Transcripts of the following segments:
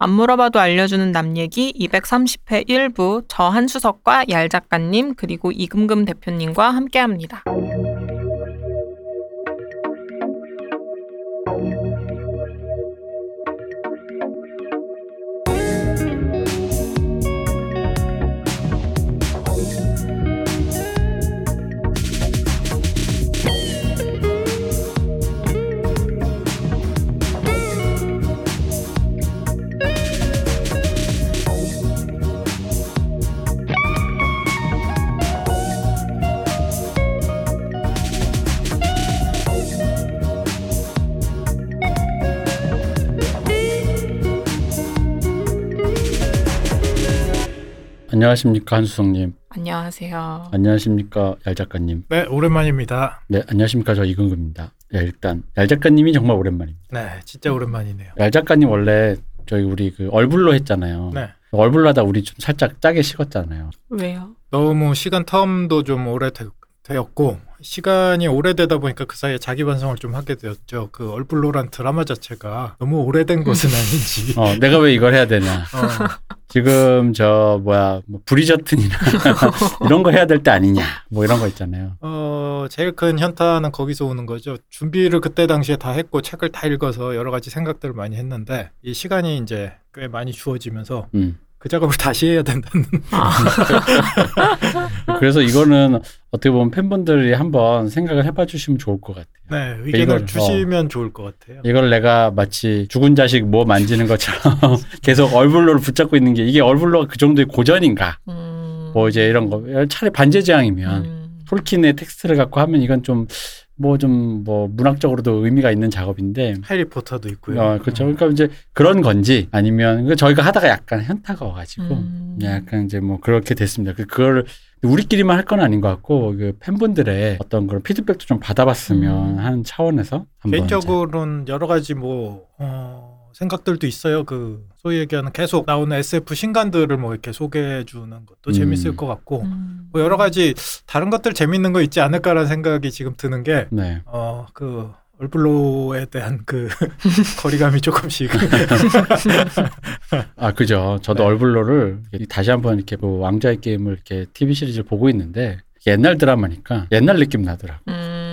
안 물어봐도 알려주는 남 얘기 230회 1부 저 한수석과 얄 작가님 그리고 이금금 대표님과 함께합니다. 안녕하십니까 한수성님. 안녕하세요. 안녕하십니까 얄 작가님. 네, 오랜만입니다. 네, 안녕하십니까 저 이근금입니다. 네, 일단 얄 작가님이 정말 오랜만입니다. 네, 진짜 오랜만이네요. 얄 작가님 원래 저희 우리 그 얼굴로 했잖아요. 네. 얼굴로 하다 우리 좀 살짝 짜게 식었잖아요. 왜요? 너무 시간 텀도 좀 오래 되, 었고 시간이 오래되다 보니까 그 사이에 자기 반성을 좀 하게 되었죠. 그 얼굴로란 드라마 자체가 너무 오래된 것은 아닌지. 어, 내가 왜 이걸 해야 되냐. 어, 지금 저 뭐야 뭐 브리저튼이나 이런 거 해야 될 때 아니냐. 뭐 이런 거 있잖아요. 어, 제일 큰 현타는 거기서 오는 거죠. 준비를 그때 당시에 다 했고 책을 다 읽어서 여러 가지 생각들을 많이 했는데 이 시간이 이제 꽤 많이 주어지면서 음. 그 작업을 다시 해야 된다는. 그래서 이거는 어떻게 보면 팬분들이 한번 생각을 해봐 주시면 좋을 것 같아요. 네, 의견을 이걸, 어. 주시면 좋을 것 같아요. 이걸 내가 마치 죽은 자식 뭐 만지는 것처럼 계속 얼굴로를 붙잡고 있는 게 이게 얼굴로가 그 정도의 고전인가? 음... 뭐 이제 이런 거 차라리 반제제왕이면 음... 톨킨의 텍스트를 갖고 하면 이건 좀 뭐좀뭐 문학적으로도 의미가 있는 작업인데 해리포터도 있고요. 어, 그렇죠. 그러니까 이제 그런 건지 아니면 그 저희가 하다가 약간 현타가 와가지고 음... 약간 이제 뭐 그렇게 됐습니다. 그 그걸 우리끼리만 할 건 아닌 것 같고 그 팬분들의 어떤 그런 피드백도 좀 받아봤으면 음. 하는 차원에서 한번 개인적으로는 여러 가지 뭐 어, 생각들도 있어요. 그 소위 얘기하는 계속 나오는 SF 신간들을 뭐 이렇게 소개해 주는 것도 음. 재밌을 것 같고 음... 뭐 여러 가지 다른 것들 재밌는 거 있지 않을까라는 생각이 지금 드는 게 이제 네. 어, 그 얼블로에 대한 그 거리감이 조금씩 아 그죠. 저도 네. 얼블로를 다시 한번 이렇게 뭐 왕자의 게임을 이렇게 TV 시리즈를 보고 있는데 옛날 드라마니까 옛날 느낌 나더라고. 음...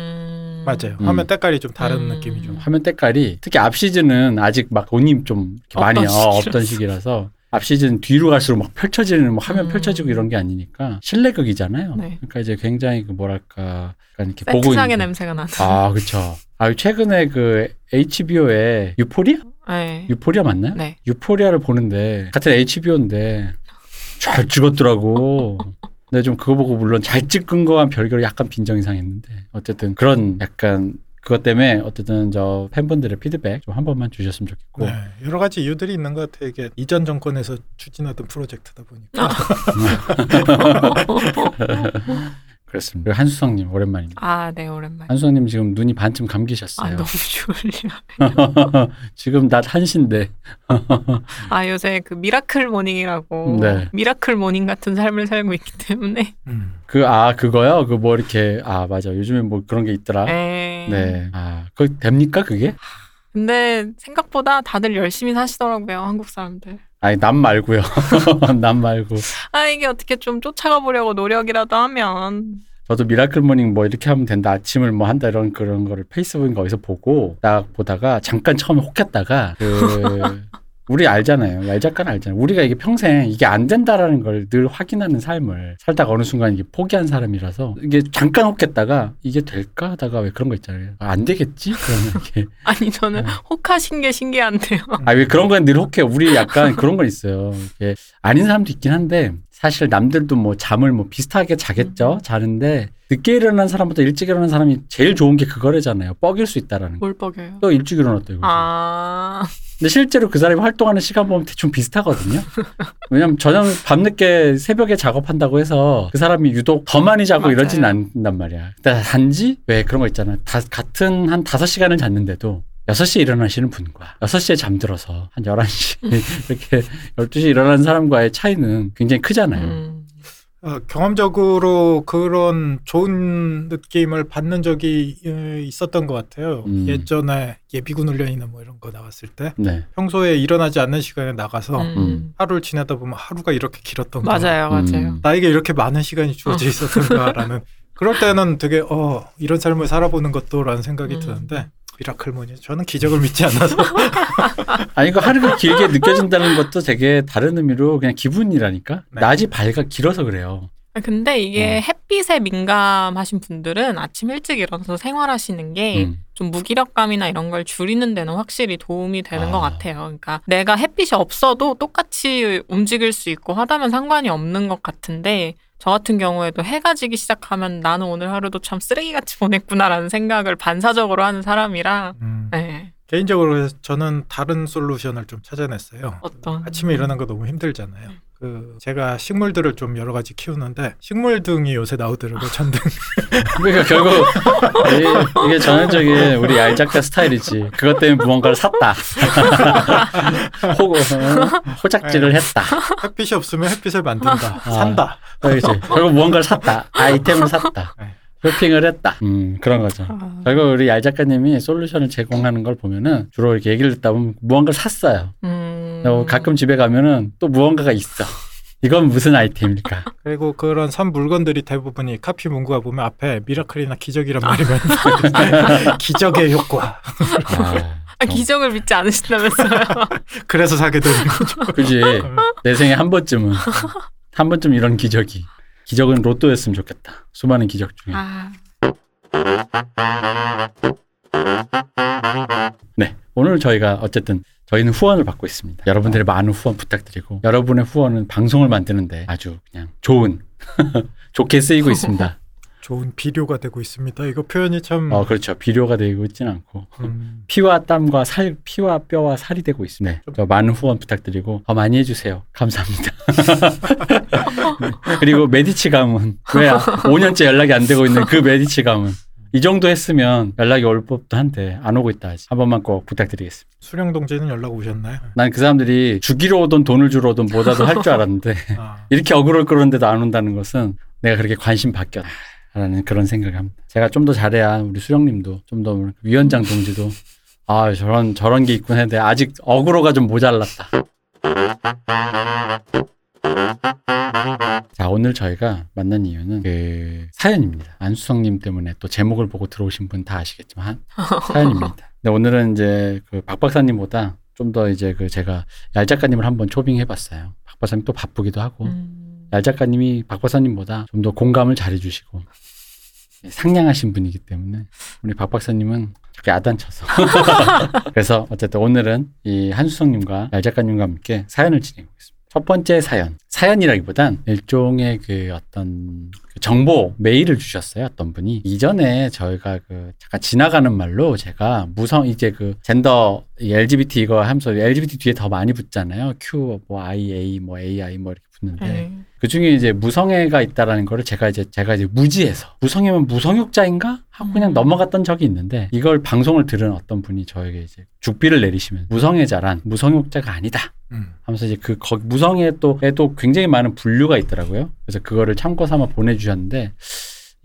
맞아요. 음. 화면 때깔이 좀 다른 음. 느낌이 좀. 화면 때깔이 특히 앞 시즌은 아직 막 돈이 좀 이렇게 많이 없던 어, 시기라서. 없던 시기라서 앞 시즌 뒤로 갈수록 막 펼쳐지는 뭐 화면 음. 펼쳐지고 이런 게 아니니까 실내극이잖아요. 네. 그러니까 이제 굉장히 그 뭐랄까 약간 이렇게 보고 있는 냄새가 나는. 아 그렇죠. 아 최근에 그 HBO에 유포리아? 네. 유포리아 맞나요? 네. 유포리아를 보는데 같은 HBO인데 잘 찍었더라고. 근데 좀 그거 보고 물론 잘 찍은 거와 별개로 약간 빈정 이 상했는데 어쨌든 그런 약간 그것 때문에 어쨌든 저 팬분들의 피드백 좀 한 번만 주셨으면 좋겠고 네, 여러 가지 이유들이 있는 것 같아요. 이게 이전 정권에서 추진하던 프로젝트다 보니까. 그렇습니다. 그리고 한수성님 오랜만입니다. 아, 네, 오랜만에. 한수성님 지금 눈이 반쯤 아, 감기셨어요. 너무 졸려. 지금 낮 1시인데 아, 요새 그 miracle morning이라고. 네. miracle morning 같은 삶을 살고 있기 때문에. 음. 그아 그거요? 그 뭐 이렇게 아 맞아 요즘에 뭐 그런 게 있더라. 네. 네. 아, 그 됩니까 그게? 근데 생각보다 다들 열심히 사시더라고요, 한국 사람들. 아니 남 말고요. 남 말고. 아, 이게 어떻게 좀 쫓아가 보려고 노력이라도 하면. 저도 miracle morning 뭐 이렇게 하면 된다 아침을 뭐 한다 이런 그런 거를 페이스북인가 어디서 보고 딱 보다가 잠깐 처음에 혹했다가 그 우리 알잖아요. 얄 작가는 알잖아요. 우리가 이게 평생 이게 안 된다라는 걸 늘 확인하는 삶을 살다가 어느 순간 이게 포기한 사람이라서 이게 잠깐 혹했다가 이게 될까 하다가 왜 그런 거 있잖아요. 아, 안 되겠지? 그러면 이게 아니, 저는 네. 혹하신 게 신기한데요. 아 왜 그런 건 늘 혹해. 우리 약간 그런 건 있어요. 이게 아닌 사람도 있긴 한데 사실 남들도 뭐 잠을 뭐 비슷하게 자겠죠. 자는데 늦게 일어난 사람보다 일찍 일어난 사람이 제일 좋은 게 그거래잖아요. 뻑일 수 있다라는 거. 뭘 뻐겨요? 또 일찍 일어났다 이거. 아, 근데 실제로 그 사람이 활동하는 시간 보면 대충 비슷하거든요. 왜냐면 저녁 밤늦게 새벽에 작업한다고 해서 그 사람이 유독 더 많이 자고. 이러진 않는단 말이야. 근데 단지 왜 그런 거 있잖아. 다, 같은 한 다섯 시간을 잤는데도 6시에 일어나시는 분과 6시에 잠들어서 한 11시 이렇게 12시에 일어나는 사람과의 차이는 굉장히 크잖아요. 음. 어, 경험적으로 그런 좋은 느낌을 받는 적이 예, 있었던 것 같아요. 음. 예전에 예비군 훈련이나 뭐 이런 거 나갔을 때 네. 평소에 일어나지 않는 시간에 나가서 음. 하루를 지내다 보면 하루가 이렇게 길었던가 맞아요, 맞아요. 음. 나에게 이렇게 많은 시간이 주어져 어. 있었던가라는 그럴 때는 되게 어 이런 삶을 살아보는 것도라는 생각이 음. 드는데 미라클문이 저는 기적을 믿지 않아서 아니 그 하루가 길게 느껴진다는 것도 되게 다른 의미로 그냥 기분이라니까. 네. 낮이 밝아 길어서 그래요. 아, 근데 이게 어. 햇빛에 민감하신 분들은 아침 일찍 일어나서 생활하시는 게 음. 좀 무기력감이나 이런 걸 줄이는 데는 확실히 도움이 되는 아. 것 같아요. 그러니까 내가 햇빛이 없어도 똑같이 움직일 수 있고 하다면 상관이 없는 것 같은데 저 같은 경우에도 해가 지기 시작하면 나는 오늘 하루도 참 쓰레기같이 보냈구나라는 생각을 반사적으로 하는 사람이라 음, 네. 개인적으로 저는 다른 솔루션을 좀 찾아냈어요. 어떤 아침에 일어난 거 너무 힘들잖아요. 그 제가 식물들을 좀 여러 가지 키우는데 식물 등이 요새 나오더라고요. 전등. 그러니까 결국 이게, 이게 전형적인 우리 알 작가 스타일이지. 그것 때문에 무언가를 샀다. 호, 어, 호작질을 했다. 햇빛이 없으면 햇빛을 만든다. 아. 산다. 그렇지. 결국 무언가를 샀다. 아이템을 샀다. 네. 쇼핑을 했다. 음, 그런 거죠. 아, 결국 우리 알 작가님이 솔루션을 제공하는 걸 보면은 주로 이렇게 얘기를 듣다 보면 무언가를 샀어요. 음. 그리고 가끔 집에 가면은 또 무언가가 있어. 이건 무슨 아이템일까? 그리고 그런 산 물건들이 대부분이 카피 문구가 보면 앞에 미라클이나 기적이란 말이 많이 기적의 효과. 아, 아, 기적을 믿지 않으신다면서요? 그래서 사게 되는 거죠. 그지. 내 생에 한 번쯤은 한 번쯤 이런 기적이. 기적은 로또였으면 좋겠다. 수많은 기적 중에. 아, 네. 오늘 저희가 어쨌든 저희는 후원을 받고 있습니다. 여러분들의 많은 후원 부탁드리고 여러분의 후원은 방송을 만드는데 아주 그냥 좋은 좋게 쓰이고 있습니다. 좋은 비료가 되고 있습니다. 이거 표현이 참 어 그렇죠. 비료가 되고 있지는 않고 음, 피와 땀과 살, 피와 뼈와 살이 되고 있습니다. 네. 저 많은 후원 부탁드리고 더 많이 해주세요. 감사합니다. 네. 그리고 메디치 가문 왜 5년째 연락이 안 되고 있는 그 메디치 가문 이 정도 했으면 연락이 올 법도 한데 안 오고 있다 하지. 한 번만 꼭 부탁드리겠습니다. 수령 동지는 연락 오셨나요? 난 그 사람들이 주기로 오든 돈을 주러 오든 뭐라도 할 줄 알았는데 아, 이렇게 어그럴 끌었는데도 안 온다는 것은 내가 그렇게 관심 바뀌었다 라는 그런 생각을 합니다. 제가 좀 더 잘해야 우리 수령님도 좀 더 위원장 동지도 아 저런 저런 게 있군 했는데 아직 어그로가 좀 모자랐다. 자 오늘 저희가 만난 이유는 그 사연입니다. 안수성님 때문에 또 제목을 보고 들어오신 분 다 아시겠지만 사연입니다. 근데 오늘은 이제 그 박 박사님보다 좀 더 이제 그 제가 얄 작가님을 한번 초빙해봤어요. 박 박사님 또 바쁘기도 하고 음. 얄 작가님이 박 박사님보다 좀 더 공감을 잘해주시고 상냥하신 분이기 때문에 우리 박 박사님은 저렇게 야단쳐서 그래서 어쨌든 오늘은 이 한수성님과 얄 작가님과 함께 사연을 진행하고 있습니다. 첫 번째 사연. 사연이라기보단 일종의 그 어떤 그 정보 메일을 주셨어요 어떤 분이. 이전에 저희가 그 잠깐 지나가는 말로 제가 무성 이제 그 젠더 이 LGBT 이거 하면서 LGBT 뒤에 더 많이 붙잖아요. Q 뭐 I A 뭐 AI 뭐 이렇게 붙는데. 네. 그 중에 이제 무성애가 있다라는 거를 제가 이제 제가 이제 무지해서 무성애면 무성욕자인가 하고 그냥 음. 넘어갔던 적이 있는데 이걸 방송을 들은 어떤 분이 저에게 이제 죽비를 내리시면 무성애자란 무성욕자가 아니다 음. 하면서 이제 그 거기 무성애 또에도 굉장히 많은 분류가 있더라고요. 그래서 그거를 참고 삼아 보내주셨는데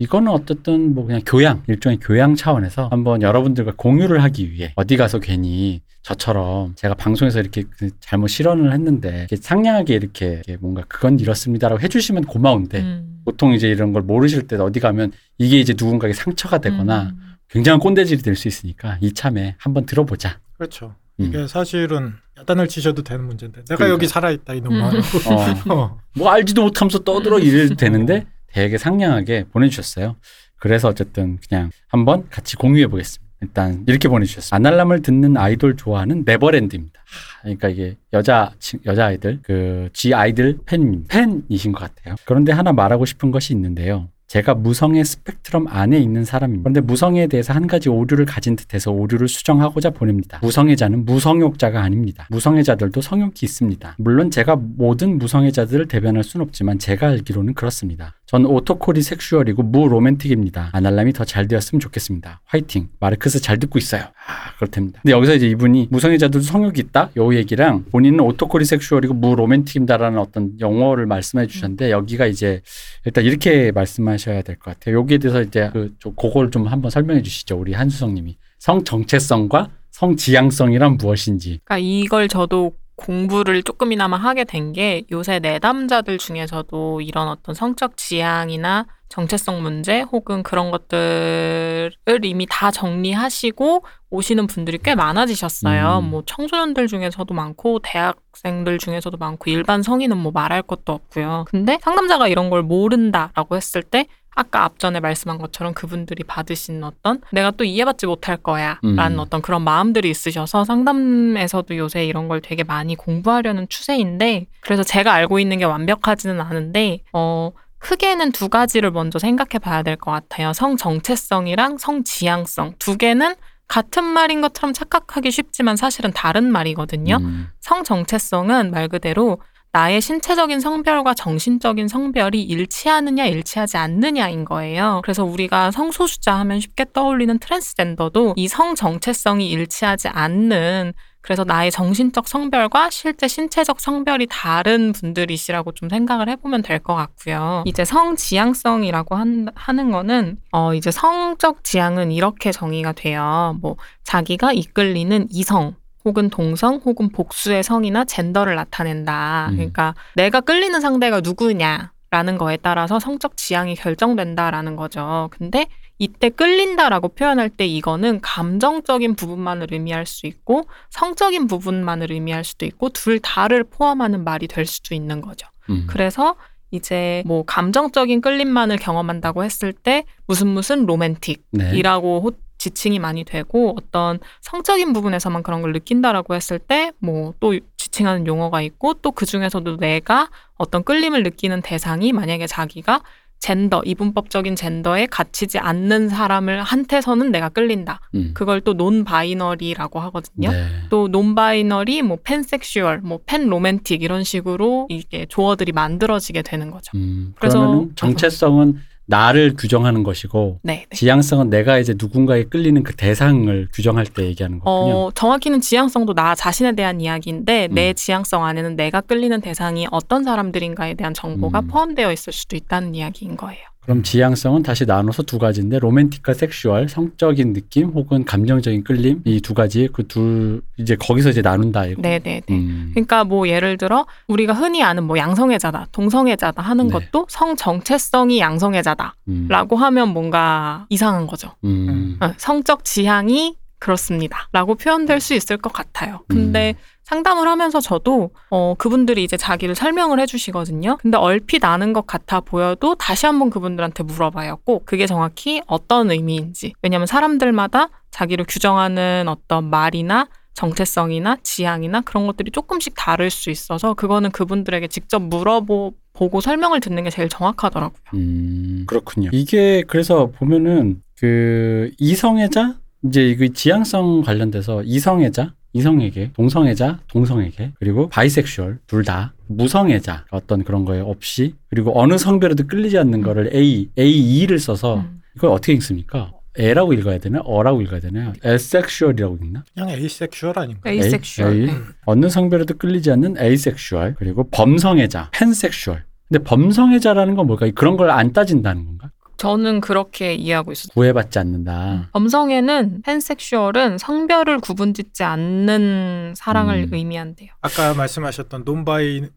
이거는 어쨌든 뭐 그냥 교양 일종의 교양 차원에서 한번 여러분들과 공유를 하기 위해 어디 가서 괜히 저처럼 제가 방송에서 이렇게 그 잘못 실언을 했는데 이렇게 상냥하게 이렇게, 뭔가 그건 이렇습니다라고 해주시면 고마운데 음. 보통 이제 이런 걸 모르실 때 어디 가면 이게 이제 누군가에게 상처가 되거나 음. 굉장한 꼰대질이 될 수 있으니까 이참에 한번 들어보자. 그렇죠. 음. 이게 사실은 야단을 치셔도 되는 문제인데 내가 그러니까. 여기 살아있다 이놈아. 음. 어. 어. 뭐 알지도 못하면서 떠들어 이래도 되는데 되게 상냥하게 보내주셨어요. 그래서 어쨌든 그냥 한번 같이 공유해 보겠습니다. 일단 이렇게 보내주셨어요. 아날람을 듣는 아이돌 좋아하는 네버랜드입니다. 하, 그러니까 이게 여자 친- 여자 아이들 그 G 아이들 팬 팬이신 것 같아요. 그런데 하나 말하고 싶은 것이 있는데요. 제가 무성의 스펙트럼 안에 있는 사람입니다. 그런데 무성에 대해서 한 가지 오류를 가진 듯해서 오류를 수정하고자 보냅니다. 무성애자는 무성욕자가 아닙니다. 무성애자들도 성욕이 있습니다. 물론 제가 모든 무성애자들을 대변할 순 없지만 제가 알기로는 그렇습니다. 전 autochorissexual이고 무로맨틱입니다. 아날람이 더 잘 되었으면 좋겠습니다. 화이팅. 마르크스 잘 듣고 있어요. 아, 그렇답니다. 근데 여기서 이제 이분이 무성애자들도 성욕이 있다? 요 얘기랑 본인은 autochorissexual이고 무로맨틱입니다라는 어떤 용어를 말씀해 주셨는데 여기가 이제 일단 이렇게 말씀하셔야 될 것 같아요. 여기에 대해서 이제 그, 좀 그걸 좀 한번 설명해 주시죠. 우리 한수성 님이. 성 정체성과 성 지향성이란 무엇인지. 그러니까 이걸 저도 공부를 조금이나마 하게 된 게 요새 내담자들 중에서도 이런 어떤 성적 지향이나 정체성 문제 혹은 그런 것들을 이미 다 정리하시고 오시는 분들이 꽤 많아지셨어요. 음. 뭐 청소년들 중에서도 많고 대학생들 중에서도 많고 일반 성인은 뭐 말할 것도 없고요. 근데 상담자가 이런 걸 모른다라고 했을 때 아까 앞전에 말씀한 것처럼 그분들이 받으신 어떤 내가 또 이해받지 못할 거야 라는 음. 어떤 그런 마음들이 있으셔서 상담에서도 요새 이런 걸 되게 많이 공부하려는 추세인데 그래서 제가 알고 있는 게 완벽하지는 않은데 어 크게는 두 가지를 먼저 생각해 봐야 될 것 같아요. 성 정체성이랑 성 지향성 두 개는 같은 말인 것처럼 착각하기 쉽지만 사실은 다른 말이거든요. 음. 성 정체성은 말 그대로 나의 신체적인 성별과 정신적인 성별이 일치하느냐 일치하지 않느냐인 거예요. 그래서 우리가 성소수자 하면 쉽게 떠올리는 트랜스젠더도 이 성 정체성이 일치하지 않는 그래서 나의 정신적 성별과 실제 신체적 성별이 다른 분들이시라고 좀 생각을 해보면 될 것 같고요. 이제 성 지향성이라고 한, 하는 거는 어 이제 성적 지향은 이렇게 정의가 돼요. 뭐 자기가 이끌리는 이성 혹은 동성 혹은 복수의 성이나 젠더를 나타낸다. 음. 그러니까 내가 끌리는 상대가 누구냐라는 거에 따라서 성적 지향이 결정된다라는 거죠. 근데 이때 끌린다라고 표현할 때 이거는 감정적인 부분만을 의미할 수 있고 성적인 부분만을 의미할 수도 있고 둘 다를 포함하는 말이 될 수도 있는 거죠. 음. 그래서 이제 뭐 감정적인 끌림만을 경험한다고 했을 때 무슨 무슨 로맨틱 네. 이라고 지칭이 많이 되고 어떤 성적인 부분에서만 그런 걸 느낀다라고 했을 때 뭐 또 지칭하는 용어가 있고 또 그 중에서도 내가 어떤 끌림을 느끼는 대상이 만약에 자기가 젠더 이분법적인 젠더에 갇히지 않는 사람을 한테서는 내가 끌린다. 음. 그걸 또 non-binary라고 하거든요. 네. 또 non-binary, 뭐 pansexual, 뭐 panromantic 이런 식으로 이게 조어들이 만들어지게 되는 거죠. 음. 그래서- 정체성은 나를 규정하는 것이고 네. 네. 지향성은 내가 이제 누군가에 끌리는 그 대상을 규정할 때 얘기하는 거군요. 어, 정확히는 지향성도 나 자신에 대한 이야기인데 음. 내 지향성 안에는 내가 끌리는 대상이 어떤 사람들인가에 대한 정보가 음. 포함되어 있을 수도 있다는 이야기인 거예요. 그럼 지향성은 다시 나눠서 두 가지인데 romantic과 sexual, 성적인 느낌 혹은 감정적인 끌림 이 두 가지 그 둘 이제 거기서 이제 나눈다 이거. 네, 네, 네. 음. 그러니까 뭐 예를 들어 우리가 흔히 아는 뭐 양성애자다, 동성애자다 하는 네. 것도 성 정체성이 양성애자다라고 음. 하면 뭔가 이상한 거죠. 음. 어, 성적 지향이 그렇습니다 라고 표현될 수 있을 것 같아요. 근데 상담을 하면서 저도 어, 그분들이 이제 자기를 설명을 해주시거든요. 근데 얼핏 아는 것 같아 보여도 다시 한번 그분들한테 물어봐요. 꼭 그게 정확히 어떤 의미인지. 왜냐하면 사람들마다 자기를 규정하는 어떤 말이나 정체성이나 지향이나 그런 것들이 조금씩 다를 수 있어서 그거는 그분들에게 직접 물어보고 설명을 듣는 게 제일 정확하더라고요. 음, 그렇군요. 이게 그래서 보면은 그 이성애자 이제 이거 지향성 관련돼서 이성애자, 이성에게, 동성애자, 동성에게 그리고 bisexual 둘 다 무성애자 어떤 그런 거에 없이 그리고 어느 성별에도 끌리지 않는 거를 A, A2를 써서 음. 이걸 어떻게 읽습니까? A라고 읽어야 되나? 어라고 읽어야 되나? asexual이라고 읽나? 그냥 asexual 아닌가? A- asexual. A, A. 어느 성별에도 끌리지 않는 asexual 그리고 범성애자, pansexual. 근데 범성애자라는 건 뭘까? 그런 걸 안 따진다는 건가? 저는 그렇게 이해하고 있어요. 구애받지 않는다. 범성애는 pansexual은 성별을 구분짓지 않는 사랑을 음. 의미한대요. 아까 말씀하셨던 non-binary라고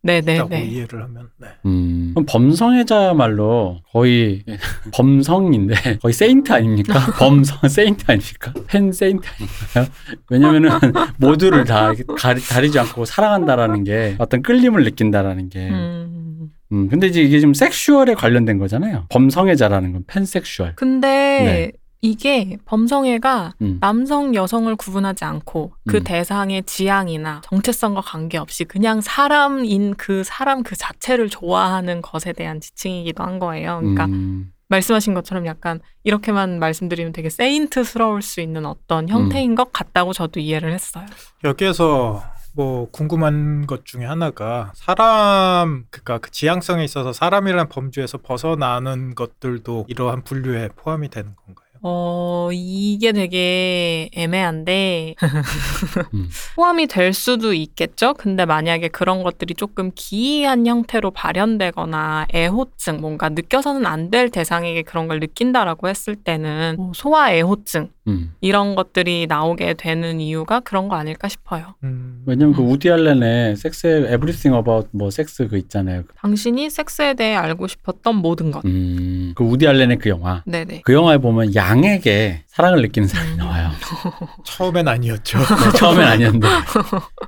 네네네. 이해를 하면 네. 음. 그럼 범성애자 말로 거의 범성인데 거의 saint 아닙니까? 범성 saint 아닙니까? pan saint 아닌가요? 왜냐면은 모두를 다 가리, 가리지 않고 사랑한다라는 게 어떤 끌림을 느낀다라는 게. 음. 음. 근데 이제 이게 좀 sexual에 관련된 거잖아요. 범성애자라는 건 pansexual. 근데 네. 이게 범성애가 음. 남성, 여성을 구분하지 않고 그 음. 대상의 지향이나 정체성과 관계없이 그냥 사람인 그 사람 그 자체를 좋아하는 것에 대한 지칭이기도 한 거예요. 그러니까 음. 말씀하신 것처럼 약간 이렇게만 말씀드리면 되게 saint스러울 수 있는 어떤 형태인 것 같다고 저도 이해를 했어요. 여기에서 뭐 궁금한 것 중에 하나가 사람 그러니까 그 지향성에 있어서 사람이라는 범주에서 벗어나는 것들도 이러한 분류에 포함이 되는 건가요? 어, 이게 되게 애매한데, 음. 포함이 될 수도 있겠죠? 근데 만약에 그런 것들이 조금 기이한 형태로 발현되거나 애호증, 뭔가 느껴서는 안 될 대상에게 그런 걸 느낀다라고 했을 때는 뭐 소아 애호증, 음. 이런 것들이 나오게 되는 이유가 그런 거 아닐까 싶어요. 음, 왜냐면 그 우디 알렌의 sex everything about 뭐 섹스 그 있잖아요. 당신이 섹스에 대해 알고 싶었던 모든 것. 음. 그 우디 알렌의 그 영화. 네네. 그 영화에 보면 양에게 사랑을 느끼는 사람이 음. 나와요. 처음엔 아니었죠. 네, 처음엔 아니었는데.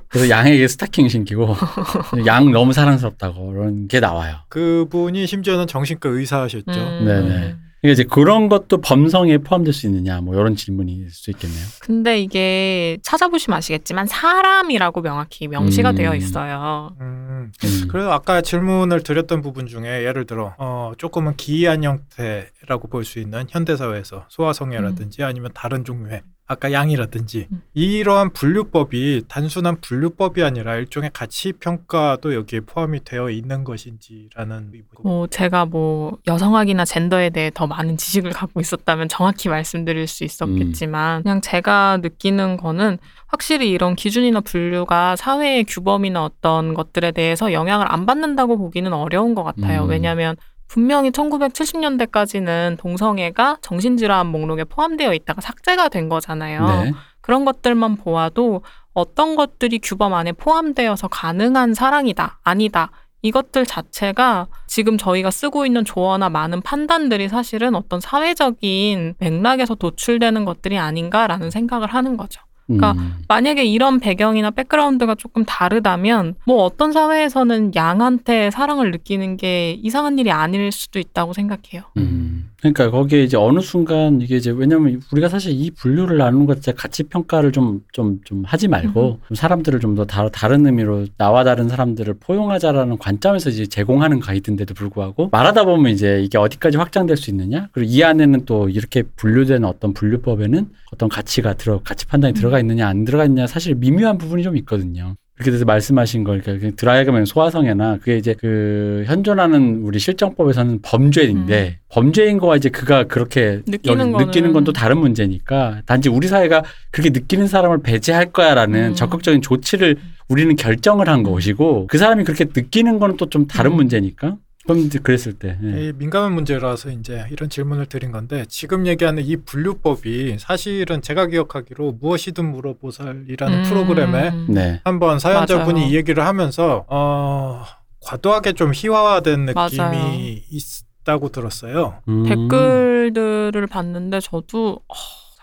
그래서 양에게 스타킹 신기고 양 너무 사랑스럽다고 그런 게 나와요. 그분이 심지어는 정신과 의사하셨죠. 음. 네네. 그러니까 이제 그런 것도 범성에 포함될 수 있느냐 뭐 이런 질문이 있을 수 있겠네요. 근데 이게 찾아보시면 아시겠지만 사람이라고 명확히 명시가 음. 되어 있어요. 음, 음. 그래서 아까 질문을 드렸던 부분 중에 예를 들어 어, 조금은 기이한 형태라고 볼 수 있는 현대 사회에서 소아성애라든지 아니면 다른 종류의 아까 양이라든지 음. 이러한 분류법이 단순한 분류법이 아니라 일종의 가치 평가도 여기에 포함이 되어 있는 것인지라는. 뭐 제가 뭐 여성학이나 젠더에 대해 더 많은 지식을 갖고 있었다면 정확히 말씀드릴 수 있었겠지만 그냥 제가 느끼는 거는 확실히 이런 기준이나 분류가 사회의 규범이나 어떤 것들에 대해서 영향을 안 받는다고 보기는 어려운 것 같아요. 음. 왜냐하면 분명히 1970년대까지는 동성애가 정신질환 목록에 포함되어 있다가 삭제가 된 거잖아요. 네. 그런 것들만 보아도 어떤 것들이 규범 안에 포함되어서 가능한 사랑이다, 아니다. 이것들 자체가 지금 저희가 쓰고 있는 조어나 많은 판단들이 사실은 어떤 사회적인 맥락에서 도출되는 것들이 아닌가라는 생각을 하는 거죠. 그러니까 음. 만약에 이런 배경이나 백그라운드가 조금 다르다면 뭐 어떤 사회에서는 양한테 사랑을 느끼는 게 이상한 일이 아닐 수도 있다고 생각해요. 음. 그러니까 거기에 이제 어느 순간 이게 이제 왜냐면 우리가 사실 이 분류를 나누는 것 자체 가치 평가를 좀좀 좀 하지 말고 좀 사람들을 좀 더 다른 의미로 나와 다른 사람들을 포용하자라는 관점에서 이제 제공하는 가이드인데도 불구하고 말하다 보면 이제 이게 어디까지 확장될 수 있느냐 그리고 이 안에는 또 이렇게 분류된 어떤 분류법에는 어떤 가치가 들어 가치 판단이 들어가 있느냐 안 들어가 있느냐 사실 미묘한 부분이 좀 있거든요. 그렇게 돼서 말씀하신 걸 그러니까 드라이그면 소아성애나 그게 이제 그 현존하는 우리 실정법에서는 범죄인데 범죄인 거와 이제 그가 그렇게 느끼는 느끼는 건 또 다른 문제니까 단지 우리 사회가 그렇게 느끼는 사람을 배제할 거야라는 음. 적극적인 조치를 우리는 결정을 한 것이고 그 사람이 그렇게 느끼는 거는 또 좀 다른 음. 문제니까 그럼 이제 그랬을 때 예. 이 민감한 문제라서 이제 이런 질문을 드린 건데 지금 얘기하는 이 분류법이 사실은 제가 기억하기로 무엇이든 물어보살이라는 음. 프로그램에 네. 한번 사연자분이 맞아요. 이 얘기를 하면서 어 과도하게 좀 희화화된 느낌이 맞아요. 있다고 들었어요. 음. 댓글들을 봤는데 저도 어,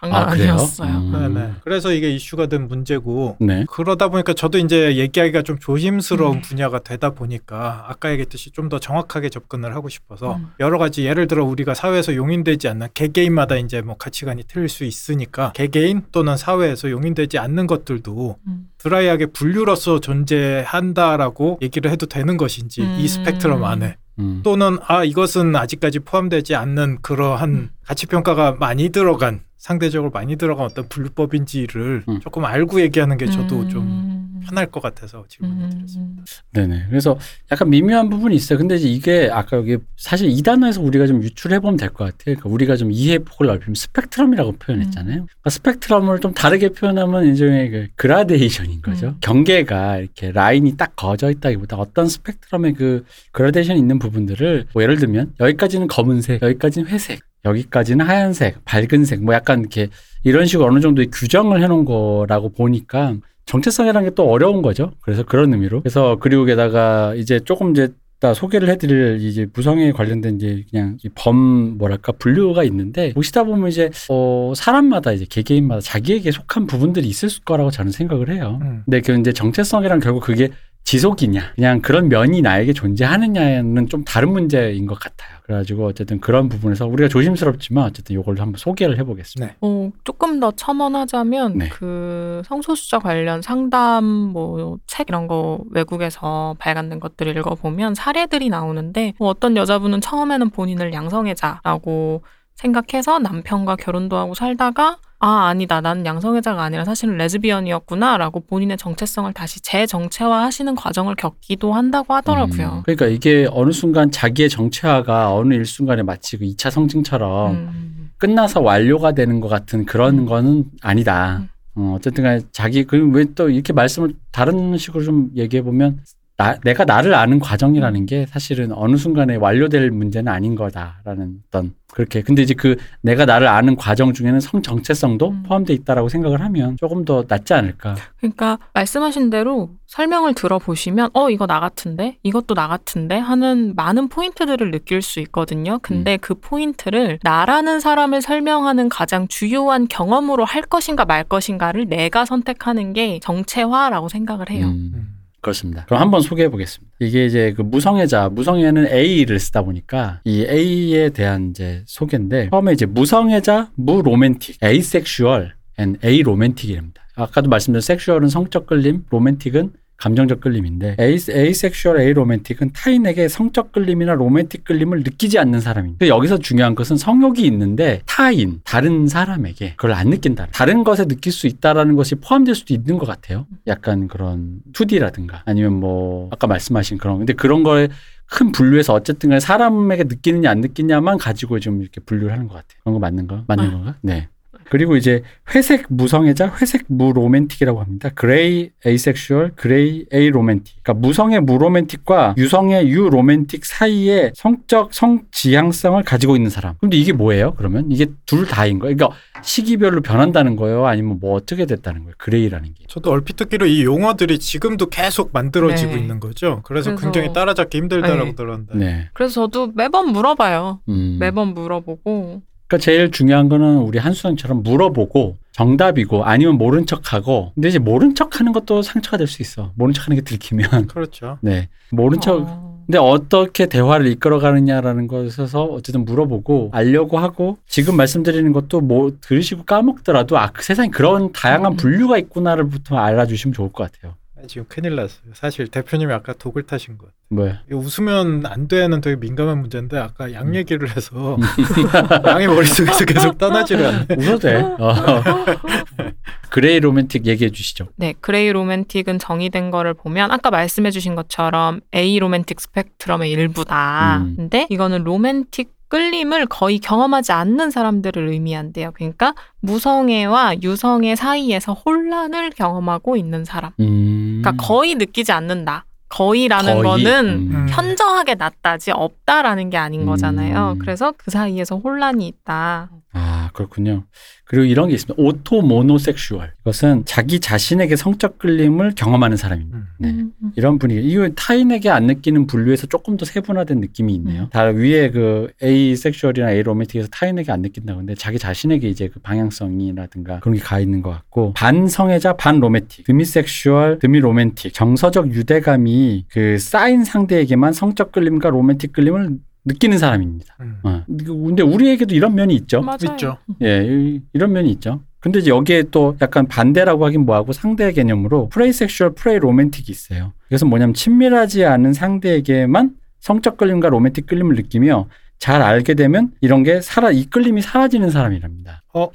장난 아, 그래요? 아니었어요. 음. 네네. 그래서 이게 이슈가 된 문제고 네. 그러다 보니까 저도 이제 얘기하기가 좀 조심스러운 음. 분야가 되다 보니까 아까 얘기했듯이 좀 더 정확하게 접근을 하고 싶어서 음. 여러 가지 예를 들어 우리가 사회에서 용인되지 않는 개개인마다 이제 뭐 가치관이 틀릴 수 있으니까 개개인 또는 사회에서 용인되지 않는 것들도 음. 드라이하게 분류로서 존재한다라고 얘기를 해도 되는 것인지 음. 이 스펙트럼 안에 음. 또는 아 이것은 아직까지 포함되지 않는 그러한 음. 가치 평가가 많이 들어간 상대적으로 많이 들어간 어떤 분류법인지를 음. 조금 알고 얘기하는 게 저도 좀 음. 편할 것 같아서 질문을 음. 드렸습니다. 네네. 그래서 약간 미묘한 부분이 있어요. 근데 이제 이게 아까 여기 사실 이 단어에서 우리가 좀 유추해 보면 될 것 같아요. 그러니까 우리가 좀 이해 폭을 넓히면 스펙트럼이라고 표현했잖아요. 그러니까 스펙트럼을 좀 다르게 표현하면 일종의 그 그라데이션인 거죠. 음. 경계가 이렇게 라인이 딱 그어져 있다기보다 어떤 스펙트럼의 그 그라데이션 있는 부분들을 뭐 예를 들면 여기까지는 검은색, 여기까지는 회색, 여기까지는 하얀색, 밝은색, 뭐 약간 이렇게 이런 식으로 어느 정도의 규정을 해놓은 거라고 보니까 정체성이라는 게 또 어려운 거죠. 그래서 그런 의미로. 그래서 그리고 게다가 이제 조금 이제 다 소개를 해드릴 이제 무성에 관련된 이제 그냥 이범 뭐랄까 분류가 있는데 보시다 보면 이제 어 사람마다 이제 개개인마다 자기에게 속한 부분들이 있을 거라고 저는 생각을 해요. 음. 근데 그 이제 정체성이란 결국 그게 지속이냐, 그냥 그런 면이 나에게 존재하느냐는 좀 다른 문제인 것 같아요. 그래가지고 어쨌든 그런 부분에서 우리가 조심스럽지만 어쨌든 이걸 한번 소개를 해보겠습니다. 네. 어, 조금 더 첨언하자면 네. 그 성소수자 관련 상담 뭐 책 이런 거 외국에서 발간된 것들을 읽어보면 사례들이 나오는데 뭐 어떤 여자분은 처음에는 본인을 양성애자라고 생각해서 남편과 결혼도 하고 살다가 아 아니다 나는 양성애자가 아니라 사실은 레즈비언이었구나 라고 본인의 정체성을 다시 재정체화 하시는 과정을 겪기도 한다고 하더라고요. 음, 그러니까 이게 어느 순간 자기의 정체화가 어느 일순간에 마치 그 2차 성징처럼 음. 끝나서 완료가 되는 것 같은 그런 음. 거는 아니다. 어, 어쨌든 간에 자기 그왜또 이렇게 말씀을 다른 식으로 좀 얘기해 보면 나, 내가 나를 아는 과정이라는 게 사실은 어느 순간에 완료될 문제는 아닌 거다라는 어떤 그렇게 근데 이제 그 내가 나를 아는 과정 중에는 성 정체성도 음. 포함돼 있다라고 생각을 하면 조금 더 낫지 않을까. 그러니까 말씀하신 대로 설명을 들어보시면 어 이거 나 같은데 이것도 나 같은데 하는 많은 포인트들을 느낄 수 있거든요. 근데 그 포인트를 나라는 사람을 설명하는 가장 주요한 경험으로 할 것인가 말 것인가를 내가 선택하는 게 정체화라고 생각을 해요. 음. 음. 그렇습니다. 그럼 한번 소개해 보겠습니다. 이게 이제 그 무성애자, 무성애는 A를 쓰다 보니까 이 A에 대한 이제 소개인데 처음에 이제 무성애자, 무로맨틱, asexual and aromantic이랍니다. 아까도 말씀드린 sexual은 성적 끌림, 로맨틱은 감정적 끌림인데 ace, asexual aromantic은 타인에게 성적 끌림이나 로맨틱 끌림을 느끼지 않는 사람입니다. 여기서 중요한 것은 성욕이 있는데 타인, 다른 사람에게 그걸 안 느낀다. 다른 것에 느낄 수 있다라는 것이 포함될 수도 있는 것 같아요. 약간 그런 2D라든가 아니면 뭐 아까 말씀하신 그런 근데 그런 거에 큰 분류해서 어쨌든 간에 사람에게 느끼느냐 안 느끼냐만 가지고 좀 이렇게 분류를 하는 것 같아요. 그런 거 맞는 거? 맞는 네. 건가? 네. 그리고 이제 회색 무성애자, 회색 무로맨틱이라고 합니다. gray asexual, gray aromantic. 그러니까 무성의 무로맨틱과 유성의 유로맨틱 사이에 성적 성지향성을 가지고 있는 사람. 근데 이게 뭐예요? 그러면 이게 둘 다인 거예요. 그러니까 시기별로 변한다는 거예요? 아니면 뭐 어떻게 됐다는 거예요? gray라는 게. 저도 얼핏 듣기로 이 용어들이 지금도 계속 만들어지고 네. 있는 거죠. 그래서, 그래서- 굉장히 따라잡기 힘들다라고 네. 들었는데. 네. 그래서 저도 매번 물어봐요. 음. 매번 물어보고 그러니까 제일 중요한 거는 우리 한수영처럼 물어보고 정답이고 아니면 모른 척하고 근데 이제 모른 척하는 것도 상처가 될 수 있어. 모른 척하는 게 들키면 그렇죠. 네 모른 척. 어. 근데 어떻게 대화를 이끌어가느냐라는 것에서 어쨌든 물어보고 알려고 하고 지금 말씀드리는 것도 뭐 들으시고 까먹더라도 아그 세상에 그런 다양한 음. 분류가 있구나를부터 알아주시면 좋을 것 같아요. 아, 지금 큰일 났어요. 사실 대표님이 아까 독을 타신 것. 뭐야? 이거 웃으면 안 되는 되게 민감한 문제인데 아까 음. 양 얘기를 해서 양이 머릿속에서 계속 떠나지를 않네. 웃어도 돼. 어. gray romantic 얘기해 주시죠. 네, gray romantic은 정의된 거를 보면 아까 말씀해 주신 것처럼 aromantic 스펙트럼의 일부다. 음. 근데 이거는 로맨틱 끌림을 거의 경험하지 않는 사람들을 의미한대요. 그러니까 무성애와 유성애 사이에서 혼란을 경험하고 있는 사람. 음. 그러니까 거의 느끼지 않는다. 거의라는 거의. 거는 음. 현저하게 낮다지 없다라는 게 아닌 음. 거잖아요. 그래서 그 사이에서 혼란이 있다. 아, 그렇군요. 그리고 이런 게 있습니다. automonosexual. 이것은 자기 자신에게 성적 끌림을 경험하는 사람입니다. 음. 네. 음, 음. 이런 분위기. 이거 타인에게 안 느끼는 분류에서 조금 더 세분화된 느낌이 있네요. 음. 다 위에 그 asexual이나 aromantic에서 타인에게 안 느낀다고 근데 자기 자신에게 이제 그 방향성이라든가 그런 게 가 있는 것 같고 반성애자 반로맨틱, demisexual, demiromantic, 정서적 유대감이 그 쌓인 상대에게만 성적 끌림과 로맨틱 끌림을 느끼는 사람입니다. 음. 어. 근데 우리에게도 이런 면이 있죠. 맞아요. 있죠. 예, 이- 이런 면이 있죠. 근데 이제 여기에 또 약간 반대라고 하긴 뭐하고 상대 개념으로 fraysexual, frayromantic이 있어요. 이것은 뭐냐면 친밀하지 않은 상대에게만 성적 끌림과 로맨틱 끌림을 느끼며 잘 알게 되면 이런 게 사라 이 끌림이 사라지는 사람이랍니다. 어?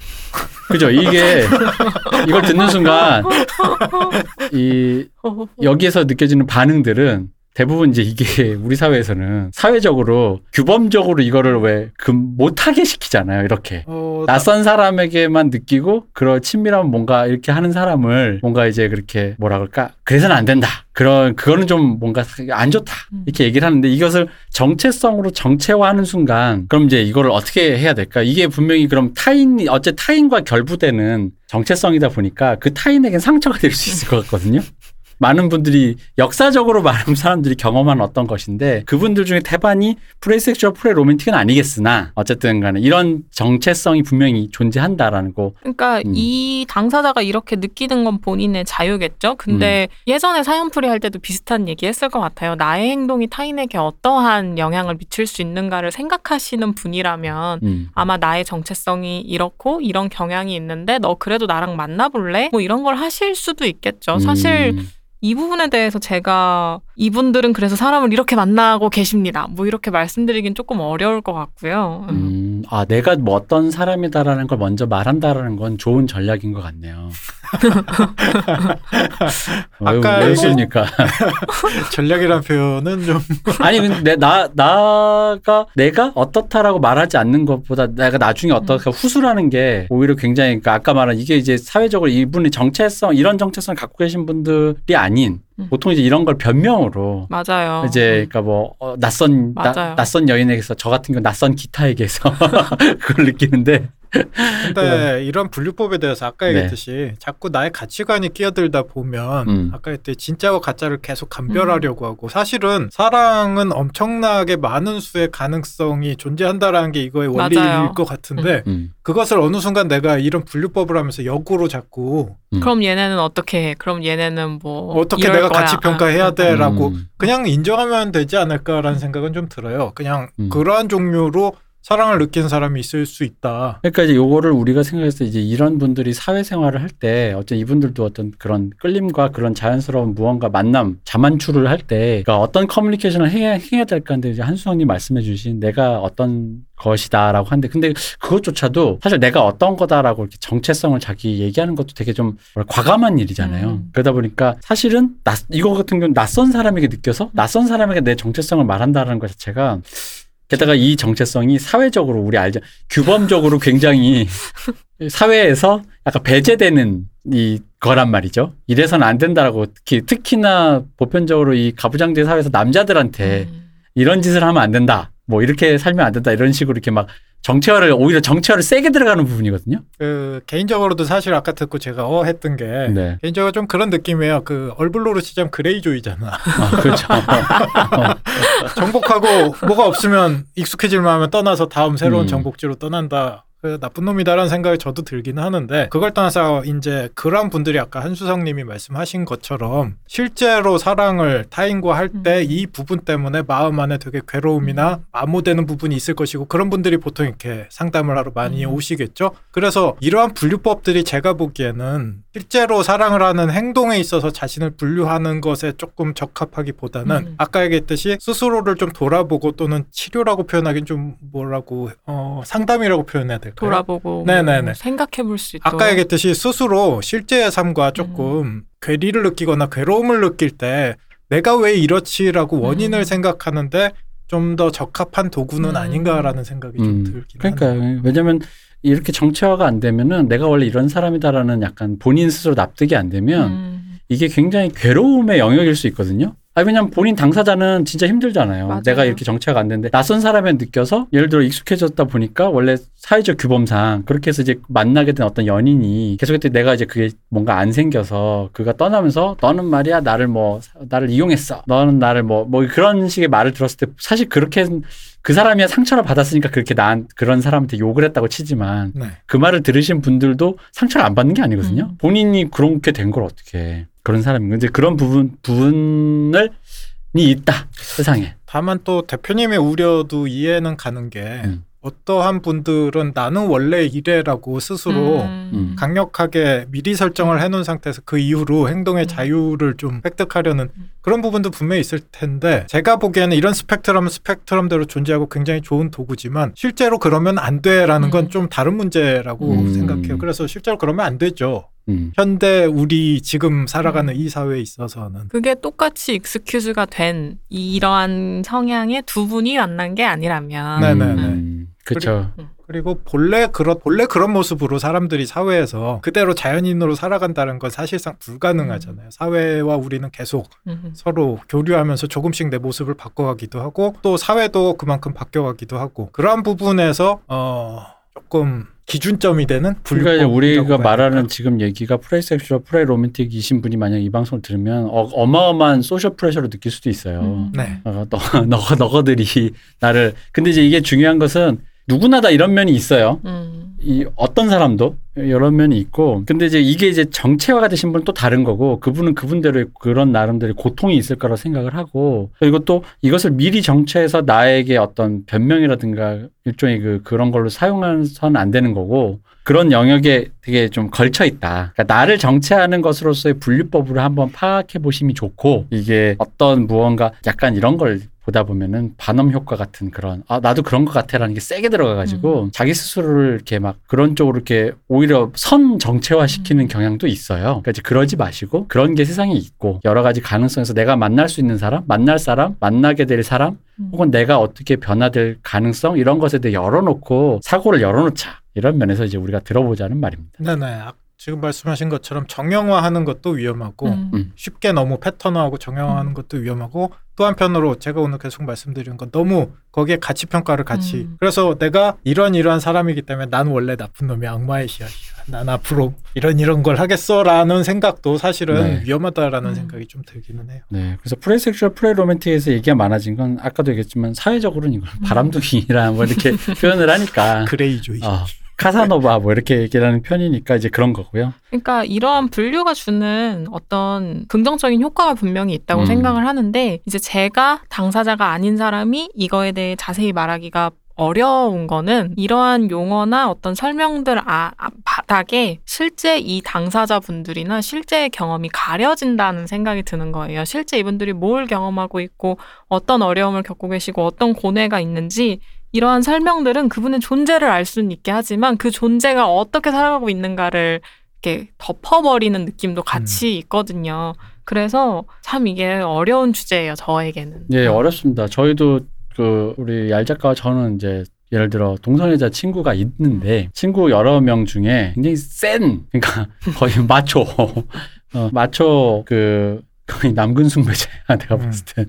그죠? 이게 이걸 듣는 순간 이 여기에서 느껴지는 반응들은 대부분 이제 이게 우리 사회에서는 사회적으로 규범적으로 이거를 왜그 못하게 시키잖아요. 이렇게. 어, 나- 낯선 사람에게만 느끼고 그런 친밀한 뭔가 이렇게 하는 사람을 뭔가 이제 그렇게 뭐라 그럴까 그래서는 안 된다 그런 그거는 좀 뭔가 안 좋다 음. 이렇게 얘기를 하는데 이것을 정체성으로 정체화하는 순간 그럼 이제 이거를 어떻게 해야 될까 이게 분명히 그럼 타인이 어째 타인과 결부되는 정체성이다 보니까 그 타인에겐 상처가 될 수 있을 것 같거든요. 많은 분들이 역사적으로 많은 사람들이 경험한 어떤 것인데 그분들 중에 태반이 fraysexual frayromantic은 아니겠으나 어쨌든 간에 이런 정체성이 분명히 존재한다라는 거 그러니까 음. 이 당사자가 이렇게 느끼는 건 본인의 자유겠죠. 근데 음. 예전에 사연풀이 할 때도 비슷한 얘기 했을 것 같아요. 나의 행동이 타인에게 어떠한 영향을 미칠 수 있는가를 생각하시는 분이라면 음. 아마 나의 정체성이 이렇고 이런 경향이 있는데 너 그래도 나랑 만나볼래? 뭐 이런 걸 하실 수도 있겠죠. 사실 음. 이 부분에 대해서 제가 이분들은 그래서 사람을 이렇게 만나고 계십니다. 뭐 이렇게 말씀드리긴 조금 어려울 것 같고요. 음. 음, 아, 내가 뭐 어떤 사람이다라는 걸 먼저 말한다라는 건 좋은 전략인 것 같네요. 아까 왜 이게- 웃습니까? 전략이라는 표현은 좀 아니 근데 나 나가 내가 어떻다라고 말하지 않는 것보다 내가 나중에 어떻게 후수라는 게 오히려 굉장히 그러니까 아까 말한 이게 이제 사회적으로 이분이 정체성 이런 정체성을 갖고 계신 분들이 아닌 음. 보통 이제 이런 걸 변명으로 맞아요. 이제 그러니까 뭐 어, 낯선 나. 낯선 여인에게서 저 같은 경우 낯선 기타에게서 그걸 느끼는데 근데 이런 분류법에 대해서 아까 네. 얘기했듯이 자꾸 나의 가치관이 끼어들다 보면 음. 아까 했듯이 진짜와 가짜를 계속 감별하려고 하고 사실은 사랑은 엄청나게 많은 수의 가능성이 존재한다라는 게 이거의 원리일 맞아요. 것 같은데 음. 그것을 어느 순간 내가 이런 분류법을 하면서 역으로 자꾸 음. 그럼 얘네는 어떻게 해? 그럼 얘네는 뭐 어떻게 내가 거야. 가치 평가해야 아, 돼라고 음. 그냥 인정하면 되지 않을까라는 생각은 좀 들어요. 그냥 음. 그러한 종류로 사랑을 느끼는 사람이 있을 수 있다. 그러니까 이제 요거를 우리가 생각했을 때 이제 이런 분들이 사회생활을 할 때 어떤 이분들도 어떤 그런 끌림과 그런 자연스러운 무언가 만남 자만추를 할 때 그러니까 어떤 커뮤니케이션을 해야, 해야 될까 하는데 이제 한수영님 말씀해 주신 내가 어떤 것이다라고 하는데 근데 그것조차도 사실 내가 어떤 거다라고 이렇게 정체성을 자기 얘기하는 것도 되게 좀 과감한 일이잖아요. 음. 그러다 보니까 사실은 낯, 이거 같은 경우는 낯선 사람에게 느껴서 낯선 사람에게 내 정체성을 말한다는 것 자체가 게다가 이 정체성이 사회적으로 우리 알죠. 규범적으로 굉장히 사회에서 약간 배제되는 이 거란 말이죠. 이래서는 안 된다라고 특히 특히나 보편적으로 이 가부장제 사회에서 남자들한테 음. 이런 짓을 하면 안 된다. 뭐 이렇게 살면 안 된다. 이런 식으로 이렇게 막 정체화를 오히려 정체화를 세게 들어가는 부분이거든요. 그 개인적으로도 사실 아까 듣고 제가 어 했던 게 네. 개인적으로 좀 그런 느낌이에요. 그 얼블로로 치자면 그레이조이잖아. 아, 그렇죠. 정복하고 뭐가 없으면 익숙해질만 하면 떠나서 다음 새로운 음. 정복지로 떠난다. 그 나쁜 놈이다라는 생각이 저도 들긴 하는데 그걸 떠나서 이제 그런 분들이 아까 한수성님이 말씀하신 것처럼 실제로 사랑을 타인과 할때 음. 이 부분 때문에 마음 안에 되게 괴로움이나 마모되는 부분이 있을 것이고 그런 분들이 보통 이렇게 상담을 하러 많이 음. 오시겠죠. 그래서 이러한 분류법들이 제가 보기에는 실제로 사랑을 하는 행동에 있어서 자신을 분류하는 것에 조금 적합하기보다는 음. 아까 얘기했듯이 스스로를 좀 돌아보고 또는 치료라고 표현하기는 좀 뭐라고 어, 상담이라고 표현해야 될까 요? 돌아보고 네네네. 뭐 생각해 볼 수 있도록 아까 얘기했듯이 스스로 실제의 삶과 조금 음. 괴리를 느끼거나 괴로움을 느낄 때 내가 왜 이렇지라고 원인을 음. 생각하는데 좀 더 적합한 도구는 음. 아닌가라는 생각이 좀 음, 들긴 그러니까 하네요. 왜냐면 이렇게 정체화가 안 되면은 내가 원래 이런 사람이다라는 약간 본인 스스로 납득이 안 되면 음. 이게 굉장히 괴로움의 영역일 수 있거든요. 아 왜냐면 본인 당사자는 진짜 힘들잖아요. 맞아요. 내가 이렇게 정체가 안 되는데 낯선 사람에 느껴서 예를 들어 익숙해졌다 보니까 원래 사회적 규범상 그렇게 해서 이제 만나게 된 어떤 연인이 계속해서 내가 이제 그게 뭔가 안 생겨서 그가 떠나면서 너는 말이야 나를 뭐 나를 이용했어. 너는 나를 뭐뭐 그런 식의 말을 들었을 때 사실 그렇게 그 사람이 상처를 받았으니까 그렇게 난 그런 사람한테 욕을 했다고 치지만 네. 그 말을 들으신 분들도 상처를 안 받는 게 아니거든요. 음. 본인이 그렇게 된 걸 어떻게 해. 그런 사람인 건데 그런 부분 부분을 이 있다 세상에. 다만 또 대표님의 우려도 이해는 가는 게 음. 어떠한 분들은 나는 원래 이래라고 스스로 음. 강력하게 미리 설정을 해놓은 상태에서 그 이후로 행동의 음. 자유를 좀 획득하려는 음. 그런 부분도 분명히 있을 텐데 제가 보기에는 이런 스펙트럼은 스펙트럼대로 존재하고 굉장히 좋은 도구지만 실제로 그러면 안 돼라는 건 음. 좀 다른 문제라고 음. 생각해요. 그래서 실제로 그러면 안 되죠. 음. 현대 우리 지금 살아가는 음. 이 사회에 있어서는 그게 똑같이 익스큐즈가 된 이러한 성향의 두 분이 만난 게 아니라면 네네네. 음. 그렇죠. 그리고 본래 그런 본래 그런 모습으로 사람들이 사회에서 그대로 자연인으로 살아간다는 건 사실상 불가능하잖아요. 사회와 우리는 계속 음. 서로 교류하면서 조금씩 내 모습을 바꿔가기도 하고 또 사회도 그만큼 바뀌어가기도 하고 그러한 부분에서 어 조금 기준점이 되는 그러니까 우리가 말하는 될까요? 지금 얘기가 fraysexual, frayromantic이신 분이 만약 이 방송을 들으면 어, 어마어마한 social pressure로 느낄 수도 있어요. 음. 네. 어, 너, 너, 너거들이 나를. 근데 이제 이게 중요한 것은 누구나 다 이런 면이 있어요. 음. 이 어떤 사람도 여러 면이 있고 근데 이제 이게 이제 정체화가 되신 분은 또 다른 거고 그분은 그분대로 그런 나름대로 고통이 있을 거라고 생각을 하고 그리고 또 이것을 미리 정체해서 나에게 어떤 변명이라든가 일종의 그 그런 걸로 사용해서는 안 되는 거고 그런 영역에 되게 좀 걸쳐 있다. 그러니까 나를 정체하는 것으로서의 분류법으로 한번 파악해 보심이 좋고 이게 어떤 무언가 약간 이런 걸 보다 보면은 반음 효과 같은 그런 아 나도 그런 것 같아라는 게 세게 들어가가지고 자기 스스로를 이렇게 막 그런 쪽으로 이렇게 오히려 선 정체화 시키는 음. 경향도 있어요. 그러니까 이제 그러지 마시고 그런 게 세상에 있고 여러 가지 가능성에서 내가 만날 수 있는 사람, 만날 사람, 만나게 될 사람 음. 혹은 내가 어떻게 변화될 가능성 이런 것에 대해 열어놓고 사고를 열어놓자 이런 면에서 이제 우리가 들어보자는 말입니다. 네네. 아, 지금 말씀하신 것처럼 정형화하는 것도 위험하고 음. 음. 쉽게 너무 패턴화하고 정형화하는 음. 것도 위험하고 또 한편으로 제가 오늘 계속 말씀드리는 건 너무 거기에 가치 평가를 같이 음. 그래서 내가 이런 이러한 사람이기 때문에 난 원래 나쁜 놈이 악마의 씨앗이야. 난 앞으로 이런 이런 걸 하겠어라는 생각도 사실은 네. 위험하다라는 음. 생각이 좀 들기는 해요. 네, 그래서 fraysexual frayromantic에서 얘기가 많아진 건 아까도 얘기했지만 사회적으로는 이걸 음. 바람둥이라 뭐 이렇게 표현을 하니까 그레이조이. 어, 카사노바 뭐 이렇게 얘기하는 편이니까 이제 그런 거고요. 그러니까 이러한 분류가 주는 어떤 긍정적인 효과가 분명히 있다고 음. 생각을 하는데 이제 제가 당사자가 아닌 사람이 이거에 대해 자세히 말하기가 어려운 거는 이러한 용어나 어떤 설명들 아, 아, 바닥에 실제 이 당사자분들이나 실제의 경험이 가려진다는 생각이 드는 거예요. 실제 이분들이 뭘 경험하고 있고 어떤 어려움을 겪고 계시고 어떤 고뇌가 있는지 이러한 설명들은 그분의 존재를 알 수는 있게 하지만 그 존재가 어떻게 살아가고 있는가를 이렇게 덮어버리는 느낌도 같이 있거든요. 그래서 참 이게 어려운 주제예요, 저에게는. 예, 어렵습니다. 저희도 그 우리 얄 작가와 저는 이제 예를 들어 동성애자 친구가 있는데 친구 여러 명 중에 굉장히 센 그러니까 거의 마초 어, 마초 그 거의 남근 숭배자야 내가 봤을 때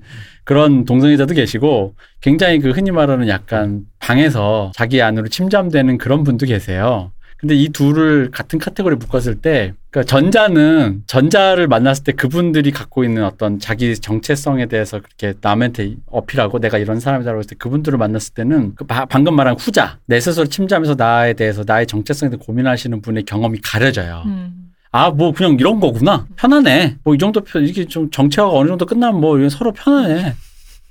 그런 동성애자도 계시고 굉장히 그 흔히 말하는 약간 방에서 자기 안으로 침잠되는 그런 분도 계세요. 근데 이 둘을 같은 카테고리에 묶었을 때, 그러니까 전자는 전자를 만났을 때 그분들이 갖고 있는 어떤 자기 정체성에 대해서 그렇게 남한테 어필하고 내가 이런 사람이다라고 했을 때 그분들을 만났을 때는 그 바- 방금 말한 후자 내 스스로 침잠해서 나에 대해서 나의 정체성에 대해 고민하시는 분의 경험이 가려져요. 음. 아, 뭐 그냥 이런 거구나. 편하네. 뭐 이 정도 편- 이렇게 좀 정체화가 어느 정도 끝나면 뭐 서로 편하네.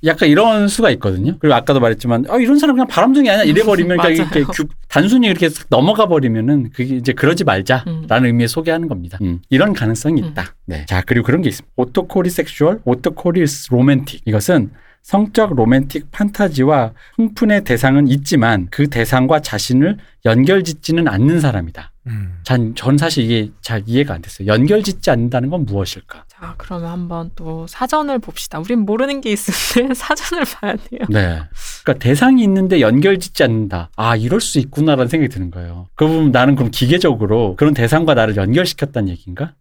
약간 이런 수가 있거든요. 그리고 아까도 말했지만 아 이런 사람 그냥 바람둥이 아니야 이래버리면 그냥. 이렇게 규- 단순히 이렇게 싹 넘어가 버리면은 그게 이제 그러지 말자라는 음. 의미에 소개하는 겁니다. 음, 이런 가능성이 음. 있다. 네. 자 그리고 그런 게 있습니다. autochorissexual, autochorisromantic. 이것은 성적 로맨틱 판타지와 흥분의 대상은 있지만 그 대상과 자신을 연결짓지는 않는 사람이다. 음. 전, 전 사실 이게 잘 이해가 안 됐어요. 연결 짓지 않는다는 건 무엇일까? 자, 그러면 한번 또 사전을 봅시다. 우린 모르는 게때 사전을 봐야 돼요. 네. 그러니까 대상이 있는데 연결 짓지 않는다. 아, 이럴 수 있구나라는 생각이 드는 거예요. 그러면 나는 그럼 기계적으로 그런 대상과 나를 연결시켰다는 얘기인가?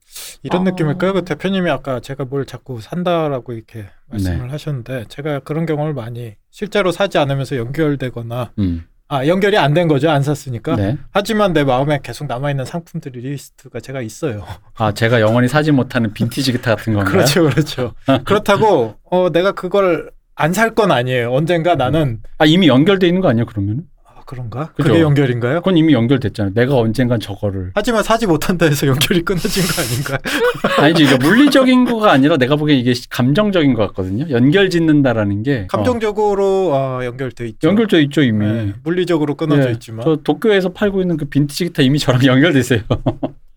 이런 어. 느낌일까요? 그 대표님이 아까 제가 뭘 자꾸 산다라고 이렇게 네. 말씀을 하셨는데 제가 그런 경험을 많이 실제로 사지 않으면서 연결되거나 음. 아 연결이 안 된 거죠 안 샀으니까 네. 하지만 내 마음에 계속 남아 있는 상품들이 리스트가 제가 있어요. 아, 제가 영원히 사지 못하는 빈티지 기타 같은 건가요? 그렇죠, 그렇죠. 그렇다고 어 내가 그걸 안 살 건 아니에요. 언젠가 나는 아, 이미 연결돼 있는 거 아니에요, 그러면은? 아, 그런가? 그죠. 그게 연결인가요? 그건 이미 연결됐잖아요. 내가 언젠간 저거를. 하지만 사지 못한다 해서 연결이 끊어진 거 아닌가? 아니지, 이게 물리적인 거가 아니라 내가 보기엔 이게 감정적인 것 같거든요. 연결 짓는다라는 게. 어, 감정적으로 어, 연결돼 있죠. 연결돼 있죠, 이미. 네, 물리적으로 끊어져 네, 있지만 저 도쿄에서 팔고 있는 그 빈티지 기타 이미 저랑 연결돼 있어요.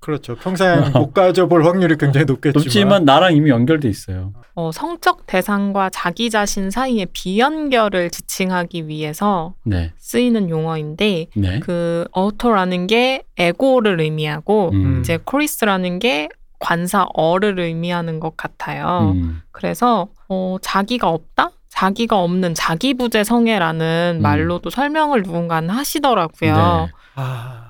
그렇죠. 평생 못 가져볼 확률이 굉장히 높겠지만, 높지만 나랑 이미 연결돼 있어요. 어, 성적 대상과 자기 자신 사이의 비연결을 지칭하기 위해서 네, 쓰이는 용어인데 네. 그 어토라는 게 에고를 의미하고 음. 이제 코리스라는 게 관사 어를 의미하는 것 같아요. 음. 그래서 어, 자기가 없다? 자기가 없는 자기부재 성애라는 음. 말로도 설명을 누군가는 하시더라고요. 네. 아,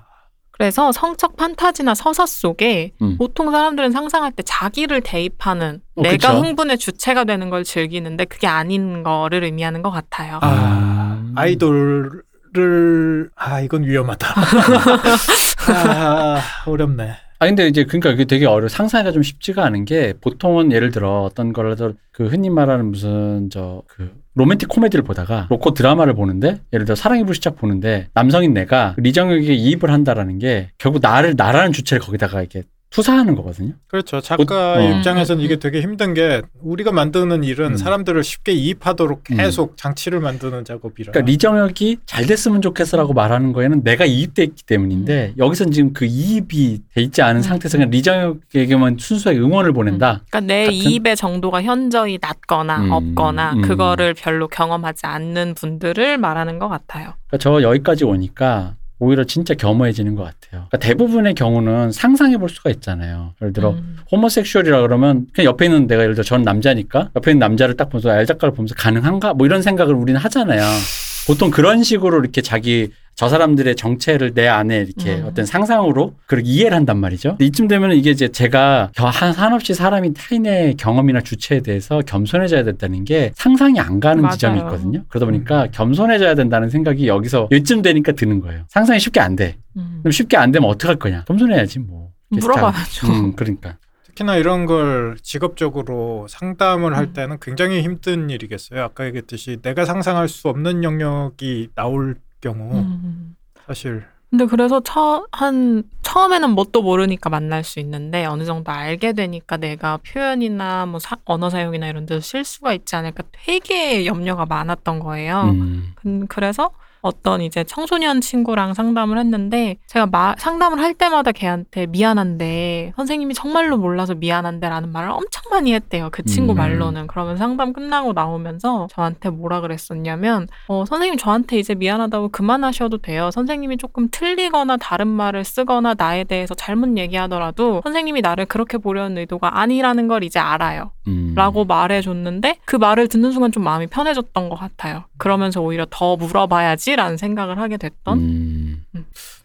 그래서 성적 판타지나 서사 속에 음. 보통 사람들은 상상할 때 자기를 대입하는 어, 내가 그쵸. 흥분의 주체가 되는 걸 즐기는데 그게 아닌 거를 의미하는 것 같아요. 아 음. 아이돌 이거를 아 이건 위험하다. 아, 어렵네. 아 근데 이제 그러니까 이게 되게 어려 상상하기가 좀 쉽지가 않은 게 보통은 예를 들어 어떤 걸라도 그 흔히 말하는 무슨 저그 로맨틱 코미디를 보다가 로코 드라마를 보는데 예를 들어 사랑의 불시착 보는데 남성인 내가 리정혁에게 이입을 한다라는 게 결국 나를 나라는 주체를 거기다가 이렇게 투사하는 거거든요. 그렇죠. 작가의 어. 입장에서는 이게 되게 힘든 게 우리가 만드는 일은 음. 사람들을 쉽게 이입하도록 음. 계속 장치를 만드는 작업이라. 그러니까 리정혁이 잘 됐으면 좋겠어라고 말하는 거에는 내가 이입돼 있기 때문인데 여기선 지금 그 이입이 돼 있지 않은 음. 상태에서 그냥 리정혁에게만 순수하게 응원을 보낸다. 그러니까 내 같은? 이입의 정도가 현저히 낮거나 음, 없거나 음. 그거를 별로 경험하지 않는 분들을 말하는 것 같아요. 그러니까 저 여기까지 오니까 오히려 진짜 겸허해지는 것 같아요. 그러니까 대부분의 경우는 상상해 볼 수가 있잖아요. 예를 들어 음. 호모섹슈얼이라 그러면 그냥 옆에 있는 내가 예를 들어 전 남자니까 옆에 있는 남자를 딱 보면서 알 작가를 보면서 가능한가 뭐 이런 생각을 우리는 하잖아요. 보통 그런 식으로 이렇게 자기 저 사람들의 정체를 내 안에 이렇게 음. 어떤 상상으로 그렇게 이해를 한단 말이죠. 이쯤 되면 이게 이제 제가 한 한없이 사람이 타인의 경험이나 주체에 대해서 겸손해져야 된다는 게 상상이 안 가는 맞아요. 지점이 있거든요. 그러다 보니까 겸손해져야 된다는 생각이 여기서 이쯤 되니까 드는 거예요. 상상이 쉽게 안 돼. 음. 그럼 쉽게 안 되면 어떡할 거냐? 겸손해야지 뭐. 물어봐야죠. 음, 그러니까. 특히나 이런 걸 직업적으로 상담을 할 음. 때는 굉장히 힘든 일이겠어요. 아까 얘기했듯이 내가 상상할 수 없는 영역이 나올 경우 음. 사실 근데 그래서 처, 한 처음에는 뭣도 모르니까 만날 수 있는데 어느 정도 알게 되니까 내가 표현이나 뭐 사- 언어 사용이나 이런 데서 실수가 있지 않을까 되게 염려가 많았던 거예요. 음. 근- 그래서 어떤 이제 청소년 친구랑 상담을 했는데 제가 마- 상담을 할 때마다 걔한테 미안한데 선생님이 정말로 몰라서 미안한데라는 말을 엄청 많이 했대요. 그 친구 음. 말로는. 그러면 상담 끝나고 나오면서 저한테 뭐라 그랬었냐면 어, 선생님 저한테 이제 미안하다고 그만하셔도 돼요. 선생님이 조금 틀리거나 다른 말을 쓰거나 나에 대해서 잘못 얘기하더라도 선생님이 나를 그렇게 보려는 의도가 아니라는 걸 이제 알아요. 음. 라고 말해줬는데 그 말을 듣는 순간 좀 마음이 편해졌던 것 같아요. 그러면서 오히려 더 물어봐야지라는 생각을 하게 됐던. 음.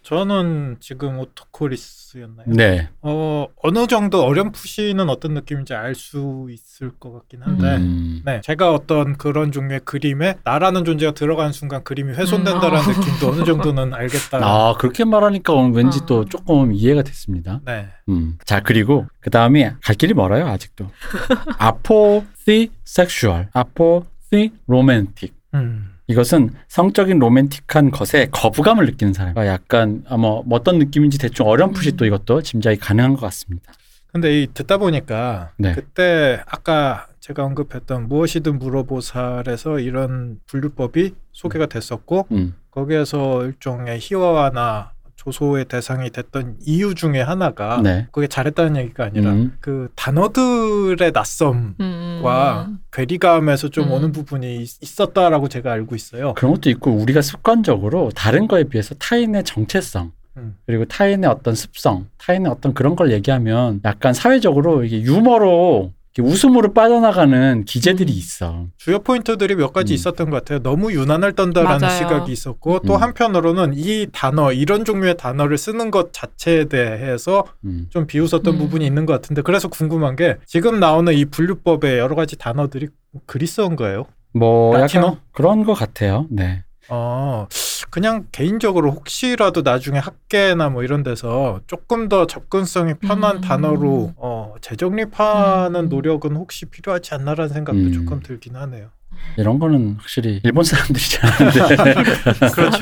저는 지금 autochoris였나요? 네. 어 어느 정도 어렴풋이는 어떤 느낌인지 알 수 있을 것 같긴 한데 음. 네, 제가 어떤 그런 종류의 그림에 나라는 존재가 들어가는 순간 그림이 훼손된다라는 음. 느낌도 어느 정도는 알겠다. 아, 그렇게 말하니까 왠지 아. 또 조금 이해가 됐습니다. 네. 음. 자, 그리고 그 다음에 갈 길이 멀어요, 아직도. 아포 시 섹슈얼, 아포 시 로맨틱. 음. 이것은 성적인 로맨틱한 것에 거부감을 느끼는 사람. 약간 아, 뭐 어떤 느낌인지 대충 어렴풋이 음. 또 이것도 짐작이 가능한 것 같습니다. 근데 이 듣다 보니까 네. 그때 아까 제가 언급했던 무엇이든 물어보살에서 이런 분류법이 소개가 됐었고 음. 거기에서 일종의 희화화나 조소의 대상이 됐던 이유 중에 하나가 네. 그게 잘했다는 얘기가 아니라 음. 그 단어들의 낯섦과 음. 괴리감에서 좀 음. 오는 부분이 있- 있었다라고 제가 알고 있어요. 그런 것도 있고 우리가 습관적으로 다른 거에 비해서 타인의 정체성 음. 그리고 타인의 어떤 습성, 타인의 어떤 그런 걸 얘기하면 약간 사회적으로 이게 유머로 웃음으로 빠져나가는 기제들이 음. 있어. 주요 포인트들이 몇 가지 음. 있었던 것 같아요. 너무 유난을 떤다라는 맞아요. 시각이 있었고 또 음. 한편으로는 이 단어 이런 종류의 단어를 쓰는 것 자체에 대해서 음. 좀 비웃었던 음. 부분이 있는 것 같은데 그래서 궁금한 게 지금 나오는 이 분류법의 여러 가지 단어들이 그리스어인가요? 뭐 라틴어? 약간 그런 것 같아요. 네. 어, 그냥 개인적으로 혹시라도 나중에 학계나 뭐 이런 데서 조금 더 접근성이 편한 음. 단어로 어, 재정립하는 음. 노력은 혹시 필요하지 않나라는 생각도 음. 조금 들긴 하네요. 이런 거는 확실히 일본 사람들이 잘하는데. 그렇죠.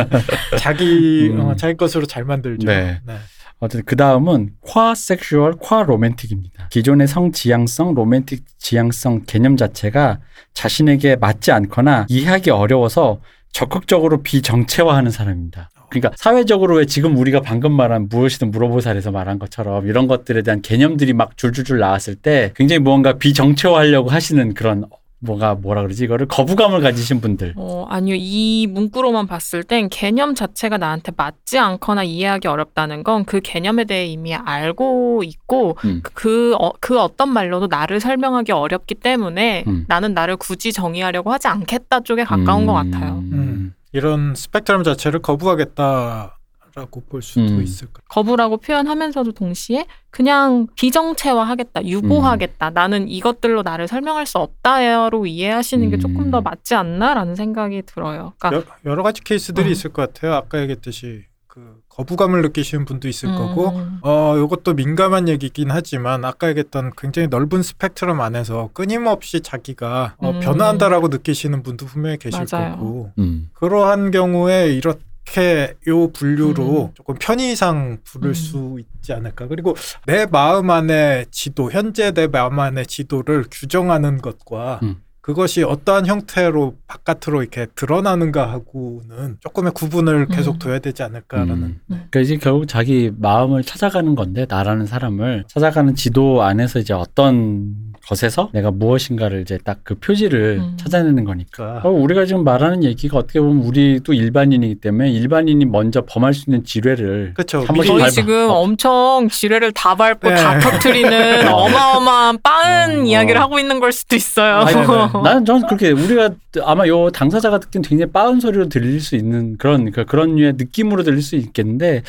자기 음. 어, 자기 것으로 잘 만들죠. 네. 어쨌든 그 다음은 quoisexual, quoiromantic입니다. 기존의 성 지향성, 로맨틱 지향성 개념 자체가 자신에게 맞지 않거나 이해하기 어려워서 적극적으로 비정체화하는 사람입니다. 그러니까 사회적으로 왜 지금 우리가 방금 말한 무엇이든 물어보살에서 말한 것처럼 이런 것들에 대한 개념들이 막 줄줄줄 나왔을 때 굉장히 무언가 비정체화하려고 하시는 그런 뭐가 뭐라 그러지 이거를 거부감을 가지신 분들 어, 아니요. 이 문구로만 봤을 땐 개념 자체가 나한테 맞지 않거나 이해하기 어렵다는 건 그 개념에 대해 이미 알고 있고 음. 그, 어, 그 어떤 말로도 나를 설명하기 어렵기 때문에 음. 나는 나를 굳이 정의하려고 하지 않겠다 쪽에 가까운 것 같아요. 음. 이런 스펙트럼 자체를 거부하겠다라는 거부라고 볼 수도 음. 있을 것 같아요. 거부라고 표현하면서도 동시에 그냥 비정체화하겠다, 유보하겠다. 나는 이것들로 나를 설명할 수 없다로 이해하시는 게 음. 조금 더 맞지 않나라는 생각이 들어요. 그러니까 여, 여러 가지 케이스들이 어. 있을 것 같아요. 아까 얘기했듯이 그 거부감을 느끼시는 분도 있을 거고 음, 어, 요것도 민감한 얘기긴 하지만 아까 얘기했던 굉장히 넓은 스펙트럼 안에서 끊임없이 자기가 어, 음. 변화한다라고 느끼시는 분도 분명히 계실 맞아요. 거고 음. 그러한 경우에 이렇 게 요 분류로 음. 조금 편의상 부를 음. 수 있지 않을까. 그리고 내 마음 안의 지도, 현재 내 마음 안의 지도를 규정하는 것과 음. 그것이 어떠한 형태로 바깥으로 이렇게 드러나는가 하고는 조금의 구분을 계속 음. 둬야 되지 않을까라는 음. 그러니까 이제 결국 자기 마음을 찾아가는 건데 나라는 사람을 찾아가는 지도 안에서 이제 어떤 것에서 내가 무엇인가를 이제 딱 그 표지를 음. 찾아내는 거니까 아. 어, 우리가 지금 말하는 얘기가 어떻게 보면 우리도 일반인이기 때문에 일반인이 먼저 범할 수 있는 지뢰를 그렇죠. 저희. 지금 어. 엄청 지뢰를 다 밟고 네. 다 터트리는 어. 어마어마한 빠른 어. 이야기를 하고 있는 걸 수도 있어요. 나는 전 그렇게 우리가 아마 요 당사자가 듣기엔 굉장히 빠른 소리로 들릴 수 있는 그런 그- 그런 류의 느낌으로 들릴 수 있겠는데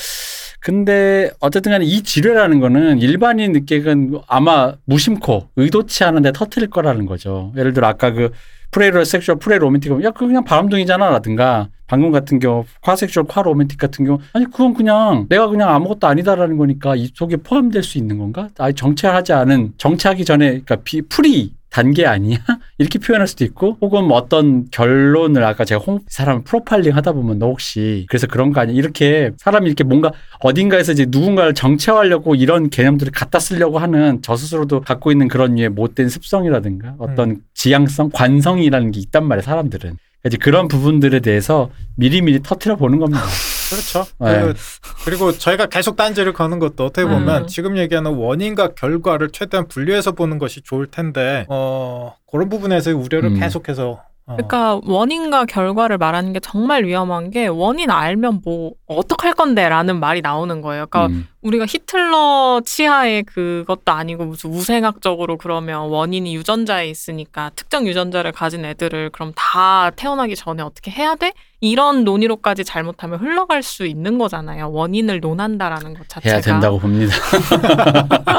근데 어쨌든 간에 이 지뢰라는 거는 일반인 느끼기엔 아마 무심코 의도치 않은데 터트릴 거라는 거죠. 예를 들어 아까 그 프레로 섹슈얼 프레 로맨틱 하면 야 그거 그냥 바람둥이잖아 라든가 방금 같은 경우 콰섹슈얼 콰 로맨틱 같은 경우 아니 그건 그냥 내가 그냥 아무것도 아니다라는 거니까 이 속에 포함될 수 있는 건가? 아예 정체하지 않은 정체하기 전에 그러니까 비 프리 단계 아니야? 이렇게 표현할 수도 있고 혹은 뭐 어떤 결론을 아까 제가 홍 사람 프로파일링 하다 보면 너 혹시 그래서 그런 거 아니야? 이렇게 사람이 이렇게 뭔가 어딘가에서 이제 누군가를 정체화하려고 이런 개념들을 갖다 쓰려고 하는 저 스스로도 갖고 있는 그런 류의 못된 습성이라든가 어떤 지향성, 관성이라는 게 있단 말이에요, 사람들은. 이제 그런 부분들에 대해서 미리미리 터트려 보는 겁니다. 그렇죠. 네. 그리고, 그리고 저희가 계속 딴지를 거는 것도 어떻게 보면 음. 지금 얘기하는 원인과 결과를 최대한 분리해서 보는 것이 좋을 텐데 어, 그런 부분에서 우려를 음. 계속해서 어, 그러니까 원인과 결과를 말하는 게 정말 위험한 게 원인 알면 뭐 어떡할 건데라는 말이 나오는 거예요. 그러니까 음. 우리가 히틀러 치하의 그것도 아니고 무슨 우생학적으로 그러면 원인이 유전자에 있으니까 특정 유전자를 가진 애들을 그럼 다 태어나기 전에 어떻게 해야 돼? 이런 논의로까지 잘못하면 흘러갈 수 있는 거잖아요. 원인을 논한다라는 것 자체가. 해야 된다고 봅니다.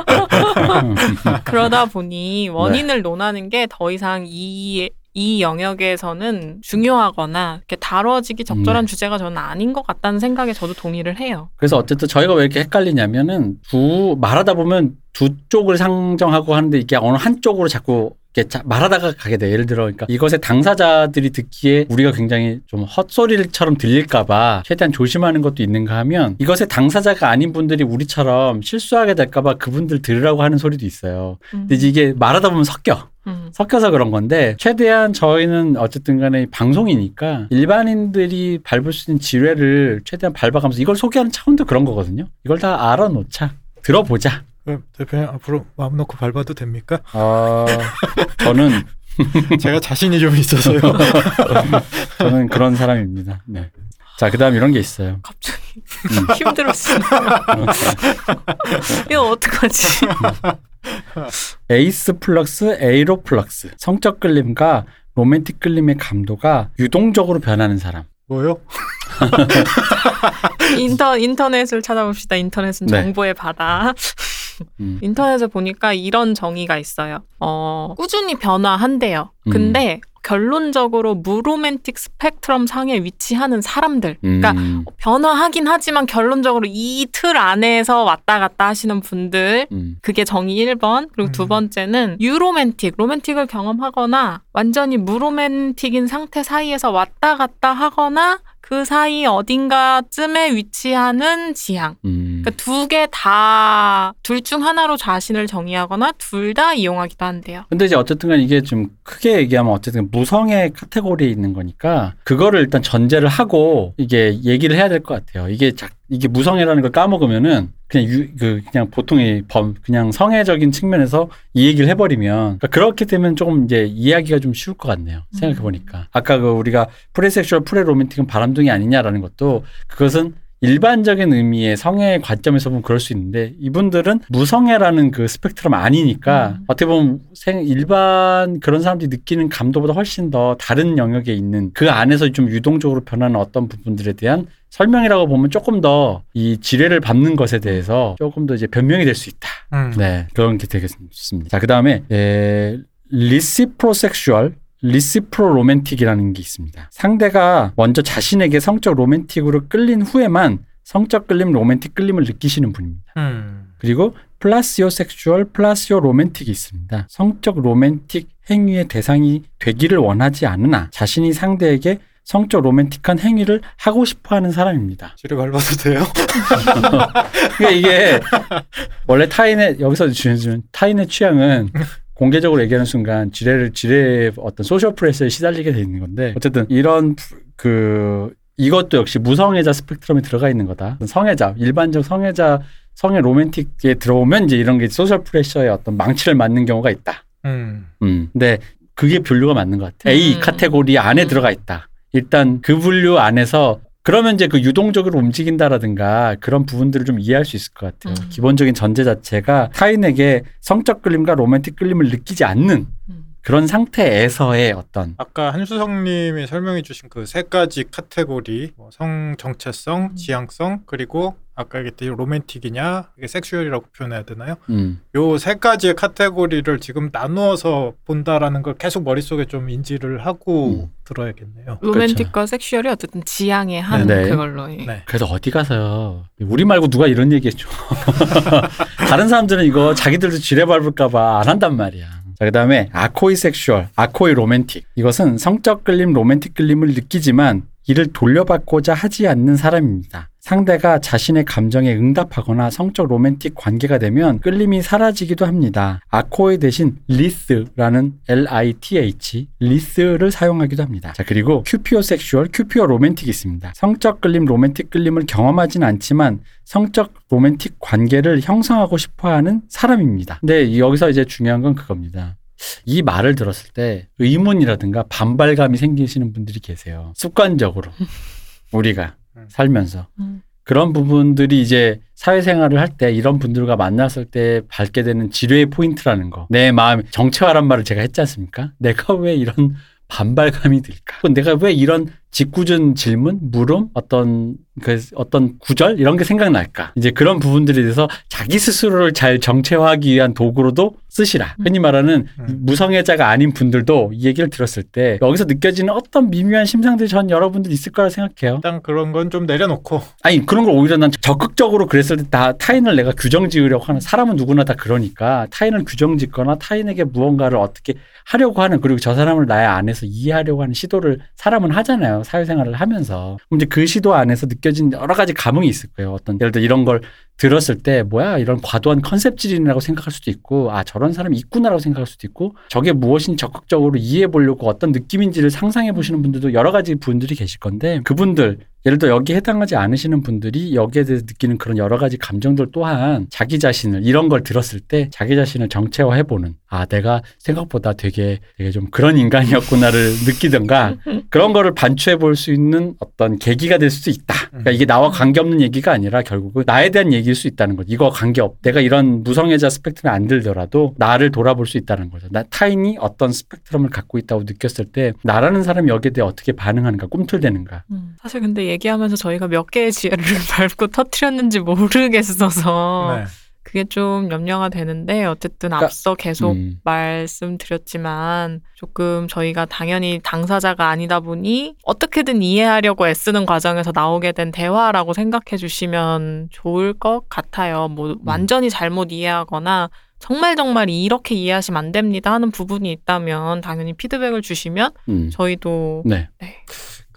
그러다 보니 네. 원인을 논하는 게 더 이상 이, 이 영역에서는 중요하거나 이렇게 다뤄지기 적절한 네. 주제가 저는 아닌 것 같다는 생각에 저도 동의를 해요. 그래서 어쨌든 저희가 왜 이렇게 헷갈리냐면은 두 말하다 보면 두 쪽을 상정하고 하는데 이게 어느 한쪽으로 자꾸 이렇게 자- 말하다가 가게 돼. 예를 들어, 그러니까 이것의 당사자들이 듣기에 우리가 굉장히 좀 헛소리처럼 들릴까봐 최대한 조심하는 것도 있는가 하면 이것의 당사자가 아닌 분들이 우리처럼 실수하게 될까봐 그분들 들으라고 하는 소리도 있어요. 음. 근데 이게 말하다 보면 섞여. 음. 섞여서 그런 건데 최대한 저희는 어쨌든 간에 방송이니까 일반인들이 밟을 수 있는 지뢰를 최대한 밟아가면서 이걸 소개하는 차원도 그런 거거든요. 이걸 다 알아놓자. 들어보자. 그럼 대표님 앞으로 마음 놓고 밟아도 됩니까? 어, 저는 제가 자신이 좀 있어서요. 저는 그런 사람입니다. 네. 자, 그 다음 이런 게 있어요. 갑자기 음. 힘들었어요. 이거 어떡하지? ace flux aro flux 성적 끌림과 로맨틱 끌림의 감도가 유동적으로 변하는 사람. 뭐요? 인터 인터넷을 찾아봅시다. 인터넷은 네. 정보의 바다. 음. 인터넷에 보니까 이런 정의가 있어요. 어, 꾸준히 변화한대요. 음. 근데 결론적으로 무로맨틱 스펙트럼 상에 위치하는 사람들. 그러니까 음, 변화하긴 하지만 결론적으로 이 틀 안에서 왔다 갔다 하시는 분들 음, 그게 정의 1번. 그리고 두 음. 번째는 유로맨틱, 로맨틱을 경험하거나 완전히 무로맨틱인 상태 사이에서 왔다 갔다 하거나 그 사이 어딘가쯤에 위치하는 지향. 음. 그러니까 두 개 다 둘 중 하나로 자신을 정의하거나 둘 다 이용하기도 한대요. 근데 이제 어쨌든 간 이게 좀 크게 얘기하면 어쨌든 무성의 카테고리에 있는 거니까 그거를 일단 전제를 하고 이게 얘기를 해야 될 것 같아요. 이게 자, 이게 무성애라는 걸 까먹으면은 그냥 유, 그 그냥 보통의 범 그냥 성애적인 측면에서 이 얘기를 해버리면 그러니까 그렇게 되면 조금 이제 이해하기가 좀 쉬울 것 같네요. 생각해 보니까 아까 그 우리가 fraysexual frayromantic은 바람둥이 아니냐라는 것도 그것은 일반적인 의미의 성애의 관점에서 보면 그럴 수 있는데 이분들은 무성애라는 그 스펙트럼 아니니까 음. 어떻게 보면 생 일반 그런 사람들이 느끼는 감도보다 훨씬 더 다른 영역에 있는 그 안에서 좀 유동적으로 변하는 어떤 부분들에 대한 설명이라고 보면 조금 더 이 지뢰를 밟는 것에 대해서 조금 더 이제 변명이 될 수 있다. 음. 네, 그런 게 되겠습니다. 자, 그 다음에 reciprosexual, recipromantic이라는 게 있습니다. 상대가 먼저 자신에게 성적 로맨틱으로 끌린 후에만 성적 끌림, 로맨틱 끌림을 느끼시는 분입니다. 음. 그리고 placiosexual, placioromantic이 있습니다. 성적 로맨틱 행위의 대상이 되기를 원하지 않으나 자신이 상대에게 성적 로맨틱한 행위를 하고 싶어 하는 사람입니다. 지뢰 밟아도 돼요? 그러니까 이게 원래 타인의 여기서 주는 타인의 취향은 공개적으로 얘기하는 순간 지뢰를 지뢰의 어떤 social pressure에 시달리게 돼 있는 건데 어쨌든 이런 그 이것도 역시 무성애자 스펙트럼에 들어가 있는 거다. 성애자 일반적 성애자 성애 로맨틱에 들어오면 이제 이런 게 social pressure의 어떤 망치를 맞는 경우가 있다. 음. 음. 근데 그게 분류가 맞는 것 같아. A 음. 카테고리 안에 음. 들어가 있다. 일단 그 분류 안에서 그러면 이제 그 유동적으로 움직인다라든가 그런 부분들을 좀 이해할 수 있을 것 같아요. 음. 기본적인 전제 자체가 타인에게 성적 끌림과 로맨틱 끌림을 느끼지 않는 음. 그런 상태에서의 어떤 아까 한수성님이 설명해 주신 그 세 가지 카테고리 뭐 성 정체성, 음. 지향성 그리고 아까 얘기했듯이 로맨틱이냐 이게 sexual이라고 표현해야 되나요? 음, 요세 가지의 카테고리를 지금 나누어서 본다라는 걸 계속 머릿속에 좀 인지를 하고 음. 들어야겠네요. 로맨틱과 섹슈얼이 어쨌든 지향의 한 네네. 그걸로. 예. 네. 그래서 어디 가서요. 우리 말고 누가 이런 얘기해줘. 다른 사람들은 이거 자기들도 지뢰 밟을까 봐 안 한단 말이야. 자, 그 다음에 akoi sexual, akoi romantic. 이것은 성적 끌림, 로맨틱 끌림을 느끼지만 이를 돌려받고자 하지 않는 사람입니다. 상대가 자신의 감정에 응답하거나 성적 로맨틱 관계가 되면 끌림이 사라지기도 합니다. akoi 대신 lith라는 L-I-T-H, lith를 사용하기도 합니다. 자, 그리고 cupio sexual, cupio romantic이 있습니다. 성적 끌림, 로맨틱 끌림을 경험하진 않지만 성적 로맨틱 관계를 형성하고 싶어 하는 사람입니다. 근데 여기서 이제 중요한 건 그겁니다. 이 말을 들었을 때 의문이라든가 반발감이 생기시는 분들이 계세요. 습관적으로. 우리가 음. 살면서. 음. 그런 부분들이 이제 사회생활을 할 때 이런 분들과 만났을 때 밟게 되는 지뢰의 포인트라는 거. 내 마음 정체화란 말을 제가 했지 않습니까? 내가 왜 이런 반발감이 들까? 또 내가 왜 이런 짓궂은 질문, 물음, 어떤 그 어떤 구절 이런 게 생각날까? 이제 그런 부분들에 대해서 자기 스스로를 잘 정체화하기 위한 도구로도 쓰시라. 흔히 말하는 음. 무성애자가 아닌 분들도 이 얘기를 들었을 때 여기서 느껴지는 어떤 미묘한 심상들이 전 여러분들 있을 거라 생각해요. 일단 그런 건 좀 내려놓고 아니 그런 걸 오히려 난 적극적으로 그랬을 때 다 타인을 내가 규정 지으려고 하는 사람은 누구나 다 그러니까 타인을 규정 짓거나 타인에게 무언가를 어떻게 하려고 하는 그리고 저 사람을 나의 안에서 이해하려고 하는 시도를 사람은 하잖아요 사회생활을 하면서 이제 그 시도 안에서 느껴진 여러 가지 감흥이 있을 거예요. 어떤 예를 들어 이런 걸 들었을 때 뭐야 이런 과도한 컨셉질이라고 생각할 수도 있고 아 저런 사람이 있구나라고 생각할 수도 있고 저게 무엇인지 적극적으로 이해해 보려고 어떤 느낌인지를 상상해 보시는 분들도 여러 가지 분들이 계실 건데 그분들 예를 들어 여기에 해당하지 않으시는 분들이 여기에 대해서 느끼는 그런 여러 가지 감정들 또한 자기 자신을 이런 걸 들었을 때 자기 자신을 정체화해 보는 아 내가 생각보다 되게 되게 좀 그런 인간이었구나를 느끼든가 그런 거를 반추해 볼 수 있는 어떤 계기가 될 수도 있다. 그러니까 이게 나와 관계없는 얘기가 아니라 결국은 나에 대한 얘기 일수 있다는 거죠. 이거 관계없. 내가 이런 무성애자 스펙트럼에 안 들더라도 나를 돌아볼 수 있다는 거죠. 나 타인이 어떤 스펙트럼을 갖고 있다고 느꼈을 때 나라는 사람이 여기에 대해 어떻게 반응하는가, 꿈틀대는가. 음. 사실 근데 얘기하면서 저희가 몇 개의 지혜를 밟고 터트렸는지 모르겠어서 네. 그게 좀 염려가 되는데 어쨌든 그러니까, 앞서 계속 음. 말씀드렸지만 조금 저희가 당연히 당사자가 아니다 보니 어떻게든 이해하려고 애쓰는 과정에서 나오게 된 대화라고 생각해 주시면 좋을 것 같아요. 뭐 완전히 잘못 이해하거나 정말 정말 이렇게 이해하시면 안 됩니다 하는 부분이 있다면 당연히 피드백을 주시면 음. 저희도 네.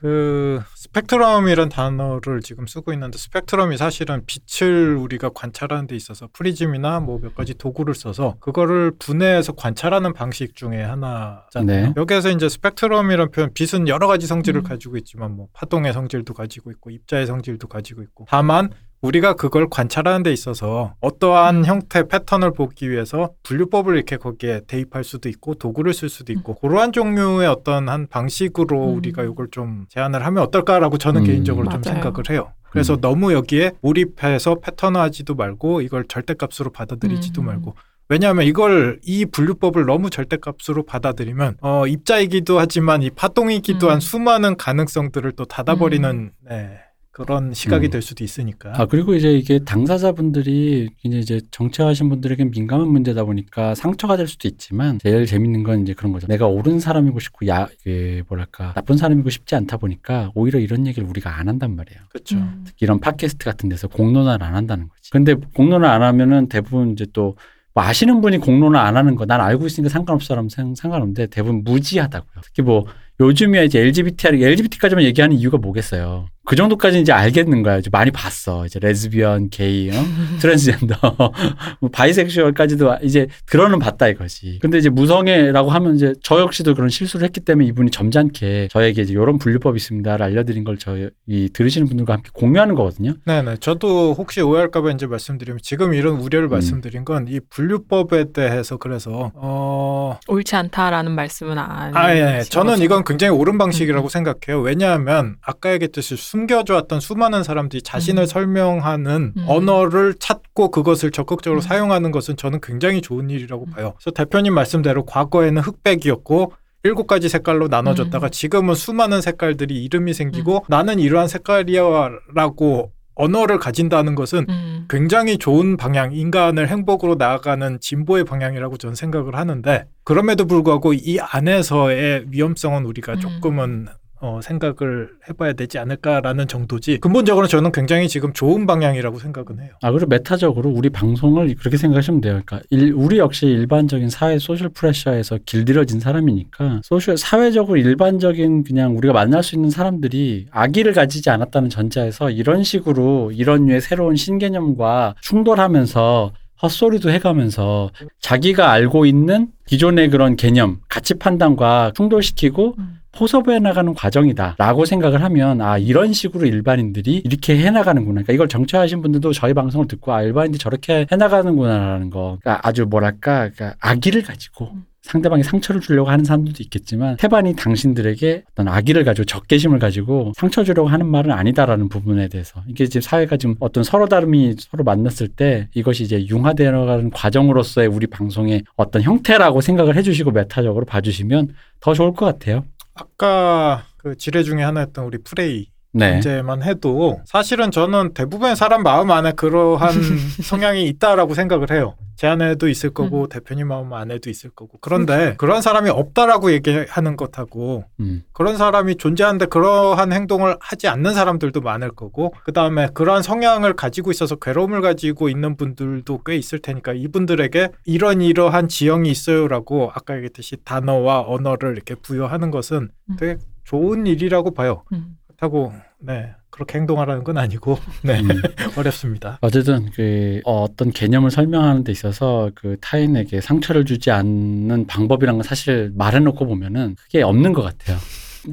그 스펙트럼이란 단어를 지금 쓰고 있는데 스펙트럼이 사실은 빛을 우리가 관찰하는 데 있어서 프리즘이나 뭐 몇 가지 도구를 써서 그거를 분해해서 관찰하는 방식 중에 하나잖아요. 네. 여기에서 이제 스펙트럼이란 표현 빛은 여러 가지 성질을 음. 가지고 있지만 뭐 파동의 성질도 가지고 있고 입자의 성질도 가지고 있고 다만 우리가 그걸 관찰하는 데 있어서 어떠한 형태 패턴을 보기 위해서 분류법을 이렇게 거기에 대입할 수도 있고 도구를 쓸 수도 있고 그러한 종류의 어떤 한 방식으로 음. 우리가 이걸 좀 제안을 하면 어떨까라고 저는 음. 개인적으로 좀 맞아요. 생각을 해요. 그래서 음. 너무 여기에 몰입해서 패턴화하지도 말고 이걸 절대값으로 받아들이지도 음. 말고 왜냐하면 이걸 이 분류법을 너무 절대값으로 받아들이면 어 입자이기도 하지만 이 파동이기도 음. 한 수많은 가능성들을 또 닫아버리는 네, 그런 시각이 음. 될 수도 있으니까. 아 그리고 이제 이게 당사자분들이 이제 이제 정체하신 분들에겐 민감한 문제다 보니까 상처가 될 수도 있지만 제일 재밌는 건 이제 그런 거죠. 내가 옳은 사람이고 싶고 야 그 뭐랄까 나쁜 사람이고 싶지 않다 보니까 오히려 이런 얘기를 우리가 안 한단 말이에요. 그렇죠. 음. 특히 이런 팟캐스트 같은 데서 공론화를 안 한다는 거지. 근데 공론화 안 하면은 대부분 이제 또 뭐 아시는 분이 공론화 안 하는 거 난 알고 있으니까 상관없어라면 상- 상관없는데 대부분 무지하다고요. 특히 뭐 요즘에 이제 LGBT, LGBT까지만 얘기하는 이유가 뭐겠어요. 그 정도까지 이제 알겠는 거야. 이제 많이 봤어. 이제 레즈비언, 게이, 어? 트랜스젠더, 뭐 bisexual까지도 이제 들어는 봤다 이거지. 근데 이제 무성애라고 하면 이제 저 역시도 그런 실수를 했기 때문에 이분이 점잖게 저에게 이제 이런 분류법이 있습니다를 알려드린 걸 저희 이 들으시는 분들과 함께 공유하는 거거든요. 네네. 저도 혹시 오해할까봐 이제 말씀드리면 지금 이런 우려를 음. 말씀드린 건 이 분류법에 대해서 그래서 어 옳지 않다라는 말씀은 안. 아, 예. 저는 이건 굉장히 옳은 방식이라고 생각해요. 왜냐하면 아까 얘기했듯이 숨겨져왔던 수많은 사람들이 자신을 음. 설명하는 음. 언어를 찾고 그것을 적극적으로 음. 사용하는 것은 저는 굉장히 좋은 일이라고 봐요. 그래서 대표님 말씀대로 과거에는 흑백이었고 일곱 가지 색깔로 나눠졌다가 음. 지금은 수많은 색깔들이 이름이 생기고 나는 이러한 색깔이야라고 언어를 가진다는 것은 음. 굉장히 좋은 방향, 인간을 행복으로 나아가는 진보의 방향이라고 저는 생각을 하는데 그럼에도 불구하고 이 안에서의 위험성은 우리가 음. 조금은 어, 생각을 해봐야 되지 않을까라는 정도지 근본적으로 저는 굉장히 지금 좋은 방향이라고 생각은 해요. 아, 그리고 메타적으로 우리 방송을 그렇게 생각하시면 돼요. 그러니까 일- 우리 역시 일반적인 사회 social pressure에서 길들여진 사람이니까 social 사회적으로 일반적인 그냥 우리가 만날 수 있는 사람들이 악의를 가지지 않았다는 전제에서 이런 식으로 이런 류의 새로운 신개념과 충돌하면서 헛소리도 해가면서 자기가 알고 있는 기존의 그런 개념, 가치 판단과 충돌시키고 음. 포섭해 나가는 과정이다라고 생각을 하면 아 이런 식으로 일반인들이 이렇게 해 나가는구나. 그러니까 이걸 정체화하신 분들도 저희 방송을 듣고 아 일반인들이 저렇게 해 나가는구나라는 거. 그러니까 아주 뭐랄까 그러니까 악의를 가지고 음. 상대방이 상처를 주려고 하는 사람들도 있겠지만 태반이 당신들에게 어떤 악의를 가지고 적개심을 가지고 상처 주려고 하는 말은 아니다라는 부분에 대해서 이게 지금 사회가 지금 어떤 서로 다름이 서로 만났을 때 이것이 이제 융화되어가는 과정으로서의 우리 방송의 어떤 형태라고 생각을 해주시고 메타적으로 봐주시면 더 좋을 것 같아요. 아까 그 지뢰 중에 하나였던 우리 프레이 네. 문제만 해도 사실은 저는 대부분의 사람 마음 안에 그러한 성향이 있다라고 생각을 해요. 제 안에도 있을 거고 대표님 마음 안에도 있을 거고 그런데 그런 사람이 없다라고 얘기하는 것하고 음. 그런 사람이 존재하는데 그러한 행동을 하지 않는 사람들도 많을 거고 그 다음에 그러한 성향을 가지고 있어서 괴로움을 가지고 있는 분들도 꽤 있을 테니까 이분들에게 이런 이러한 지형이 있어요라고 아까 얘기했듯이 단어와 언어를 이렇게 부여하는 것은 음. 되게 좋은 일이라고 봐요. 음. 그렇다고 네 그렇게 행동하라는 건 아니고 네 음. 어렵습니다. 어쨌든 그 어, 어떤 개념을 설명하는 데 있어서 그 타인에게 상처를 주지 않는 방법이란 건 사실 말해놓고 보면은 그게 없는 것 같아요.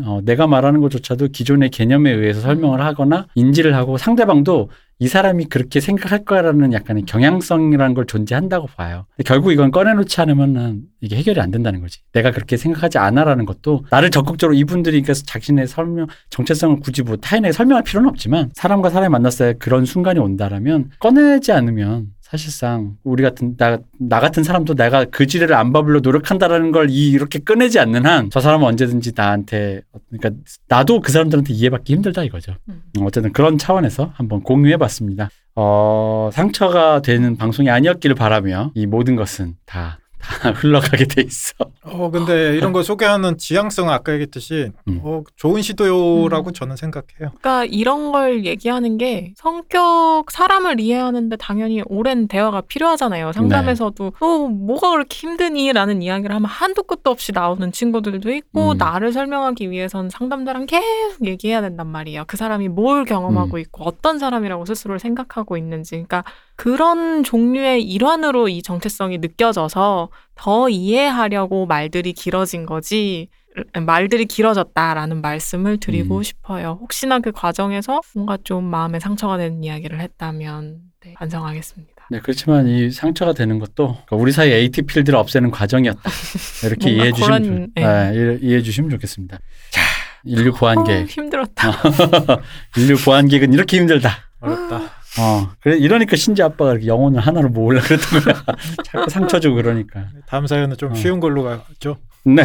어, 내가 말하는 것조차도 기존의 개념에 의해서 설명을 하거나 인지를 하고 상대방도 이 사람이 그렇게 생각할 거라는 약간의 경향성이라는 걸 존재한다고 봐요. 결국 이건 꺼내놓지 않으면은 이게 해결이 안 된다는 거지. 내가 그렇게 생각하지 않아라는 것도 나를 적극적으로 이분들이 그러니까 자신의 설명 정체성을 굳이 뭐 타인에게 설명할 필요는 없지만 사람과 사람이 만났을 때 그런 순간이 온다라면 꺼내지 않으면 사실상 우리 같은 나, 나 같은 사람도 내가 그 지뢰를 안 밟으려 노력한다라는 걸 이- 이렇게 꺼내지 않는 한 저 사람은 언제든지 나한테 그러니까 나도 그 사람들한테 이해받기 힘들다 이거죠. 음. 어쨌든 그런 차원에서 한번 공유해봤습니다. 어, 상처가 되는 방송이 아니었기를 바라며 이 모든 것은 다, 다 흘러가게 돼 있어. 어 근데 이런 걸 소개하는 지향성은 아까 얘기했듯이 음. 어, 좋은 시도라고 음. 저는 생각해요. 그러니까 이런 걸 얘기하는 게 성격 사람을 이해하는데 당연히 오랜 대화가 필요하잖아요. 상담에서도 어 뭐가 그렇게 힘드니라는 이야기를 하면 한도 끝도 없이 나오는 친구들도 있고 음. 나를 설명하기 위해선 상담자랑 계속 얘기해야 된단 말이에요. 그 사람이 뭘 경험하고 음. 있고 어떤 사람이라고 스스로를 생각하고 있는지. 그러니까 그런 종류의 일환으로 이 정체성이 느껴져서 더 이해하려고 말들이 길어진 거지. 말들이 길어졌다라는 말씀을 드리고 음. 싶어요. 혹시나 그 과정에서 뭔가 좀 마음에 상처가 되는 이야기를 했다면 네, 반성하겠습니다. 네, 그렇지만 이 상처가 되는 것도 그러니까 우리 사이 AT 필드를 없애는 과정이었다. 이렇게 이해해 주시면 좋, 예. 네, 이해- 이해해 주시면 좋겠습니다. 자, 인류 보안 어, 계획. 힘들었다. 인류 보안 계획은 이렇게 힘들다. 어렵다. 어, 그래 이러니까 신지 아빠가 이렇게 영혼을 하나로 모으려 그랬던 거야. 자꾸 상처 주고 그러니까. 다음 사연은 좀 어. 쉬운 걸로 가죠. 네.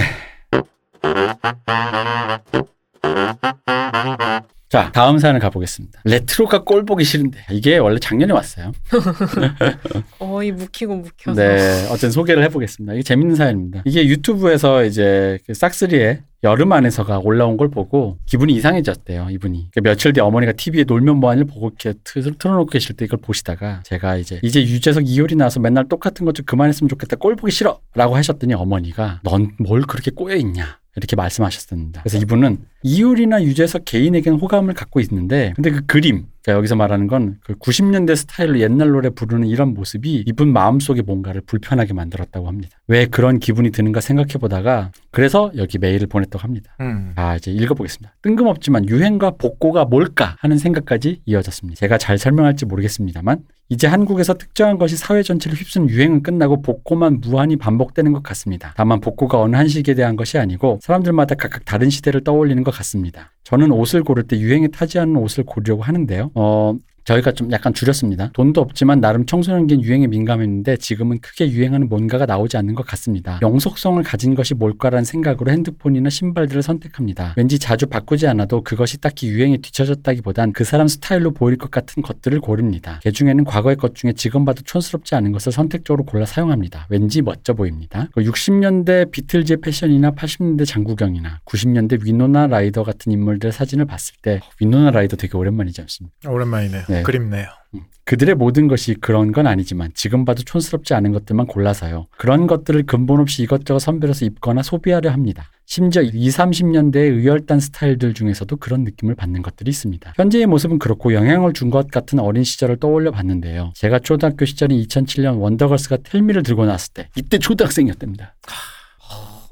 자, 다음 사연을 가보겠습니다. 레트로가 꼴 보기 싫은데 이게 원래 작년에 왔어요. 거의 묵히고 묵혀서. 네, 어쨌든 소개를 해보겠습니다. 이게 재밌는 사연입니다. 이게 유튜브에서 이제 그 싹스리의 여름 안에서가 올라온 걸 보고 기분이 이상해졌대요, 이분이. 그 며칠 뒤에 어머니가 TV에 놀면 뭐하니를 보고 이렇게 틀- 틀어놓고 계실 때 이걸 보시다가 제가 이제 이제 유재석 이효리 나와서 맨날 똑같은 것 좀 그만했으면 좋겠다, 꼴 보기 싫어! 라고 하셨더니 어머니가 넌 뭘 그렇게 꼬여 있냐. 이렇게 말씀하셨습니다. 그래서 이분은 이효리나 유재석 개인에게는 호감을 갖고 있는데 근데 그 그림 그러니까 여기서 말하는 건 그 90년대 스타일로 옛날 노래 부르는 이런 모습이 이분 마음속에 뭔가를 불편하게 만들었다고 합니다. 왜 그런 기분이 드는가 생각해 보다가 그래서 여기 메일을 보냈다고 합니다. 음. 아, 이제 읽어보겠습니다. 뜬금없지만 유행과 복고가 뭘까 하는 생각까지 이어졌습니다. 제가 잘 설명할지 모르겠습니다만 이제 한국에서 특정한 것이 사회 전체를 휩쓰는 유행은 끝나고 복고만 무한히 반복되는 것 같습니다. 다만 복고가 어느 한 시기에 대한 것이 아니고 사람들마다 각각 다른 시대를 떠올리는 것 같습니다. 저는 옷을 고를 때 유행에 타지 않는 옷을 고르려고 하는데요. 어, 저희가 좀 약간 줄였습니다. 돈도 없지만 나름 청소년기엔 유행에 민감했는데 지금은 크게 유행하는 뭔가가 나오지 않는 것 같습니다. 영속성을 가진 것이 뭘까라는 생각으로 핸드폰이나 신발들을 선택합니다. 왠지 자주 바꾸지 않아도 그것이 딱히 유행에 뒤처졌다기보단 그 사람 스타일로 보일 것 같은 것들을 고릅니다. 그 중에는 과거의 것 중에 지금 봐도 촌스럽지 않은 것을 선택적으로 골라 사용합니다. 왠지 멋져 보입니다. 60년대 비틀즈의 패션이나 80년대 장구경이나 90년대 위노나 라이더 같은 인물들의 사진을 봤을 때 어, 위노나 라이더 되게 오랜만이지 않습니까? 오랜만이네요. 네. 그립네요. 음. 그들의 모든 것이 그런 건 아니지만 지금 봐도 촌스럽지 않은 것들만 골라서요. 그런 것들을 근본 없이 이것저것 선별해서 입거나 소비하려 합니다. 심지어 20, 30년대의 의열단 스타일들 중에서도 그런 느낌을 받는 것들이 있습니다. 현재의 모습은 그렇고 영향을 준 것 같은 어린 시절을 떠올려 봤는데요. 제가 초등학교 시절인 2007년 원더걸스가 텔미를 들고 나왔을 때 이때 초등학생이었답니다.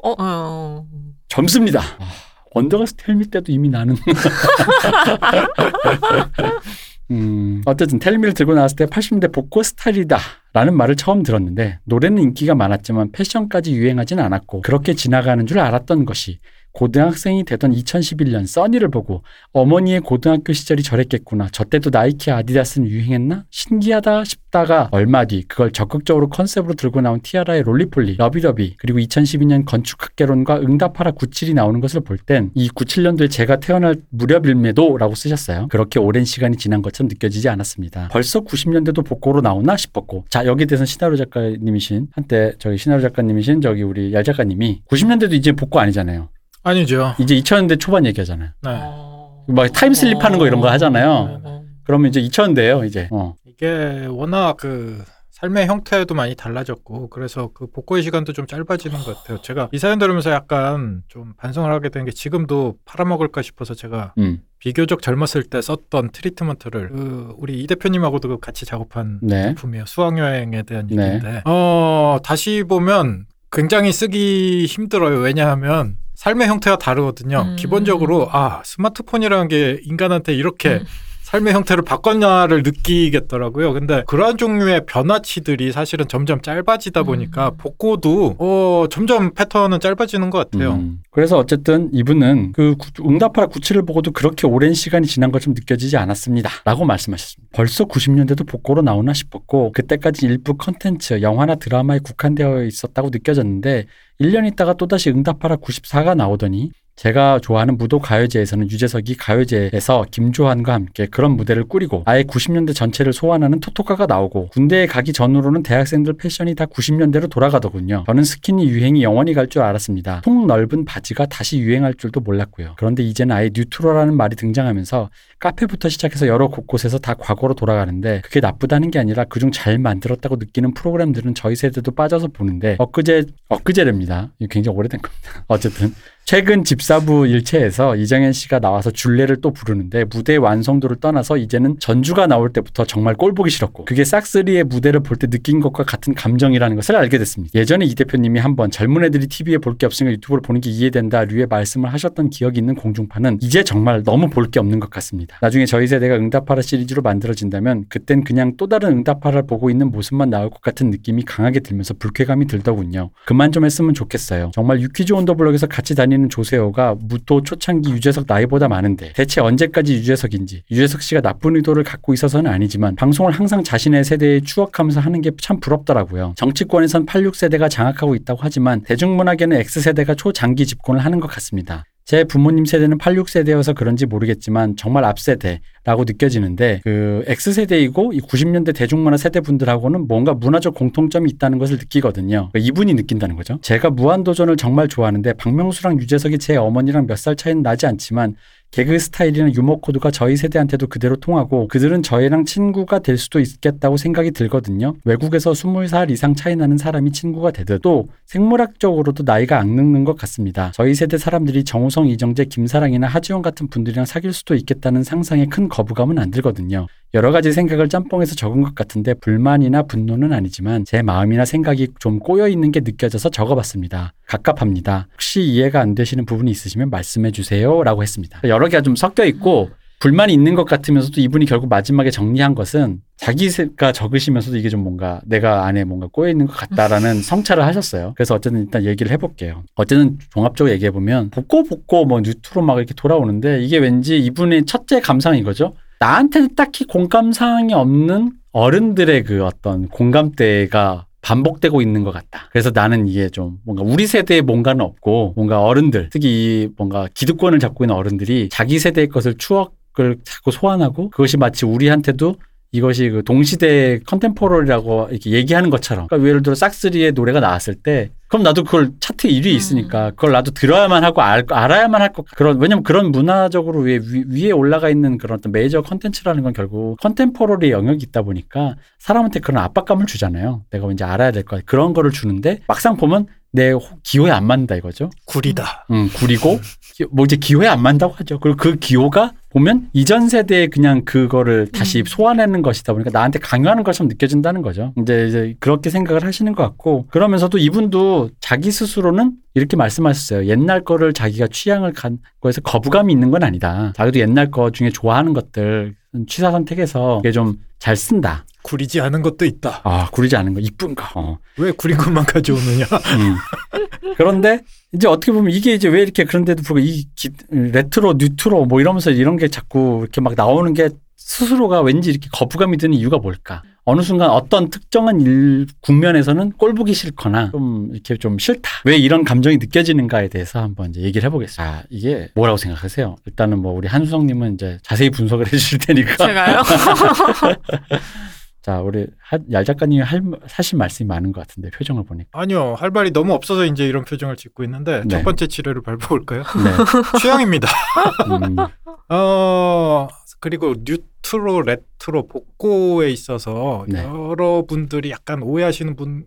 어, 어. 젊습니다. 아, 원더걸스 Tell Me 때도 이미 나는. 음, 어쨌든 Tell Me를 들고 나왔을 때 80년대 복고 스타일이다 라는 말을 처음 들었는데 노래는 인기가 많았지만 패션까지 유행하진 않았고 그렇게 지나가는 줄 알았던 것이 고등학생이 되던 2011년 써니를 보고 어머니의 고등학교 시절이 저랬겠구나. 저 때도 나이키 아디다스는 유행했나? 신기하다 싶다가 얼마 뒤 그걸 적극적으로 컨셉으로 들고 나온 티아라의 Roly-Poly, Lovey-Dovey 그리고 2012년 건축학개론과 응답하라 97이 나오는 것을 볼 땐 이 97년도에 제가 태어날 무렵임에도 라고 쓰셨어요. 그렇게 오랜 시간이 지난 것처럼 느껴지지 않았습니다. 벌써 90년대도 복고로 나오나 싶었고 자 여기에 대해서는 시나리오 작가님이신 한때 저기 시나리오 작가님이신 저기 우리 얄 작가님이 90년대도 이제 복고 아니잖아요. 아니죠. 이제 2000년대 초반 얘기하잖아요. 네. 어. 막 time slip 하는 거 이런 거 하잖아요. 어, 어. 그러면 이제 2000년대예요, 이제. 어. 이게 워낙 그 삶의 형태도 많이 달라졌고 그래서 그 복고의 시간도 좀 짧아지는 것 같아요. 제가 이 사연 들으면서 약간 좀 반성을 하게 된 게 지금도 팔아먹을까 싶어서 제가 음. 비교적 젊었을 때 썼던 트리트먼트를 그 우리 이 대표님하고도 그 같이 작업한 네. 작품이에요. 수학여행에 대한 네. 얘기인데 어 다시 보면 굉장히 쓰기 힘들어요. 왜냐하면 삶의 형태가 다르거든요. 음. 기본적으로 아 스마트폰이라는 게 인간한테 이렇게 음. 삶의 형태를 바꿨냐를 느끼겠더라고요. 근데 그러한 종류의 변화치들이 사실은 점점 짧아지다 보니까 음. 복고도 어 점점 패턴은 짧아지는 것 같아요. 음. 그래서 어쨌든 이분은 그 구- 응답하라 97을 보고도 그렇게 오랜 시간이 지난 것처럼 느껴지지 않았습니다. 라고 말씀하셨습니다. 벌써 90년대도 복고로 나오나 싶었고 그때까지 일부 컨텐츠, 영화나 드라마에 국한되어 있었다고 느껴졌는데 1년 있다가 또다시 응답하라 94가 나오더니 제가 좋아하는 무도 가요제에서는 유재석이 가요제에서 김조한과 함께 그런 무대를 꾸리고 아예 90년대 전체를 소환하는 토토카가 나오고 군대에 가기 전으로는 대학생들 패션이 다 90년대로 돌아가더군요. 저는 스키니 유행이 영원히 갈 줄 알았습니다. 통 넓은 바지가 다시 유행할 줄도 몰랐고요. 그런데 이제는 아예 뉴트럴라는 말이 등장하면서 카페부터 시작해서 여러 곳곳에서 다 과거로 돌아가는데 그게 나쁘다는 게 아니라 그중 잘 만들었다고 느끼는 프로그램들은 저희 세대도 빠져서 보는데 엊그제 엊그제랍니다. 굉장히 오래된 겁니다. 어쨌든 최근 집사부 일체에서 이정현 씨가 나와서 줄레를 또 부르는데 무대의 완성도를 떠나서 이제는 전주가 나올 때부터 정말 꼴 보기 싫었고 그게 싹스리의 무대를 볼 때 느낀 것과 같은 감정이라는 것을 알게 됐습니다. 예전에 이 대표님이 한번 젊은 애들이 TV에 볼 게 없으니까 유튜브를 보는 게 이해된다 류의 말씀을 하셨던 기억이 있는 공중파는 이제 정말 너무 볼 게 없는 것 같습니다. 나중에 저희 세대가 응답하라 시리즈로 만들어진다면 그땐 그냥 또 다른 응답하라를 보고 있는 모습만 나올 것 같은 느낌이 강하게 들면서 불쾌감이 들더군요. 그만 좀 했으면 좋겠어요. 정말 유퀴즈 온더블럭에서 같이 다니는 다니는 조세호가 무토 초창기 유재석 나이보다 많은데 대체 언제까지 유재석인지 유재석 씨가 나쁜 의도를 갖고 있어서는 아니지만 방송을 항상 자신의 세대에 추억하면서 하는 게 참 부럽더라고요. 정치권에선 86세대가 장악하고 있다고 하지만 대중문화계는 X세대가 초장기 집권을 하는 것 같습니다. 제 부모님 세대는 86세대여서 그런지 모르겠지만 정말 앞세대라고 느껴지는데 그 X세대이고 이 90년대 대중문화 세대분들하고는 뭔가 문화적 공통점이 있다는 것을 느끼거든요. 그러니까 이분이 느낀다는 거죠. 제가 무한도전을 정말 좋아하는데 박명수랑 유재석이 제 어머니랑 몇 살 차이는 나지 않지만 개그 스타일이나 유머 코드가 저희 세대한테도 그대로 통하고 그들은 저희랑 친구가 될 수도 있겠다고 생각이 들거든요. 외국에서 20살 이상 차이 나는 사람이 친구가 되듯 또 생물학적으로도 나이가 안 늙는 것 같습니다. 저희 세대 사람들이 정우성, 이정재, 김사랑이나 하지원 같은 분들이랑 사귈 수도 있겠다는 상상에 큰 거부감은 안 들거든요. 여러 가지 생각을 짬뽕해서 적은 것 같은데 불만이나 분노는 아니지만 제 마음이나 생각이 좀 꼬여 있는 게 느껴져서 적어봤습니다. 갑갑합니다. 혹시 이해가 안 되시는 부분이 있으시면 말씀해 주세요라고 했습니다. 여러 개가 좀 섞여 있고 불만이 있는 것 같으면서도 이분이 결국 마지막에 정리한 것은 자기가 적으시면서도 이게 좀 뭔가 내가 안에 뭔가 꼬여 있는 것 같다라는 성찰을 하셨어요. 그래서 어쨌든 일단 얘기를 해볼게요. 어쨌든 종합적으로 얘기해 보면 복고 복고 뭐 뉴트로 막 이렇게 돌아오는데 이게 왠지 이분의 첫째 감상인 거죠. 나한테는 딱히 공감사항이 없는 어른들의 그 어떤 공감대가 반복되고 있는 것 같다. 그래서 나는 이게 좀 뭔가 우리 세대에 뭔가는 없고 뭔가 어른들 특히 이 뭔가 기득권을 잡고 있는 어른들이 자기 세대의 것을 추억을 자꾸 소환하고 그것이 마치 우리한테도 이것이 그 동시대 컨템포러리라고 이렇게 얘기하는 것처럼 그러니까 예를 들어 싹스리의 노래가 나왔을 때 그럼 나도 그걸 차트 1위에 있으니까 그걸 나도 들어야만 하고 알, 알아야만 할 것 그런 왜냐면 그런 문화적으로 위에, 위에 올라가 있는 그런 어떤 메이저 컨텐츠라는 건 결국 컨템포러리 영역이 있다 보니까 사람한테 그런 압박감을 주잖아요. 내가 왠지 알아야 될 것. 그런 거를 주는데 막상 보면 내 기호에 안 맞는다 이거죠. 구리다. 음, 구리고 뭐 이제 기호에 안 맞는다고 하죠. 그리고 그 기호가 보면 이전 세대에 그냥 그거를 다시 소환하는 것이다 보니까 나한테 강요하는 것처럼 느껴진다는 거죠. 이제 이제 그렇게 생각을 하시는 것 같고 그러면서도 이분도 자기 스스로는 이렇게 말씀하셨어요. 옛날 거를 자기가 취향을 간 거에서 거부감이 있는 건 아니다. 자기도 옛날 거 중에 좋아하는 것들 취사 선택해서 이게 좀 잘 쓴다. 구리지 않은 것도 있다. 아 구리지 않은 거 이쁜 거. 어. 왜 구린 것만 가져오느냐? 음. 그런데 이제 어떻게 보면 이게 이제 왜 이렇게 그런데도 불구하고 이 기, 레트로 뉴트로 뭐 이러면서 이런 게 자꾸 이렇게 막 나오는 게 스스로가 왠지 이렇게 거부감이 드는 이유가 뭘까? 어느 순간 어떤 특정한 일 국면에서는 꼴 보기 싫거나 좀 이렇게 좀 싫다. 왜 이런 감정이 느껴지는가에 대해서 한번 이제 얘기를 해보겠습니다. 아, 이게 뭐라고 생각하세요? 일단은 뭐 우리 한수성님은 이제 자세히 분석을 해주실 테니까. 제가요? 자, 우리 하, 얄 작가님이 할, 사실 말씀이 많은 것 같은데 표정을 보니까. 아니요, 할 말이 너무 없어서 이제 이런 표정을 짓고 있는데 네. 첫 번째 치료를 밟아볼까요? 네. 취향입니다. 음, 어 그리고 뉴트로 레트로 복고에 있어서 네. 여러분들이 약간 오해하시는 분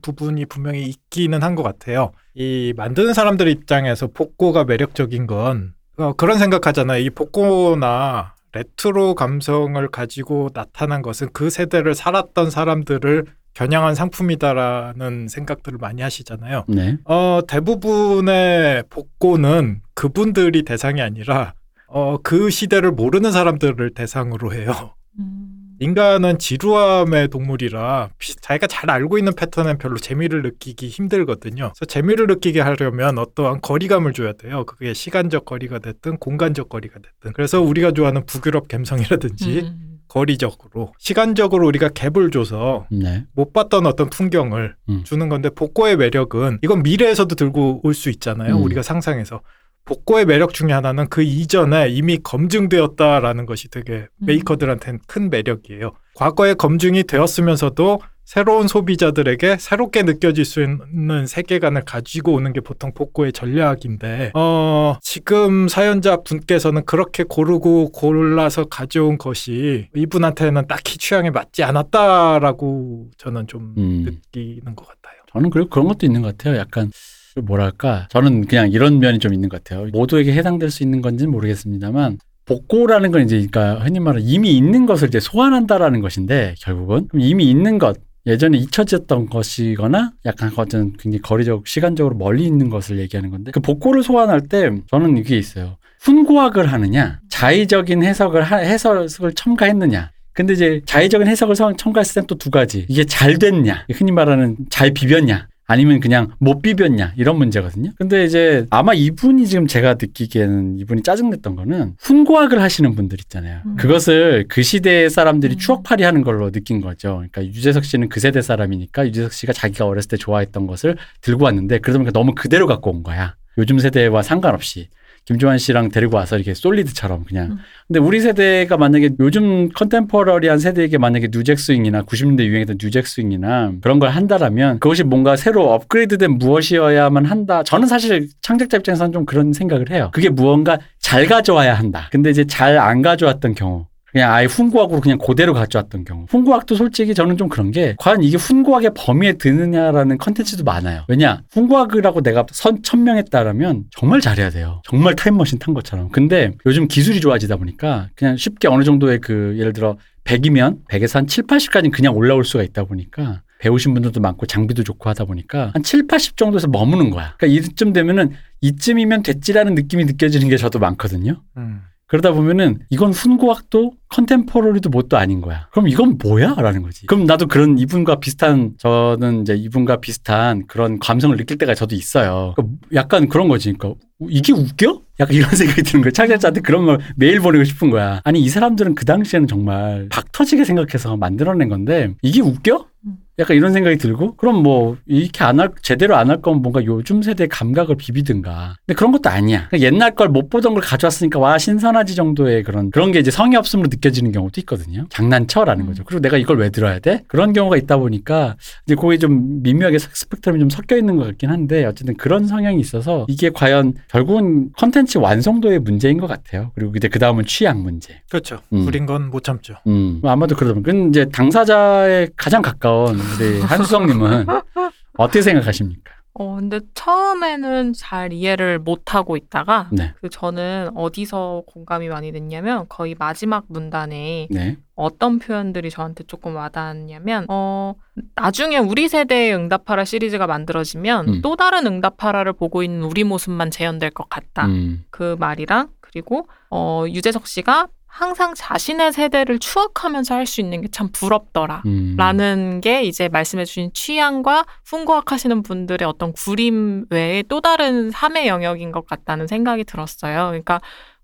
부분이 분명히 있기는 한 것 같아요. 이 만드는 사람들 입장에서 복고가 매력적인 건 어, 그런 생각하잖아요. 이 복고나 레트로 감성을 가지고 나타난 것은 그 세대를 살았던 사람들을 겨냥한 상품이다라는 생각들을 많이 하시잖아요. 네. 어, 대부분의 복고는 그분들이 대상이 아니라 어, 그 시대를 모르는 사람들을 대상으로 해요. 음. 인간은 지루함의 동물이라 비- 자기가 잘 알고 있는 패턴은 별로 재미를 느끼기 힘들거든요. 그래서 재미를 느끼게 하려면 어떠한 거리감을 줘야 돼요. 그게 시간적 거리가 됐든 공간적 거리가 됐든. 그래서 우리가 좋아하는 북유럽 감성이라든지 음. 거리적으로 시간적으로 우리가 갭을 줘서 네. 못 봤던 어떤 풍경을 음. 주는 건데 복고의 매력은 이건 미래에서도 들고 올 수 있잖아요. 음. 우리가 상상해서 복고의 매력 중에 하나는 그 이전에 이미 검증되었다라는 것이 되게 음. 메이커들한테는 큰 매력이에요. 과거에 검증이 되었으면서도 새로운 소비자들에게 새롭게 느껴질 수 있는 세계관을 가지고 오는 게 보통 복고의 전략인데, 어, 지금 사연자 분께서는 그렇게 고르고 골라서 가져온 것이 이분한테는 딱히 취향에 맞지 않았다라고 저는 좀 음. 느끼는 것 같아요. 저는 그리고 그런 것도 있는 것 같아요. 약간 뭐랄까 저는 그냥 이런 면이 좀 있는 것 같아요. 모두에게 해당될 수 있는 건지는 모르겠습니다만 복고라는 건 이제 그러니까 흔히 말하는 이미 있는 것을 이제 소환한다라는 것인데 결국은 이미 있는 것 예전에 잊혀졌던 것이거나 약간 어떤 굉장히 거리적 시간적으로 멀리 있는 것을 얘기하는 건데 그 복고를 소환할 때 저는 이게 있어요. 훈고학을 하느냐 자의적인 해석을 하- 해석을 첨가했느냐 근데 이제 자의적인 해석을 성- 첨가했을 땐 또 두 가지. 이게 잘 됐냐. 흔히 말하는 잘 비볐냐. 아니면 그냥 못 비볐냐 이런 문제거든요. 근데 이제 아마 이분이 지금 제가 느끼기에는 이분이 짜증냈던 거는 훈고학을 하시는 분들 있잖아요. 음. 그것을 그 시대의 사람들이 음. 추억팔이 하는 걸로 느낀 거죠. 그러니까 유재석 씨는 그 세대 사람이니까 유재석 씨가 자기가 어렸을 때 좋아했던 것을 들고 왔는데 그러다 보니까 너무 그대로 갖고 온 거야. 요즘 세대와 상관없이. 김조한 씨랑 데리고 와서 이렇게 솔리드처럼 그냥. 음. 근데 우리 세대가 만약에 요즘 contemporary한 세대에게 만약에 New Jack Swing이나 90년대 유행했던 New Jack Swing이나 그런 걸 한다라면 그것이 뭔가 새로 업그레이드된 무엇이어야만 한다. 저는 사실 창작자 입장에서는 좀 그런 생각을 해요. 그게 무언가 잘 가져와야 한다. 근데 이제 잘 안 가져왔던 경우. 그냥 아예 훈구학으로 그냥 그대로 가져왔던 경우. 훈구학도 솔직히 저는 좀 그런 게 과연 이게 훈구학의 범위에 드느냐라는 컨텐츠도 많아요. 왜냐? 훈구학이라고 내가 선 천명했다라면 정말 잘해야 돼요. 정말 타임머신 탄 것처럼. 근데 요즘 기술이 좋아지다 보니까 그냥 쉽게 어느 정도의 그 예를 들어 100이면 100에서 한 7, 80까지는 그냥 올라올 수가 있다 보니까 배우신 분들도 많고 장비도 좋고 하다 보니까 한 7, 80 정도에서 머무는 거야. 그러니까 이쯤 되면은 이쯤이면 됐지라는 느낌이 느껴지는 게 저도 많거든요. 음. 그러다 보면은 이건 훈고학도 컨템포러리도 뭣도 아닌 거야. 그럼 이건 뭐야? 라는 거지. 그럼 나도 그런 이분과 비슷한 저는 이제 이분과 비슷한 그런 감성을 느낄 때가 저도 있어요. 그러니까 약간 그런 거지. 그러니까 이게 웃겨? 약간 이런 생각이 드는 거야. 창작자한테 그런 걸 매일 보내고 싶은 거야. 아니 이 사람들은 그 당시에는 정말 박 터지게 생각해서 만들어낸 건데 이게 웃겨? 음. 약간 이런 생각이 들고 그럼 뭐 이렇게 안 할 제대로 안 할 거면 뭔가 요즘 세대 감각을 비비든가 근데 그런 것도 아니야 그냥 옛날 걸 못 보던 걸 가져왔으니까 와 신선하지 정도의 그런 그런 게 이제 성의 없음으로 느껴지는 경우도 있거든요 장난쳐라는 음. 거죠 그리고 내가 이걸 왜 들어야 돼 그런 경우가 있다 보니까 이제 거기 좀 미묘하게 스- 스펙트럼이 좀 섞여 있는 것 같긴 한데 어쨌든 그런 성향이 있어서 이게 과연 결국은 컨텐츠 완성도의 문제인 것 같아요 그리고 이제 그 다음은 취향 문제 그렇죠. 음. 우린 건 못 참죠. 음, 아마도 그러다 보면. 이제 당사자에 가장 가까운 우리 한수성님은 어떻게 생각하십니까? 어, 근데 처음에는 잘 이해를 못하고 있다가, 네. 그 저는 어디서 공감이 많이 됐냐면, 거의 마지막 문단에 네. 어떤 표현들이 저한테 조금 와닿았냐면, 어, 나중에 우리 세대의 응답하라 시리즈가 만들어지면, 음. 또 다른 응답하라를 보고 있는 우리 모습만 재현될 것 같다. 음, 그 말이랑, 그리고, 어, 유재석 씨가 항상 자신의 세대를 추억하면서 할 수 있는 게 참 부럽더라. 음. 라는 게 이제 말씀해주신 취향과 훈고학 하시는 분들의 어떤 구림 외에 또 다른 삶의 영역인 것 같다는 생각이 들었어요. 그러니까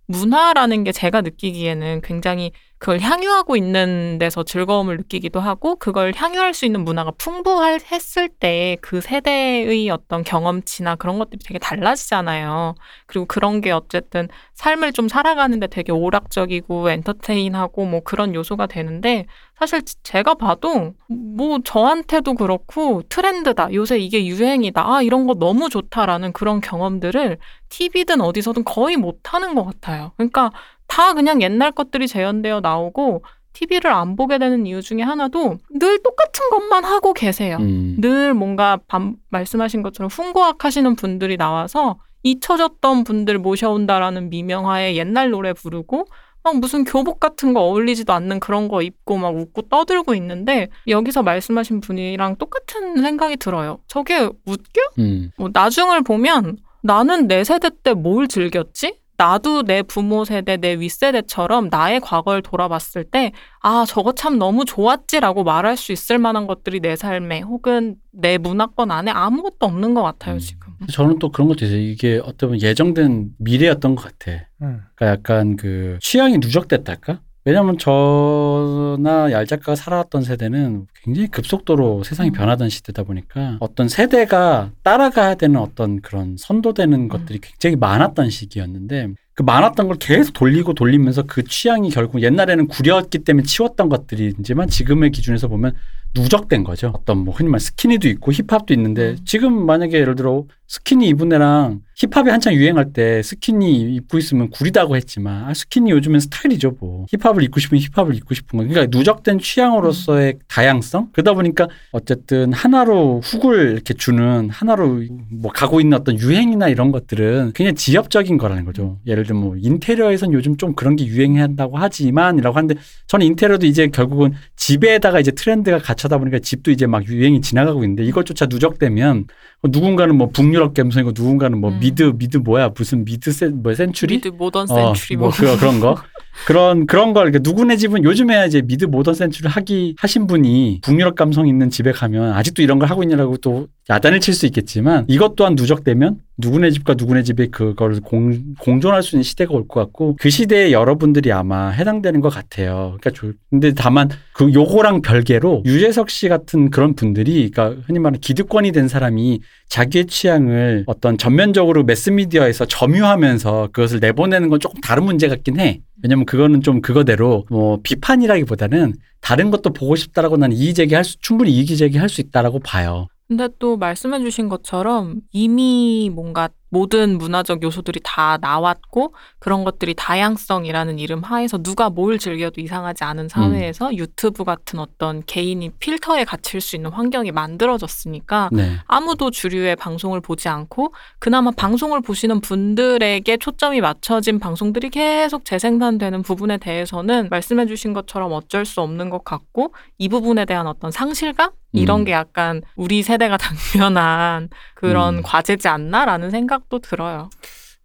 문화라는 게 제가 느끼기에는 굉장히 그걸 향유하고 있는 데서 즐거움을 느끼기도 하고 그걸 향유할 수 있는 문화가 풍부했을 때 그 세대의 어떤 경험치나 그런 것들이 되게 달라지잖아요. 그리고 그런 게 어쨌든 삶을 좀 살아가는데 되게 오락적이고 엔터테인하고 뭐 그런 요소가 되는데 사실 제가 봐도 뭐 저한테도 그렇고 트렌드다. 요새 이게 유행이다. 아, 이런 거 너무 좋다라는 그런 경험들을 TV든 어디서든 거의 못 하는 것 같아요. 그러니까 다 그냥 옛날 것들이 재현되어 나오고 TV를 안 보게 되는 이유 중에 하나도 늘 똑같은 것만 하고 계세요. 음. 늘 뭔가 반- 말씀하신 것처럼 훈고학 하시는 분들이 나와서 잊혀졌던 분들 모셔온다라는 미명하에 옛날 노래 부르고 막 무슨 교복 같은 거 어울리지도 않는 그런 거 입고 막 웃고 떠들고 있는데 여기서 말씀하신 분이랑 똑같은 생각이 들어요. 저게 웃겨? 음. 뭐 나중을 보면 나는 내 세대 때 뭘 즐겼지? 나도 내 부모 세대, 내 윗세대처럼 나의 과거를 돌아봤을 때, 아, 저거 참 너무 좋았지라고 말할 수 있을 만한 것들이 내 삶에 혹은 내 문화권 안에 아무것도 없는 것 같아요, 음. 지금. 저는 또 그런 것도 있어요. 이게 어떻게 보면 예정된 미래였던 것 같아. 음. 그러니까 약간 그 취향이 누적됐달까? 왜냐면 저나 얄 작가가 살아왔던 세대는 굉장히 급속도로 세상이 음. 변하던 시대다 보니까 어떤 세대가 따라가야 되는 어떤 그런 선도되는 것들이 굉장히 많았던 시기였는데 그 많았던 걸 계속 돌리고 돌리면서 그 취향이 결국 옛날에는 구렸기 때문에 치웠던 것들이지만 지금의 기준에서 보면 누적된 거죠. 어떤 뭐 흔히 말 스키니도 있고 힙합도 있는데 음. 지금 만약에 예를 들어 스키니 입은 애랑 힙합이 한창 유행할 때 스키니 입고 있으면 구리다고 했지만 아, 스키니 요즘엔 스타일이죠 뭐. 힙합을 입고 싶으면 힙합을 입고 싶은 거. 그러니까 누적된 취향으로서의 다양성? 그러다 보니까 어쨌든 하나로 훅을 이렇게 주는 하나로 뭐 가고 있는 어떤 유행이나 이런 것들은 그냥 지엽적인 거라는 거죠. 예를 들면 뭐 인테리어에선 요즘 좀 그런 게 유행한다고 하지만이라고 하는데 저는 인테리어도 이제 결국은 집에다가 이제 트렌드가 갇혀다 보니까 집도 이제 막 유행이 지나가고 있는데 이것조차 누적되면 누군가는 뭐 북유럽 감성이고 누군가는 뭐 음. mid mid 뭐야 무슨 mid cen, 뭐 century mid modern 어, century 뭐 뭐. 그런 그런 거 그런 그런 걸 누구네 집은 요즘에야 이제 mid modern century를 하기 하신 분이 북유럽 감성 있는 집에 가면 아직도 이런 걸 하고 있냐라고 또 야단을 칠 수 있겠지만 이것 또한 누적되면 누구네 집과 누구네 집에 그걸 공, 공존할 수 있는 시대가 올 것 같고 그 시대에 여러분들이 아마 해당되는 것 같아요. 그러니까 조, 근데 다만 그 요거랑 별개로 유재석 씨 같은 그런 분들이 그러니까 흔히 말하는 기득권이 된 사람이 자기의 취향을 어떤 전면적으로 매스미디어에서 점유하면서 그것을 내보내는 건 조금 다른 문제 같긴 해. 왜냐면 그거는 좀 그거대로 뭐 비판이라기보다는 다른 것도 보고 싶다라고 나는 이의 제기할 수 충분히 이의 제기할 수 있다라고 봐요. 근데 또 말씀해 주신 것처럼 이미 뭔가 모든 문화적 요소들이 다 나왔고 그런 것들이 다양성이라는 이름 하에서 누가 뭘 즐겨도 이상하지 않은 사회에서 음. 유튜브 같은 어떤 개인이 필터에 갇힐 수 있는 환경이 만들어졌으니까 네. 아무도 주류의 방송을 보지 않고 그나마 방송을 보시는 분들에게 초점이 맞춰진 방송들이 계속 재생산되는 부분에 대해서는 말씀해 주신 것처럼 어쩔 수 없는 것 같고 이 부분에 대한 어떤 상실감 이런 음. 게 약간 우리 세대가 당면한 그런 음. 과제지 않나라는 생각 도 들어요.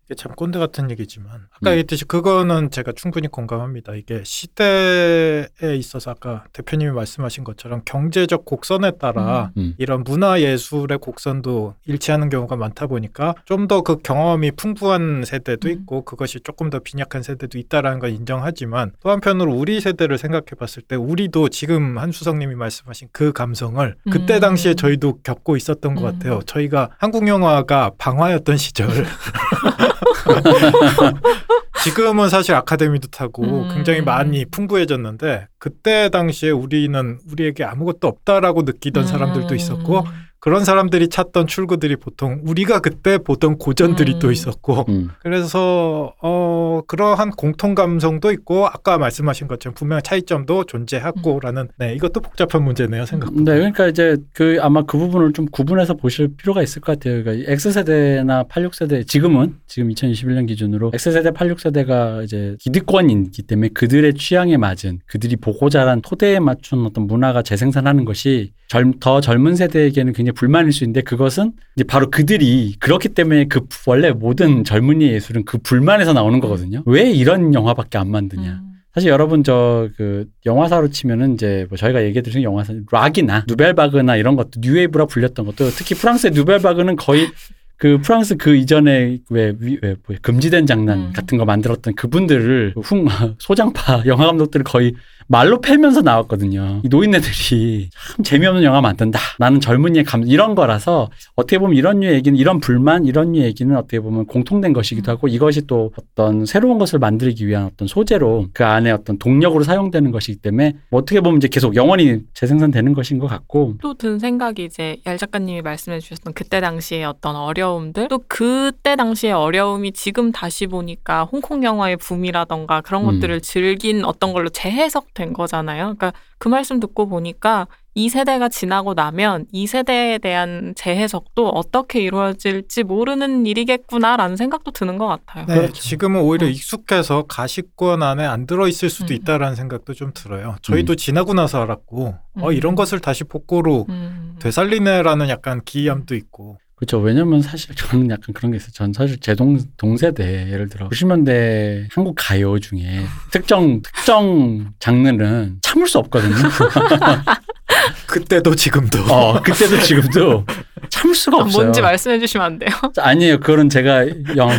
이게 참 꼰대 같은 얘기지만 아까 음. 얘기했듯이 그거는 제가 충분히 공감합니다. 이게 시대에 있어서 아까 대표님이 말씀하신 것처럼 경제적 곡선에 따라 음. 음. 이런 문화 예술의 곡선도 일치하는 경우가 많다 보니까 좀 더 그 경험이 풍부한 세대도 음. 있고 그것이 조금 더 빈약한 세대도 있다라는 걸 인정하지만 또 한편으로 우리 세대를 생각해 봤을 때 우리도 지금 한수성님이 말씀하신 그 감성을 그때 당시에 음. 저희도 겪고 있었던 것 음. 같아요. 저희가 한국 영화가 방화였던 시절 지금은 사실 아카데미도 타고 음. 굉장히 많이 풍부해졌는데 그때 당시에 우리는 우리에게 아무것도 없다라고 느끼던 음. 사람들도 있었고 그런 사람들이 찾던 출구들이 보통 우리가 그때 보던 고전들이 음. 또 있었고 음. 그래서 어 그러한 공통 감성도 있고 아까 말씀하신 것처럼 분명 차이점도 존재하고라는 음. 네 이것도 복잡한 문제네요 생각보다. 네 그러니까 이제 그 아마 그 부분을 좀 구분해서 보실 필요가 있을 것 같아요. 그러니까 X 세대나 86 세대 지금은 지금 2021년 기준으로 X 세대 86 세대가 이제 기득권이기 때문에 그들의 취향에 맞은 그들이 보고 자란 토대에 맞춘 어떤 문화가 재생산하는 것이 젊, 더 젊은 세대에게는 굉장히 불만일 수 있는데 그것은 이제 바로 그들이 그렇기 때문에 그 원래 모든 젊은이 예술은 그 불만에서 나오는 거거든요. 왜 이런 영화밖에 안 만드냐. 음. 사실 여러분 저 그 영화사로 치면은 이제 뭐 저희가 얘기해 드린 영화사 락이나 누벨바그나 이런 것도 뉴웨이브라 불렸던 것도 특히 프랑스의 누벨바그는 거의 그 프랑스 그 이전에 왜, 왜, 왜 금지된 장난 음. 같은 거 만들었던 그분들을 흉 소장파 영화 감독들을 거의 말로 패면서 나왔거든요. 이 노인네들이 참 재미없는 영화 만든다. 나는 젊은이의 감 이런 거라서 어떻게 보면 이런 류 얘기는 이런 불만 이런 류 얘기는 어떻게 보면 공통된 것이기도 하고 이것이 또 어떤 새로운 것을 만들기 위한 어떤 소재로 그 안에 어떤 동력으로 사용되는 것이기 때문에 뭐 어떻게 보면 이제 계속 영원히 재생산되는 것인 것 같고 또 든 생각이 이제 얄 작가님이 말씀해 주셨던 그때 당시에 어떤 어려움들 또 그때 당시의 어려움이 지금 다시 보니까 홍콩 영화의 붐이라던가 그런 음. 것들을 즐긴 어떤 걸로 재해석 된 거잖아요. 그러니까 그 말씀 듣고 보니까 이 세대가 지나고 나면 이 세대에 대한 재해석도 어떻게 이루어질지 모르는 일이겠구나라는 생각도 드는 것 같아요. 네, 그렇죠. 지금은 오히려 음. 익숙해서 가시권 안에 안 들어 있을 수도 음. 있다라는 생각도 좀 들어요. 저희도 음. 지나고 나서 알았고 음. 어 이런 것을 다시 복고로 음. 되살리네라는 약간 기이함도 있고 그렇죠. 왜냐면 사실 저는 약간 그런 게 있어요. 전 사실 제 동, 동세대, 예를 들어 90년대 한국 가요 중에 특정, 특정 장르는 참을 수 없거든요. 그때도 지금도. 어, 그때도 지금도 참을 수가 없어요. 뭔지 말씀해 주시면 안 돼요? 아니에요. 그거는 제가 영,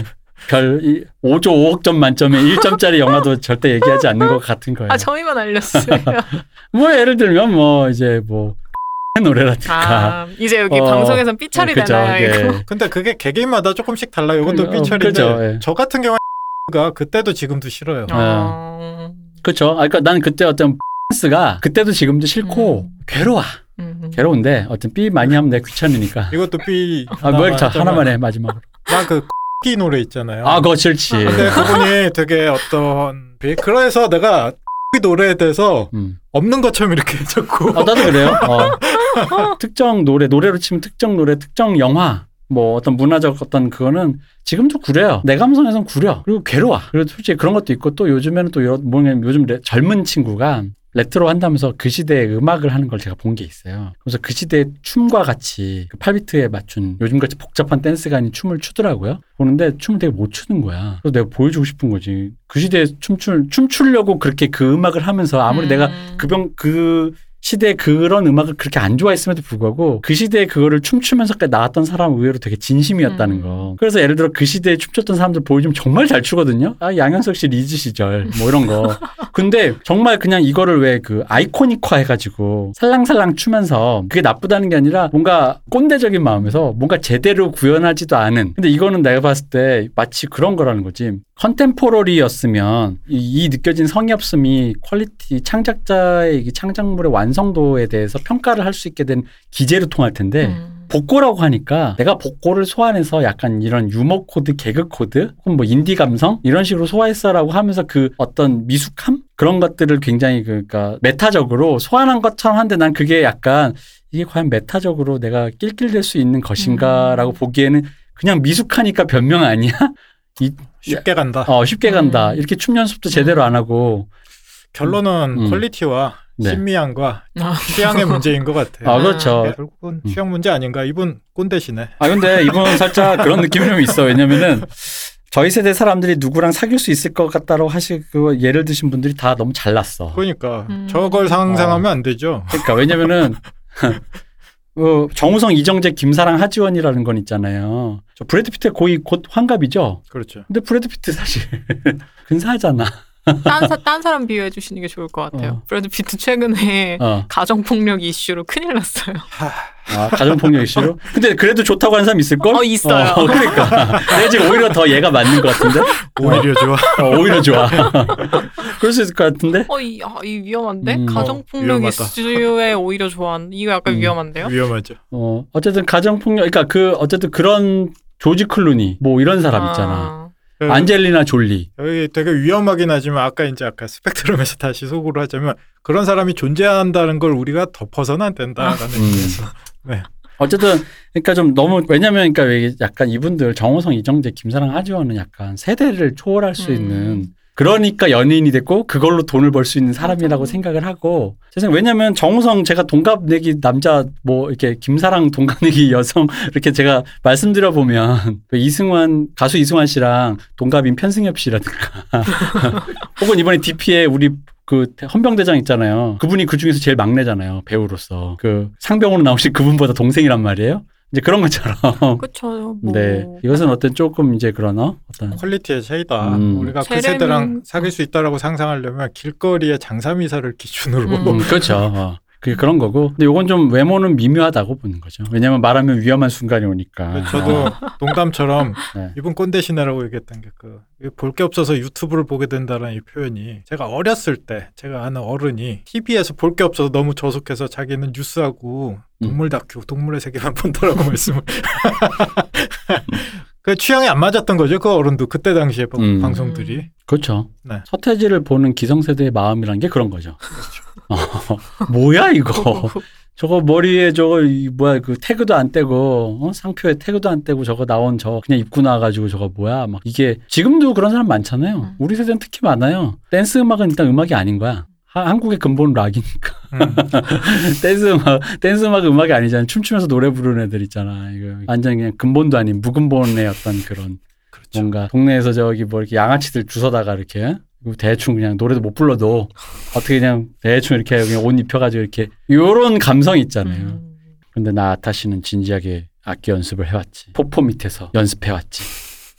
별 5조 5억 점 만점에 1점짜리 영화도 절대 얘기하지 않는 것 같은 거예요. 아, 저희만 알렸어요. 뭐 예를 들면 뭐 이제 뭐 노래라든가. 아, 이제 여기 어, 방송에서 삐처리 그 되나요? 예. 근데 그게 개개인마다 조금씩 달라요. 이것도 어, 삐처리인데 어, 예. 저 같은 경우가 그때도 지금도 싫어요. 어... 그렇죠. 아, 그러니까 나는 그때 어떤 스가 그때도 지금도 싫고 음. 괴로워. 음. 괴로운데 어떤 삐 많이 하면 내가 귀찮으니까. 이것도 삐. 아, 뭘 자, 하나만 해 마지막으로. 나그 끼 노래 있잖아요. 아, 그거 싫지. 근데 그분이 되게 어떤 그래서 내가 노래에 대해서 음. 없는 것처럼 이렇게 적고. 아, 나도 그래요. 어. 특정 노래, 노래로 치면 특정 노래, 특정 영화, 뭐 어떤 문화적 어떤 그거는 지금도 구려요. 내 감성에선 구려. 그리고 괴로워. 그리고 솔직히 그런 것도 있고 또 요즘에는 또 뭐냐면 요즘 젊은 친구가 레트로 한다면서 그 시대의 음악을 하는 걸 제가 본 게 있어요. 그래서 그 시대의 춤과 같이 그 8비트에 맞춘 요즘같이 복잡한 댄스가 아닌 춤을 추더라고요. 보는데 춤을 되게 못 추는 거야. 그래서 내가 보여주고 싶은 거지. 그 시대에 춤출, 춤추려고 그렇게 그 음악을 하면서 아무리 음. 내가 그 병, 그 시대에 그런 음악을 그렇게 안 좋아했음에도 불구하고 그 시대에 그거를 춤추면서까지 나왔던 사람은 의외로 되게 진심이었다는 음. 거. 그래서 예를 들어 그 시대에 춤췄던 사람들 보여주면 정말 잘 추거든요. 아, 양현석 씨 리즈 시절 뭐 이런 거. 근데 정말 그냥 이거를 왜 그 iconic화 해가지고 살랑살랑 추면서 그게 나쁘다는 게 아니라 뭔가 꼰대적인 마음에서 뭔가 제대로 구현하지도 않은. 근데 이거는 내가 봤을 때 마치 그런 거라는 거지. contemporary였으면 이, 이 느껴진 성의 없음이 quality 창작자의 이 창작물의 완성도에 대해서 평가를 할 수 있게 된 기제로 통할 텐데 음. 복고라고 하니까 내가 복고를 소환해서 약간 이런 유머 코드, 개그 코드, 혹은 뭐 인디 감성 이런 식으로 소화했어라고 하면서 그 어떤 미숙함 그런 것들을 굉장히 그러니까 메타적으로 소환한 것처럼 한데 난 그게 약간 이게 과연 메타적으로 내가 낄낄댈 수 있는 것인가라고 음. 보기에는 그냥 미숙하니까 변명 아니야? 쉽게 간다. 어 쉽게 간다. 음. 이렇게 춤 연습도 제대로 안 하고 결론은 음. 퀄리티와 네. 신미함과 아. 취향의 문제인 것 같아요. 아 그렇죠. 네, 결국은 음. 취향 문제 아닌가? 이분 꼰대시네. 아 근데 이분은 살짝 그런 느낌이 좀 있어. 왜냐면은 저희 세대 사람들이 누구랑 사귈 수 있을 것 같다라고 하시 그 예를 드신 분들이 다 너무 잘났어. 그러니까 음. 저걸 상상하면 안 되죠. 그러니까 왜냐면은 그 정우성, 이정재, 김사랑, 하지원이라는 건 있잖아요. 저 브래드 피트 거의 곧 환갑이죠. 그렇죠. 근데 브래드 피트 사실 근사하잖아. 딴, 사, 딴 사람 비유해 주시는 게 좋을 것 같아요. 어. 브래드 피트 최근에 어. 가정폭력 이슈로 큰일 났어요. 아, 가정폭력 이슈로? 근데 그래도 좋다고 하는 사람 있을걸? 어, 있어요. 어, 그러니까. 내가 지금 오히려 더 얘가 맞는 것 같은데? 오히려 좋아. 어, 오히려 좋아. 그럴 수 있을 것 같은데? 어, 이, 아, 이 위험한데? 음. 가정폭력 어. 이슈에 오히려 좋아하는, 이거 약간 음. 위험한데요? 위험하죠. 어, 어쨌든 가정폭력, 그러니까 그, 어쨌든 그런 조지 클루니, 뭐 이런 사람 있잖아. 아, 그 안젤리나 졸리. 여기 되게 위험하긴 하지만 아까 이제 아까 스펙트럼에서 다시 소구를 하자면 그런 사람이 존재한다는 걸 우리가 덮어서는 안 된다라는 음. 의미에서 어쨌든 그러니까 좀 너무 왜냐면 그러니까 왜 약간 이분들 정호성, 이정재, 김사랑, 하지원은 약간 세대를 초월할 수 음. 있는 그러니까 연예인이 됐고 그걸로 돈을 벌 수 있는 사람이라고 맞아. 생각을 하고 세상 왜냐면 정우성 제가 동갑 내기 남자 뭐 이렇게 김사랑 동갑 내기 여성 이렇게 제가 말씀드려 보면 그 이승환 가수 이승환 씨랑 동갑인 편승엽 씨라든가 혹은 이번에 DP에 우리 그 헌병대장 있잖아요. 그분이 그 중에서 제일 막내잖아요. 배우로서 그 상병으로 나오신 그분보다 동생이란 말이에요. 이제 그런 것처럼. 그쵸. 뭐. 네. 이것은 어떤 조금 이제 어? 어떤 퀄리티의 차이다. 음. 우리가 그 세대랑 사귈 수 있다라고 상상하려면 길거리의 장사미사를 기준으로 음, 그렇죠. 어. 그게 그런 거고. 근데 요건 좀 외모는 미묘하다고 보는 거죠. 왜냐면 말하면 위험한 순간이 오니까. 저도 농담처럼 네. 이분 꼰대시네라고 얘기했던 게 그 볼 게 없어서 유튜브를 보게 된다는 이 표현이 제가 어렸을 때 제가 아는 어른이 TV에서 볼 게 없어서 너무 저속해서 자기는 뉴스하고 음. 동물 다큐 동물의 세계만 본다라고 말씀을 그 취향이 안 맞았던 거죠 그 어른도 그때 당시에 방- 음. 방송들이 그렇죠. 네. 서태지를 보는 기성세대의 마음이란 게 그런 거죠. 어, 뭐야 이거. 저거 머리에 저거 이 뭐야 그 태그도 안 떼고 어? 상표에 태그도 안 떼고 저거 나온 저 그냥 입고 나와가지고 저거 뭐야 막 이게 지금도 그런 사람 많잖아요. 음. 우리 세대는 특히 많아요. 댄스 음악은 일단 음악이 아닌 거야. 하- 한국의 근본 락이니까 음. 댄스 음악 댄스 음악 음악이 아니잖아. 춤추면서 노래 부르는 애들 있잖아. 이거 완전 그냥 근본도 아닌 무근본의 어떤 그런 그렇죠. 뭔가 동네에서 저기 뭐 이렇게 양아치들 주워다가 이렇게 대충 그냥 노래도 못 불러도 어떻게 그냥 대충 이렇게 그냥 옷 입혀가지고 이렇게 요런 감성 있잖아요. 음. 근데 나 아타 씨는 진지하게 악기 연습을 해왔지. 포포 밑에서 연습해왔지.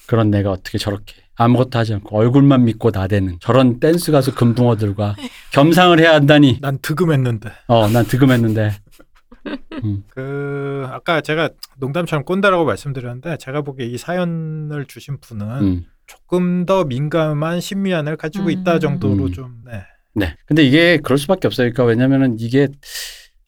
그런 내가 어떻게 저렇게 아무것도 하지 않고 얼굴만 믿고 나대는 저런 댄스 가수 금붕어들과 겸상을 해야 한다니. 난 득음했는데 어, 난 득음했는데. 음, 그 아까 제가 농담처럼 꼰대라고 말씀드렸는데 제가 보기에 이 사연을 주신 분은 음. 조금 더 민감한 심미안을 가지고 있다 음. 정도로 음. 좀 네. 네. 근데 이게 그럴 수밖에 없어요. 그러니까 왜냐면은 이게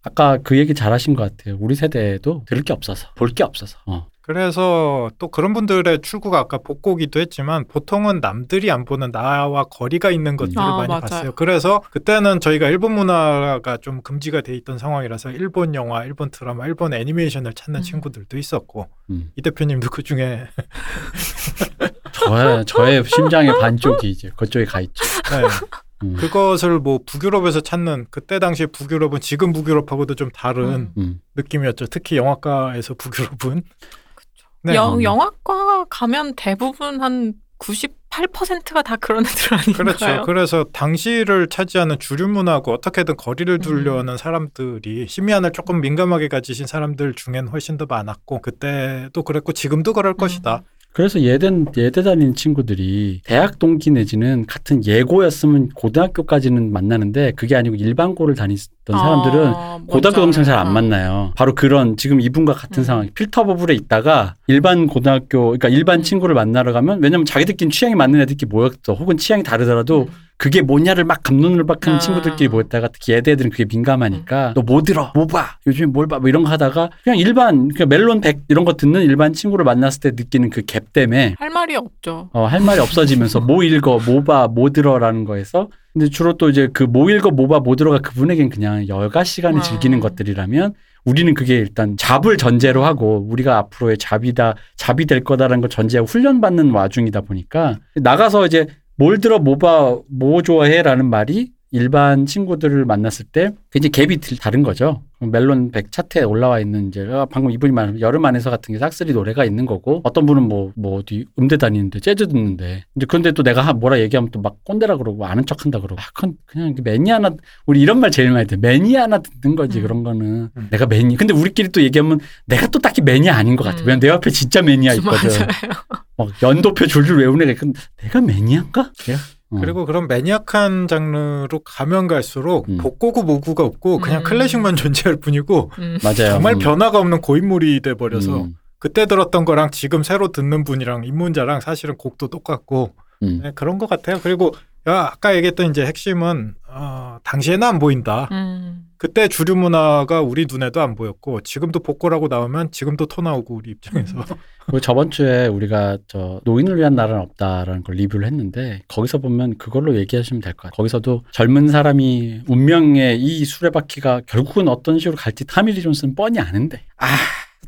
아까 그 얘기 잘하신 것 같아요. 우리 세대에도 들을 게 없어서, 볼 게 없어서. 어. 그래서 또 그런 분들의 출구가 아까 복고기도 했지만 보통은 남들이 안 보는 나와 거리가 있는 것들을 아, 많이 맞아요. 봤어요. 그래서 그때는 저희가 일본 문화가 좀 금지가 돼 있던 상황이라서 일본 영화, 일본 드라마, 일본 애니메이션을 찾는 음. 친구들도 있었고 음. 이 대표님도 그 중에 저의 저의 심장의 반쪽이 이제 그쪽에 가 있죠. 네. 음. 그것을 뭐 북유럽에서 찾는 그때 당시 북유럽은 지금 북유럽하고도 좀 다른 음. 음. 느낌이었죠. 특히 영화과에서 북유럽은 네. 영, 음. 영화과 가면 대부분 한 98%가 다 그런 애들 아닌가요? 그렇죠. 그래서 당시를 차지하는 주류 문화하고 어떻게든 거리를 음. 두려는 사람들이 심의안을 조금 민감하게 가지신 사람들 중엔 훨씬 더 많았고 그때도 그랬고 지금도 그럴 음. 것이다. 그래서 예대 예대 다니는 친구들이 대학 동기 내지는 같은 예고였으면 고등학교까지는 만나는데 그게 아니고 일반고를 다니 던 사람들은 아, 고등학교 동창 잘 안. 만나요. 바로 그런 지금 이분과 같은 음. 상황. 필터 버블에 있다가 일반 고등학교, 그러니까 일반 음. 친구를 만나러 가면 왜냐면 자기들끼리 취향이 맞는 애들끼리 모였어. 혹은 취향이 다르더라도 음. 그게 뭐냐를 막 감론을 박하는 아. 친구들끼리 모였다가 특히 예대 애들은 그게 음. 민감하니까 너뭐 들어? 뭐 봐? 요즘에 뭘 봐? 뭐 이런 거 하다가 그냥 일반 그냥 멜론 백 이런 거 듣는 일반 친구를 만났을 때 느끼는 그 갭 때문에 할 말이 없죠. 어, 할 말이 없어지면서 뭐 읽어, 뭐 봐, 뭐 들어라는 거에서 근데 주로 또 이제 그뭐뭐 봐, 뭐 들어가 그분에겐 그냥 여가 시간을 아. 즐기는 것들이라면 우리는 그게 일단 잡을 전제로 하고 우리가 앞으로의 잡이다, 잡이 될 거다라는 걸 전제하고 훈련받는 와중이다 보니까 나가서 이제 뭘 들어, 뭐 봐, 뭐 좋아해라는 말이 일반 친구들을 만났을 때 굉장히 갭이 들- 다른 거죠. 멜론 100 차트에 올라와 있는 이제 아, 방금 이분이 말한 여름 안에서 같은 게 싹쓸이 노래가 있는 거고 어떤 분은 뭐뭐 어디 음대 다니는데 재즈 듣는데 근데 그런데 또 내가 하- 뭐라 얘기하면 또 막 꼰대라 그러고 아는 척한다 그러고 아 그건 그냥 그 매니아나 우리 이런 말 제일 많이 돼 매니아나 듣는 거지 음. 그런 거는 음. 내가 매니 근데 우리끼리 또 얘기하면 내가 또 딱히 매니아 아닌 것 같아 음. 왜냐면 내 옆에 진짜 매니아 있거든 맞아요. 막 연도표 줄줄 외우는 애가. 내가 매니아인가? 내가? 어. 그리고 그런 매니악한 장르로 가면 갈수록 음. 복고구 모구가 없고 그냥 음. 클래식만 존재할 뿐이고 음. 맞아요 정말 음. 변화가 없는 고인물이 돼 버려서 음. 그때 들었던 거랑 지금 새로 듣는 분이랑 입문자랑 사실은 곡도 똑같고 음. 네, 그런 것 같아요. 그리고 야, 아까 얘기했던 이제 핵심은 어, 당시에는 안 보인다. 음. 그때 주류 문화가 우리 눈에도 안 보였고 지금도 복고라고 나오면 지금도 토 나오고 우리 입장에서 그리고 저번 주에 우리가 저 노인을 위한 나라는 없다라는 걸 리뷰를 했는데 거기서 보면 그걸로 얘기하시면 될 것 같아요. 거기서도 젊은 사람이 운명의 이 수레바퀴가 결국은 어떤 식으로 갈지 토미 리 존스는 뻔히 아는데 아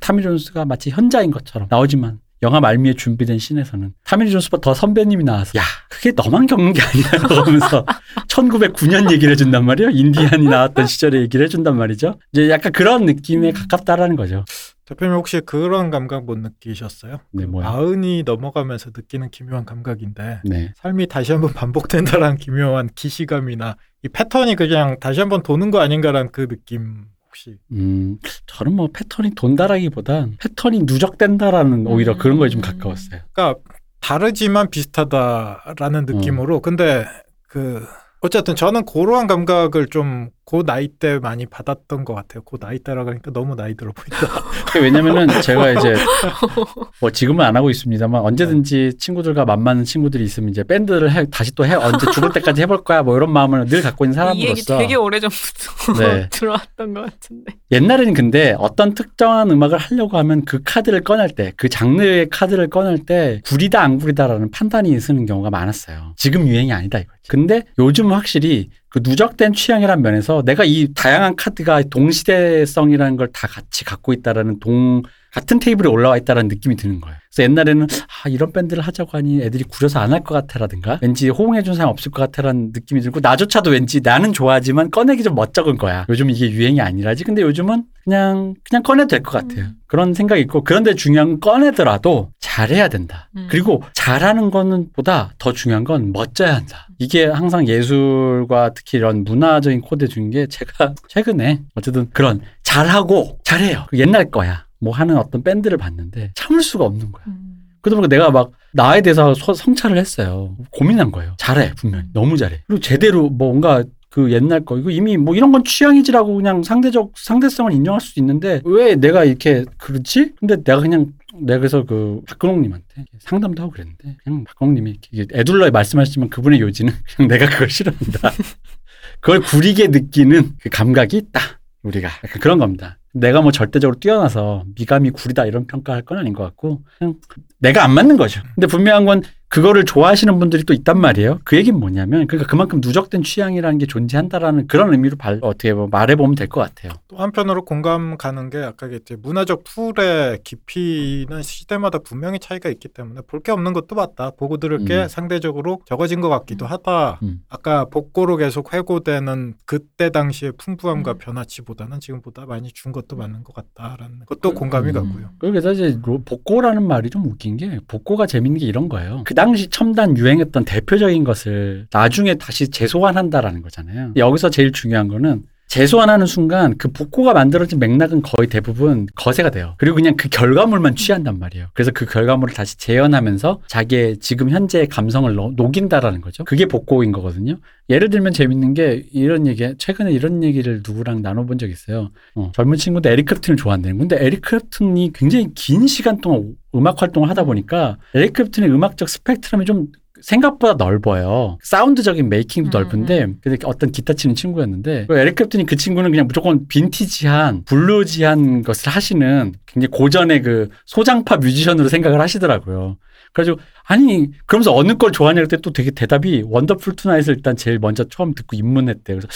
토미 리 존스가 마치 현자인 것처럼 나오지만 영화 말미에 준비된 씬에서는 토미 리 존스보다 더 선배님이 나와서 야. 그게 너만 겪는 게 아니야 그러면서 1909년 얘기를 해준단 말이에요. 인디안이 나왔던 시절의 얘기를 해준단 말이죠. 이제 약간 그런 느낌에 가깝다라는 거죠. 대표님 혹시 그런 감각 못 느끼셨어요? 네, 그 뭐요? 마흔이 넘어가면서 느끼는 기묘한 감각인데 네. 삶이 다시 한번 반복된다라는 기묘한 기시감이나 이 패턴이 그냥 다시 한번 도는 거 아닌가라는 그 느낌 혹시? 음, 저는 뭐 패턴이 돈다라기보단 패턴이 누적된다라는 오히려 그런 거에 좀 가까웠어요. 그러니까 다르지만 비슷하다라는 느낌으로. 근데 그 어쨌든 저는 그러한 감각을 좀그 나이 때 많이 받았던 것 같아요. 그 나이 때라 그러니까 너무 나이 들어 보인다. 왜냐면은 제가 이제 뭐 지금은 안 하고 있습니다만 언제든지 친구들과 만나는 친구들이 있으면 이제 밴드를 해, 다시 또 해, 언제 죽을 때까지 해볼 거야 뭐 이런 마음을 늘 갖고 있는 이 얘기 사람으로서 되게 오래 전부터 네. 들어왔던 것 같은데. 옛날에는 근데 어떤 특정한 음악을 하려고 하면 그 카드를 꺼낼 때, 그 장르의 카드를 꺼낼 때 구리다 안 구리다라는 판단이 쓰는 경우가 많았어요. 지금 유행이 아니다 이거지. 근데 요즘은 확실히 그 누적된 취향이란 면에서 내가 이 다양한 카드가 동시대성이라는 걸 다 같이 갖고 있다라는 동 같은 테이블에 올라와 있다라는 느낌이 드는 거예요. 그래서 옛날에는 아 이런 밴드를 하자고 하니 애들이 구려서 안 할 것 같아라든가 왠지 호응해 준 사람 없을 것 같아라는 느낌이 들고 나조차도 왠지 나는 좋아하지만 꺼내기 좀 멋쩍은 거야. 요즘 이게 유행이 아니라지. 근데 요즘은 그냥 그냥 꺼내도 될 것 같아요. 음. 그런 생각이 있고 그런데 중요한 건 꺼내더라도 잘해야 된다. 음. 그리고 잘하는 거는 보다 더 중요한 건 멋져야 한다. 이게 항상 예술과 특히 이런 문화적인 코드 게 제가 최근에 어쨌든 그런 잘하고 잘해요. 그 옛날 거야. 뭐 하는 어떤 밴드를 봤는데 참을 수가 없는 거야. 음. 그러다 보니까 내가 막 나에 대해서 소- 성찰을 했어요. 고민한 거예요. 잘해 분명히 너무 잘해. 그리고 제대로 뭔가 그 옛날 거 이거 이미 뭐 이런 건 취향이지라고 그냥 상대적 상대성을 인정할 수도 있는데 왜 내가 이렇게 그렇지? 근데 내가 그냥 내가 그래서 그 박근홍님한테 상담도 하고 그랬는데 그냥 박근홍님이 이렇게 애둘러 말씀하시지만 그분의 요지는 그냥 내가 그걸 싫어한다. 그걸 구리게 느끼는 그 감각이 있다. 우리가 그런 겁니다. 내가 뭐 절대적으로 뛰어나서 미감이 구리다 이런 평가할 건 아닌 것 같고 그냥 내가 안 맞는 거죠. 근데 분명한 건 그거를 좋아하시는 분들이 또 있단 말이에요. 그 얘기는 뭐냐면 그러니까 그만큼 누적된 취향이라는 게 존재한다라는 그런 의미로 발, 어떻게 뭐 말해 보면 될 것 같아요. 또 한편으로 공감 가는 게 아까 이제 문화적 풀의 깊이는 시대마다 분명히 차이가 있기 때문에 볼 게 없는 것도 맞다. 보고 들을 게 음. 상대적으로 적어진 것 같기도 하다. 음. 아까 복고로 계속 회고되는 그때 당시의 풍부함과 음. 변화치보다는 지금보다 많이 준 것도 맞는 것 같다라는 것도 공감이 음. 가고요. 그래서 이제 로- 복고라는 말이 좀 웃긴 게 복고가 재밌는 게 이런 거예요. 그 당시 첨단 유행했던 대표적인 것을 나중에 다시 재소환한다라는 거잖아요. 여기서 제일 중요한 거는 재소환하는 순간 그 복고가 만들어진 맥락은 거의 대부분 거세가 돼요. 그리고 그냥 그 결과물만 취한단 말이에요. 그래서 그 결과물을 다시 재현하면서 자기의 지금 현재의 감성을 넣- 녹인다라는 거죠. 그게 복고인 거거든요. 예를 들면 재밌는 게 이런 얘기, 최근에 이런 얘기를 누구랑 나눠본 적 있어요. 어, 젊은 친구들 에릭 클랩튼을 좋아한대요. 근데 에릭 클랩튼이 굉장히 긴 시간 동안 음악 활동을 하다 보니까 에릭 클랩튼의 음악적 스펙트럼이 좀 생각보다 넓어요. 사운드적인 making도 음, 넓은데 근데 어떤 기타 치는 친구였는데 그 에릭 클랩튼이 그 친구는 그냥 무조건 빈티지한 bluesy한 것을 하시는 굉장히 고전의 그 소장파 뮤지션으로 생각을 하시더라고요. 그래가지고 아니 그러면서 어느 걸 좋아하냐 그때 또 되게 대답이 Wonderful Tonight을 일단 제일 먼저 처음 듣고 입문했대. 그래서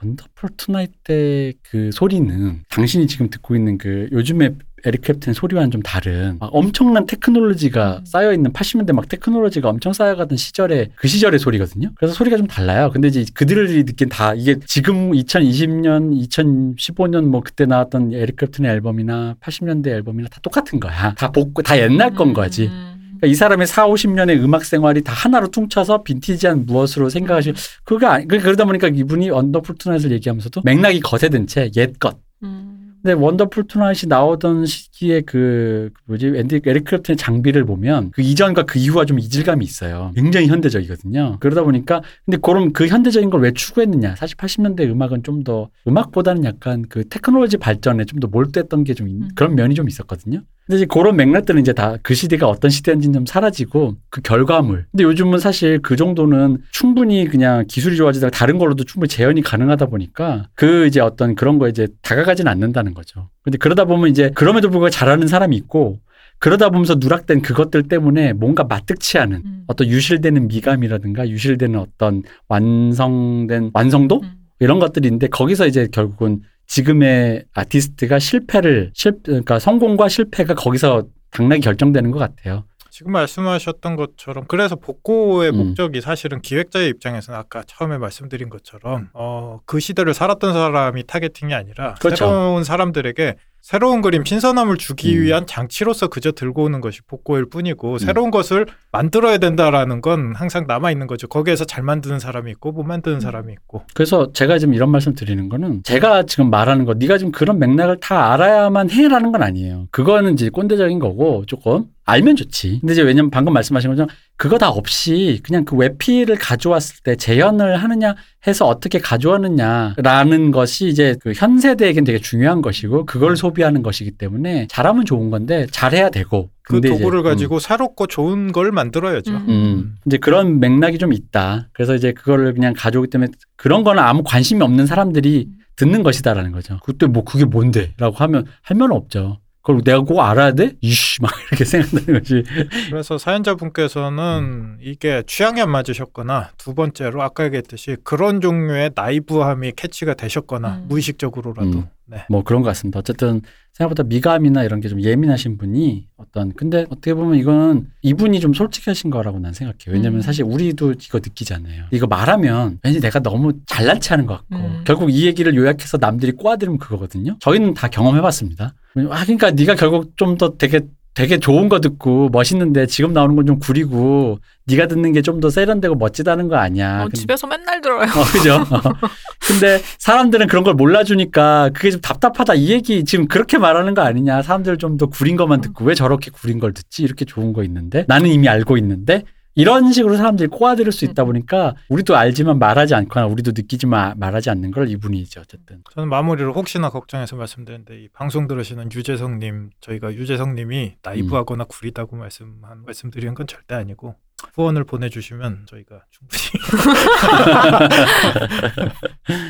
Wonderful Tonight 때 그 소리는 당신이 지금 듣고 있는 그 요즘에 에릭 크랩튼 소리와는 좀 다른 막 엄청난 테크놀로지가 음. 쌓여 있는 80년대 막 테크놀로지가 엄청 쌓여가던 시절에 그 시절의 소리거든요. 그래서 소리가 좀 달라요. 근데 이제 그들이 느낀 다 이게 지금 2020년, 2015년 뭐 그때 나왔던 에릭 크랩튼의 앨범이나 80년대 앨범이나 다 똑같은 거야. 다 복고 다 옛날 건 거지. 음. 이 사람의 4, 50년의 음악 생활이 다 하나로 퉁쳐서 vintage한 무엇으로 생각하시 그거 아니 그- 그러다 보니까 이분이 Wonderful Tonight을 얘기하면서도 맥락이 거세된 채 옛것 음. 근데 Wonderful Tonight이 나오던 시 기에 그 뭐지 앤디 에릭 크랩튼의 장비를 보면 그 이전과 그 이후와 좀 이질감이 있어요. 굉장히 현대적이거든요. 그러다 보니까 근데 그럼 그 현대적인 걸 왜 추구했느냐? 사실 80년대 음악은 좀 더 음악보다는 약간 그 테크놀로지 발전에 좀 더 몰두했던 게좀 음. 그런 면이 좀 있었거든요. 근데 이제 그런 맥락들은 이제 다 그 시대가 어떤 시대인지는 좀 사라지고 그 결과물. 근데 요즘은 사실 그 정도는 충분히 그냥 기술이 좋아지다가 다른 걸로도 충분히 재현이 가능하다 보니까 그 이제 어떤 그런 거에 이제 다가가진 않는다는 거죠. 근데 그러다 보면 이제 그럼에도 불구하고 잘하는 사람이 있고 그러다 보면서 누락된 그것들 때문에 뭔가 마뜩치 않은 음. 어떤 유실되는 미감이라든가 유실되는 어떤 완성된 완성도 음. 이런 것들이 있는데 거기서 이제 결국은 지금의 아티스트가 실패를 실 그러니까 성공과 실패가 거기서 당락이 결정되는 것 같아요. 지금 말씀하셨던 것처럼 그래서 복고의 음. 목적이 사실은 기획자의 입장에서는 아까 처음에 말씀드린 것처럼 어, 그 시대를 살았던 사람이 타겟팅이 아니라 그렇죠. 새로운 사람들에게 새로운 그림 신선함을 주기 음. 위한 장치로서 그저 들고 오는 것이 복고일 뿐이고 새로운 것을 만들어야 된다라는 건 항상 남아 있는 거죠. 거기에서 잘 만드는 사람이 있고 못 만드는 사람이 있고 그래서 제가 지금 이런 말씀 드리는 거는 제가 지금 말하는 거 네가 지금 그런 맥락을 다 알아야만 해라는 건 아니에요. 그거는 이제 꼰대적인 거고 조금 알면 좋지. 근데 이제 왜냐면 방금 말씀하신 것처럼 그거 다 없이 그냥 그 웹피를 가져왔을 때 재현을 하느냐 해서 어떻게 가져왔느냐라는 것이 이제 그 현 세대에겐 되게 중요한 것이고 그걸 소비하는 것이기 때문에 잘하면 좋은 건데 잘해야 되고 그 근데 이제, 도구를 음. 가지고 새롭고 좋은 걸 만들어야죠. 음. 음. 이제 그런 맥락이 좀 있다. 그래서 이제 그거를 그냥 가져오기 때문에 그런 거는 아무 관심이 없는 사람들이 듣는 것이다라는 거죠. 그때 뭐 그게 뭔데? 라고 하면 할 말은 없죠. 그걸 내가 꼭 알아야 돼? 이씨, 막 이렇게 생각하는 거지. 그래서 사연자분께서는 이게 취향이 안 맞으셨거나 두 번째로 아까 얘기했듯이 그런 종류의 나이브함이 캐치가 되셨거나 음. 무의식적으로라도 음. 네. 뭐 그런 것 같습니다. 어쨌든 생각보다 미감이나 이런 게 좀 예민하신 분이 어떤, 근데 어떻게 보면 이거는 이분이 좀 솔직하신 거라고 난 생각해요. 왜냐면 음. 사실 우리도 이거 느끼잖아요. 이거 말하면 왠지 내가 너무 잘난 체 하는 것 같고 음. 결국 이 얘기를 요약해서 남들이 꼬아들으면 그거거든요. 저희는 다 경험해봤습니다. 아, 그러니까 네가 결국 좀 더 되게 되게 좋은 거 듣고 멋있는데 지금 나오는 건 좀 구리고 네가 듣는 게 좀 더 세련되고 멋지다는 거 아니야. 어, 집에서 맨날 들어요. 어, 그죠? 어. 근데 사람들은 그런 걸 몰라주니까 그게 좀 답답하다. 이 얘기 지금 그렇게 말하는 거 아니냐. 사람들 좀 더 구린 것만 듣고 왜 저렇게 구린 걸 듣지? 이렇게 좋은 거 있는데 나는 이미 알고 있는데 이런 식으로 사람들이 꼬아들을 수 있다 보니까 우리도 알지만 말하지 않거나 우리도 느끼지만 말하지 않는 걸 이분이죠. 어쨌든. 저는 마무리로 혹시나 걱정해서 말씀드렸는데 이 방송 들으시는 유재성님 저희가 유재성님이 나이브하거나 구리다고 말씀한 말씀드리는 건 절대 아니고 후원을 보내주시면 저희가 충분히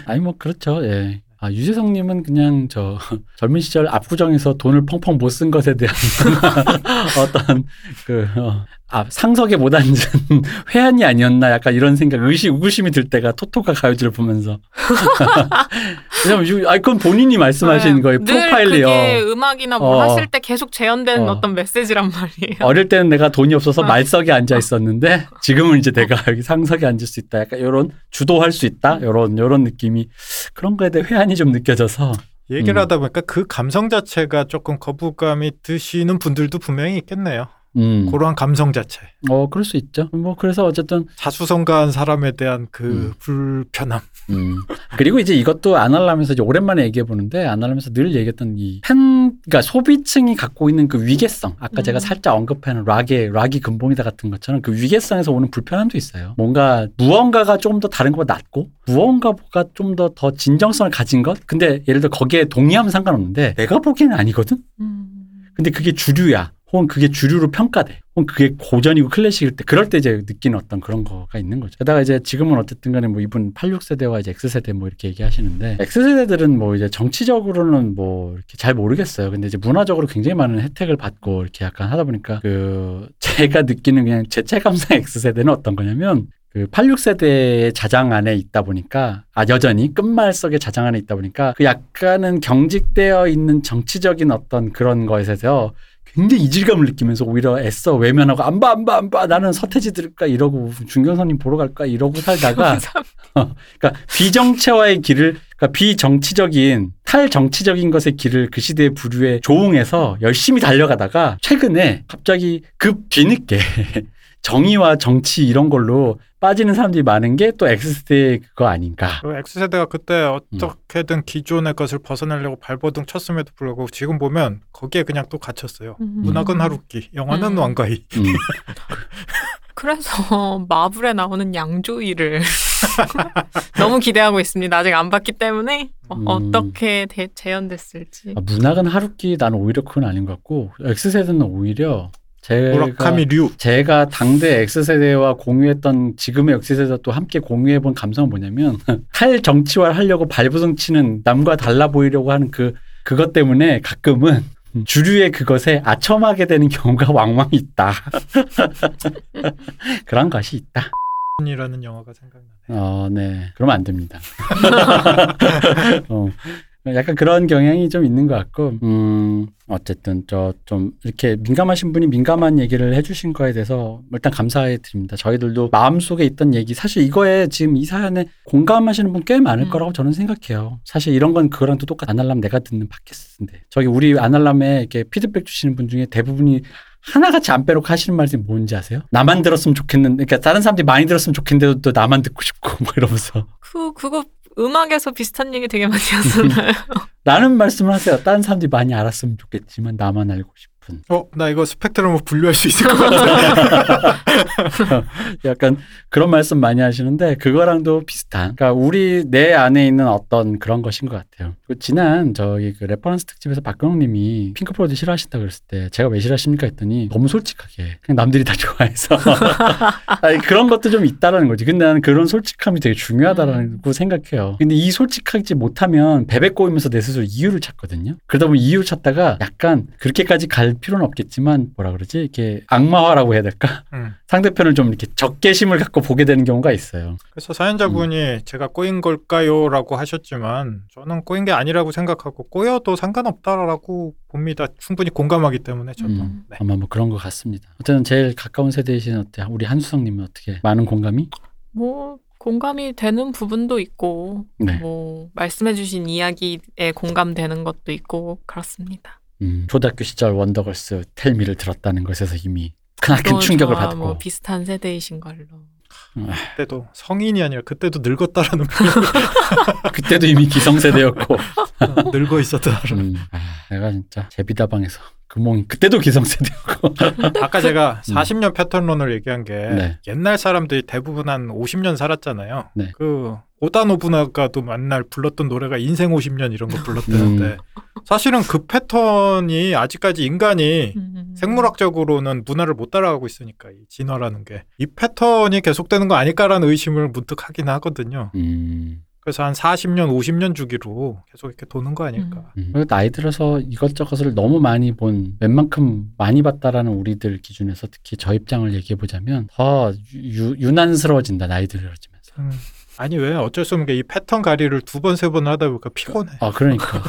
아니 뭐 그렇죠. 예. 아, 유재성님은 그냥 저 젊은 시절 압구정에서 돈을 펑펑 못 쓴 것에 대한 어떤 그 어, 아 상석에 못 앉은 회한이 아니었나 약간 이런 생각 의심 의구심이 들 때가 토토가 가요제를 보면서 왜냐면 아 그건 본인이 말씀하시는 네, 거예요 늘 프로파일이요 그게 음악이나 뭐 어. 하실 때 계속 재현되는 어. 어. 떤 메시지란 말이에요. 어릴 때는 내가 돈이 없어서 어. 말석에 앉아 있었는데 지금은 이제 내가 여기 상석에 앉을 수 있다 약간 이런 주도할 수 있다 이런 이런 느낌이 그런 거에 대해 회한이 좀 느껴져서 얘기를 음. 하다 보니까 그 감성 자체가 조금 거부감이 드시는 분들도 분명히 있겠네요. 음. 그러한 감성 자체. 어 그럴 수 있죠 뭐 그래서 어쨌든 자수성가한 사람에 대한 그 음. 불편함. 음. 그리고 이제 이것도 아날람에서 이제 오랜만에 얘기해 보는데 아날람에서 늘 얘기했던 이 팬, 그러니까 소비층이 갖고 있는 그 위계성. 아까 음. 제가 살짝 언급하는 락의 락이 근본이다 같은 것처럼 그 위계성에서 오는 불편함도 있어요. 뭔가 무언가가 조금 더 다른 것보다 낫고 무언가가 좀더더 진정성을 가진 것. 근데 예를 들어 거기에 동의하면 상관없는데 내가 보기에는 아니거든. 음. 근데 그게 주류야. 혹은 그게 주류로 평가돼. 혹은 그게 고전이고 클래식일 때 그럴 때 이제 느끼는 어떤 그런 거가 있는 거죠. 게다가 이제 지금은 어쨌든 간에 뭐 이분 86세대와 이제 X세대 뭐 이렇게 얘기하시는데 X세대들은 뭐 이제 정치적으로는 뭐 이렇게 잘 모르겠어요. 근데 이제 문화적으로 굉장히 많은 혜택을 받고 이렇게 약간 하다 보니까 그 제가 느끼는 그냥 제 체감상 X세대는 어떤 거냐면 그 86세대의 자장 안에 있다 보니까 아 여전히 끝말석의 자장 안에 있다 보니까 그 약간은 경직되어 있는 정치적인 어떤 그런 것에서 굉장히 이질감을 느끼면서 오히려 애써 외면하고 안 봐 안 봐 안 봐 나는 서태지 들을까? 이러고 중경선님 보러 갈까? 이러고 살다가 그러니까 비정체화의 길을 그러니까 비정치적인 탈정치적인 것의 길을 그 시대의 부류에 조응해서 열심히 달려가다가 최근에 갑자기 급 뒤늦게 정의와 정치 이런 걸로 빠지는 사람들이 많은 게 또 X세대의 그거 아닌가. 그 X세대가 그때 음. 어떻게든 기존의 것을 벗어내려고 발버둥 쳤음에도 불구하고 지금 보면 거기에 그냥 또 갇혔어요. 음. 문학은 하루키, 영화는 음. 왕가희. 음. 그래서 마블에 나오는 양조위를 너무 기대하고 있습니다. 아직 안 봤기 때문에 어, 음. 어떻게 대, 재현됐을지. 아, 문학은 하루키 나는 오히려 그건 아닌 것 같고 X세대는 오히려 제가 무라카미 류. 제가 당대 X세대와 공유했던 지금의 X세대와 또 함께 공유해본 감성은 뭐냐면 탈 정치화를 하려고 발부둥 치는 남과 달라 보이려고 하는 그 그것 때문에 가끔은 주류의 그것에 아첨하게 되는 경우가 왕왕 있다. 그런 것이 있다. 이라는 영화가 생각나네. 어, 네. 그러면 안 됩니다. 어, 약간 그런 경향이 좀 있는 것 같고, 음, 어쨌든 저 좀 이렇게 민감하신 분이 민감한 얘기를 해주신 거에 대해서 일단 감사해 드립니다. 저희들도 마음속에 있던 얘기, 사실 이거에 지금 이 사연에 공감하시는 분 꽤 많을 음. 거라고 저는 생각해요. 사실 이런 건 그거랑 또 똑같, 아날람 내가 듣는 팟캐스트인데. 저기 우리 아날람에 이렇게 피드백 주시는 분 중에 대부분이 하나같이 안 빼놓고 하시는 말씀이 뭔지 아세요? 나만 들었으면 좋겠는데, 그러니까 다른 사람들이 많이 들었으면 좋겠는데도 또 나만 듣고 싶고, 뭐 이러면서. 그 그거 음악에서 비슷한 얘기 되게 많이 하잖아요. 라는 말씀을 하세요. 다른 사람들이 많이 알았으면 좋겠지만, 나만 알고 싶 은. 어, 나 이거 스펙트럼으로 분류할 수 있을 것 같아. 약간 그런 말씀 많이 하시는데, 그거랑도 비슷한. 그러니까 우리 내 안에 있는 어떤 그런 것인 것 같아요. 그 지난 저기 그 reference 특집에서 박근홍 님이 핑크 플로이드 싫어하신다 그랬을 때, 제가 왜 싫어하십니까 했더니, 너무 솔직하게. 그냥 남들이 다 좋아해서. 아니, 그런 것도 좀 있다라는 거지. 근데 나는 그런 솔직함이 되게 중요하다라고 생각해요. 근데 이 솔직하지 못하면 베베 꼬이면서 내 스스로 이유를 찾거든요. 그러다 보면 이유를 찾다가 약간 그렇게까지 갈 필요는 없겠지만 뭐라 그러지? 이렇게 악마화라고 해야 될까? 음. 상대편을 좀 이렇게 적개심을 갖고 보게 되는 경우가 있어요. 그래서 사연자분이 음. 제가 꼬인 걸까요?라고 하셨지만 저는 꼬인 게 아니라고 생각하고 꼬여도 상관없다라고 봅니다. 충분히 공감하기 때문에 저도. 음, 네. 아마 뭐 그런 것 같습니다. 어쨌든 제일 가까운 세대이신 어때? 우리 한수성님은 어떻게? 많은 공감이? 뭐 공감이 되는 부분도 있고 네. 뭐 말씀해주신 이야기에 공감되는 것도 있고 그렇습니다. 음, 초등학교 시절 원더걸스 텔미를 들었다는 것에서 이미 또 충격을 받고 뭐 비슷한 세대이신 걸로. 그때도 성인이 아니라 그때도 늙었다라는 그때도 이미 기성세대였고 늙어 있었다라는. 음, 아, 내가 진짜 제비다방에서 금몽이 그때도 기성세대였고 아까 제가 음. 40년 패턴론을 얘기한 게 네. 옛날 사람들이 대부분 한 50년 살았잖아요. 네. 그 오다 노부나가도 만날 불렀던 노래가 인생 50년 이런 거 불렀대는데 음. 사실은 그 패턴이 아직까지 인간이 음. 생물학적으로는 문화를 못 따라가고 있으니까 이 진화라는 게 이 패턴이 계속되는 거 아닐까라는 의심을 문득 하긴 하거든요. 음, 그래서 한 40년, 50년 주기로 계속 이렇게 도는 거 아닐까. 음. 그리고 나이 들어서 이것저것을 너무 많이 본 웬만큼 많이 봤다라는 우리들 기준에서 특히 저 입장을 얘기해 보자면 더 유, 유난스러워진다 나이 들어지면서. 음. 아니 왜 어쩔 수 없는 게 이 패턴 가리를 두 번 세 번 하다 보니까 피곤해. 아 그러니까.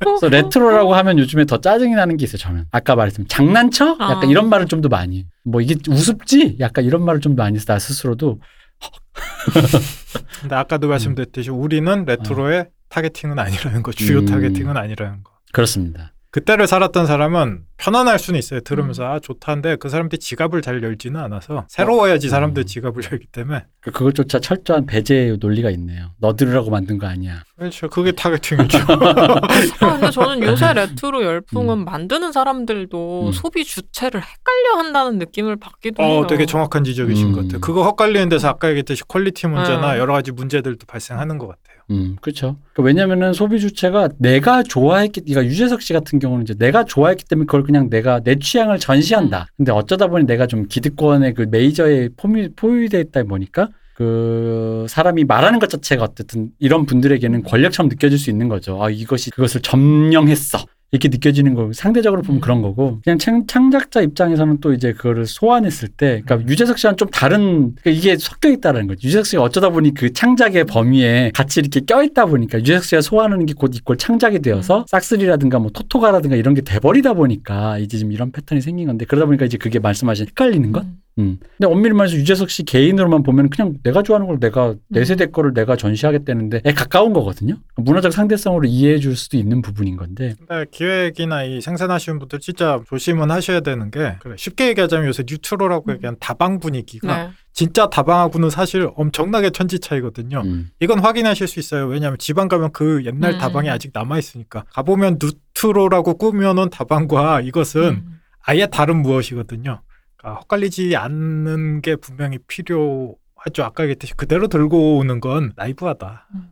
그래서 retro라고 하면 요즘에 더 짜증이 나는 게 있어요. 저는 아까 말했지만 장난쳐? 약간 아. 이런 말을 좀 더 많이. 뭐 이게 우습지? 약간 이런 말을 좀 더 많이 해서 나 스스로도 근데 아까도 말씀드렸듯이 우리는 retro의 targeting은 아니라는 거, 주요 음. targeting은 아니라는 거. 그렇습니다. 그때를 살았던 사람은 편안할 수는 있어요. 들으면서 아 좋다는데 그 사람들이 지갑을 잘 열지는 않아서 새로워야지 사람들 음. 지갑을 열기 때문에 그- 그것조차 철저한 배제 논리가 있네요. 너 들으라고 만든 거 아니야. 그렇죠. 그게 targeting이죠. 아, 근데 저는 요새 레트로 열풍은 만드는 사람들도 음. 소비 주체를 헷갈려 한다는 느낌을 받기도 해요. 어, 되게 정확한 지적이신 음. 것 같아요. 그거 헛갈리는 데서 아까 얘기했듯이 quality 문제나 네. 여러 가지 문제들도 발생하는 것 같아요. 음, 그렇죠. 왜냐면은 소비 주체가 내가 좋아했기, 그러니까 유재석 씨 같은 경우는 이제 내가 좋아했기 때문에 그걸 그냥 내가 내 취향을 전시한다. 근데 어쩌다 보니 내가 좀 기득권의 그 메이저에 포미, 포위되어 있다 보니까 그 사람이 말하는 것 자체가 어쨌든 이런 분들에게는 권력처럼 느껴질 수 있는 거죠. 아, 이것이 그것을 점령했어. 이렇게 느껴지는 거고 상대적으로 보면 음. 그런 거고 그냥 창, 창작자 입장에서는 또 이제 그거를 소환했을 때 그러니까 유재석 씨와는 좀 다른 그러니까 이게 섞여 있다는 거죠 유재석 씨가 어쩌다 보니 그 창작의 범위에 같이 이렇게 껴 있다 보니까 유재석 씨가 소환하는 게 곧 이꼴 창작이 되어서 싹쓸이라든가 뭐 토토가라든가 이런 게 돼버리다 보니까 이제 지금 이런 패턴이 생긴 건데 그러다 보니까 이제 그게 말씀하신 헷갈리는 것 음. 음. 근데 엄밀히 말해서 유재석 씨 개인으로만 보면 그냥 내가 좋아하는 걸 내가 내 음. 세대 거를 내가 전시하겠다는데 에 가까운 거거든요. 문화적 상대성으로 이해해 줄 수도 있는 부분인 건데. 근데 기획이나 이 생산하시는 분들 진짜 조심은 하셔야 되는 게 그래, 쉽게 얘기하자면 요새 뉴트로라고 음. 얘기한 다방 분위기가 네. 진짜 다방하고는 사실 엄청나게 천지 차이거든요. 음. 이건 확인하실 수 있어요. 왜냐하면 지방 가면 그 옛날 음. 다방이 아직 남아 있으니까 가보면 뉴트로라고 꾸며놓은 다방과 이것은 음. 아예 다른 무엇이거든요. 그러니까 헛갈리지 않는 게 분명히 필요 하죠. 아까 얘기했듯이 그대로 들고 오는 건 나이브하다. 음.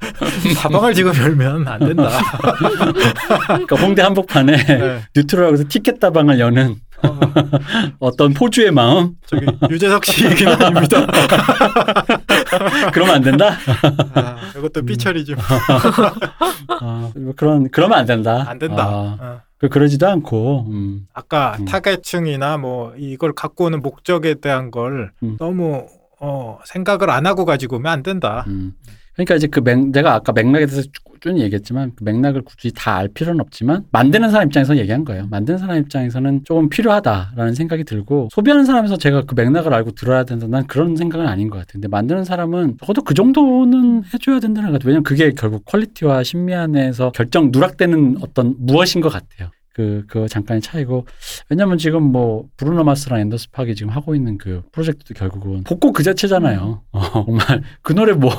다방을 지금 열면 안 된다. 그러니까 홍대 한복판에 네. 뉴트로라고 해서 티켓 다방을 여는 어, 어떤 포주의 마음 저기 유재석 씨 얘기는 아닙니다. 그러면 안 된다. 아, 이것도 삐처리지. 뭐. 아, 그런 그러면 안 된다. 안 된다. 아, 어. 그 그러지도 않고. 음. 아까 음. 타겟층이나 뭐 이걸 갖고 오는 목적에 대한 걸 음. 너무 어, 생각을 안 하고 가지고 오면 안 된다. 음. 그러니까 이제 그 맥, 내가 아까 맥락에 대해서 꾸준히 얘기했지만 그 맥락을 굳이 다 알 필요는 없지만 만드는 사람 입장에서 얘기한 거예요. 만드는 사람 입장에서는 조금 필요하다라는 생각이 들고 소비하는 사람에서 제가 그 맥락을 알고 들어야 된다. 난 그런 생각은 아닌 것 같아요. 근데 만드는 사람은 적어도 그 정도는 해줘야 된다는 것 같아요. 왜냐면 그게 결국 퀄리티와 신미안에서 결정 누락되는 어떤 무엇인 것 같아요. 그, 그 잠깐의 차이고. 왜냐면 지금 뭐, 브루노 마스랑 앤더스 팍이 지금 하고 있는 그 프로젝트도 결국은 복고 그 자체잖아요. 어, 정말 그 노래 뭐,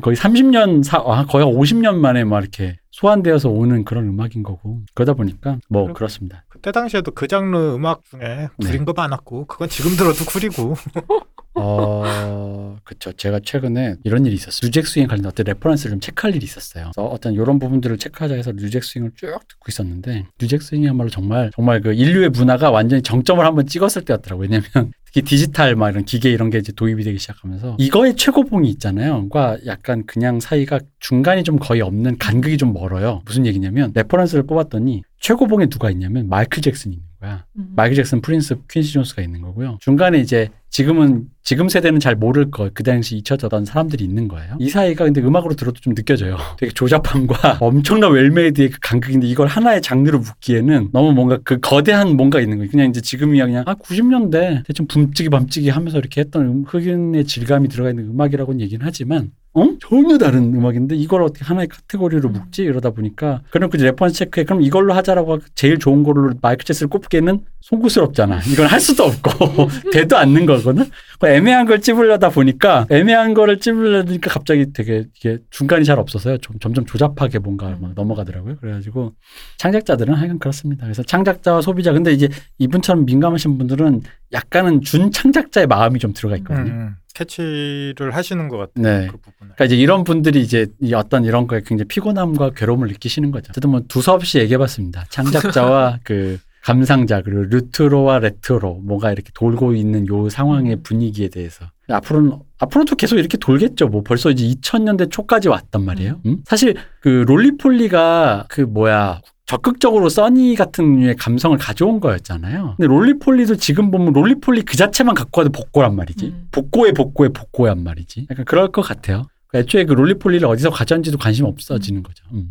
거의 30년, 사, 아, 거의 50년 만에 막 이렇게 소환되어서 오는 그런 음악인 거고. 그러다 보니까 뭐, 그렇습니다. 그때 당시에도 그 장르 음악 중에 구린 거 많았고 그건 지금 들어도 구리고 어, 그쵸. 제가 최근에 이런 일이 있었어요. new jack swing 관련 어떤 reference를 좀 체크할 일이 있었어요. 그래서 어떤 이런 부분들을 체크하자 해서 new jack swing을 쭉 듣고 있었는데, new jack swing이야말로 정말, 정말 그 인류의 문화가 완전히 정점을 한번 찍었을 때였더라고요. 왜냐면, 특히 디지털 막 이런 기계 이런 게 이제 도입이 되기 시작하면서 이거의 최고봉이 있잖아요. 과 약간 그냥 사이가 중간이 좀 거의 없는 간극이 좀 멀어요. 무슨 얘기냐면 reference를 뽑았더니 최고봉에 누가 있냐면 마이클 잭슨이 있는 거야. 음. 마이클 잭슨, 프린스, 퀸시 존스가 있는 거고요. 중간에 이제 지금은 지금 세대는 잘 모를 거 그 당시 잊혀졌던 사람들이 있는 거예요. 이 사이가 근데 음악으로 들어도 좀 느껴져요. 되게 조잡함과 엄청난 well-made의 그 간극인데 이걸 하나의 장르로 묶기에는 너무 뭔가 그 거대한 뭔가 있는 거예요. 그냥 이제 지금이야 그냥 아 90년대 대충 붐찌기 밤찌기 하면서 이렇게 했던 음, 흑인의 질감이 들어가 있는 음악이라고는 얘기는 하지만 어? 전혀 다른 음악인데 이걸 어떻게 하나의 카테고리로 음. 묶지? 이러다 보니까 그럼 그 reference 체크해 그럼 이걸로 하자라고 제일 좋은 걸로 마이클 잭슨을 꼽기에는 송구스럽잖아. 이건 할 수도 없고 되도 않는 거거든. 그 애매한 걸 찝으려다 보니까 애매한 거를 찝으려니까 갑자기 되게 이게 중간이 잘 없어서요. 좀, 점점 조잡하게 뭔가 막 넘어가더라고요. 그래가지고 창작자들은 하여간 그렇습니다. 그래서 창작자와 소비자 근데 이제 이분처럼 민감하신 분들은 약간은 준 창작자의 마음이 좀 들어가 있거든요. 음, 캐치를 하시는 것 같아요. 네. 그 부분을. 그러니까 이제 이런 분들이 이제 이 어떤 이런 거에 굉장히 피곤함과 괴로움을 느끼시는 거죠. 어쨌든 뭐 두서없이 얘기해봤습니다. 창작자와 그 감상자 그리고 newtro와 retro 뭐가 이렇게 돌고 있는 요 상황의 분위기에 대해서 앞으로는 앞으로도 계속 이렇게 돌겠죠. 뭐 벌써 이제 2000년대 초까지 왔단 말이에요. 음? 사실 그 롤리폴리가 그 뭐야 적극적으로 써니 같은 류의 감성을 가져온 거였잖아요. 근데 롤리폴리도 지금 보면 롤리폴리 그 자체만 갖고 와도 복고란 말이지. 음. 복고의 복고의 복고란 말이지. 약간 그럴 것 같아요. 애초에 그 롤리폴리를 어디서 가져온지도 관심 없어지는 거죠. 음.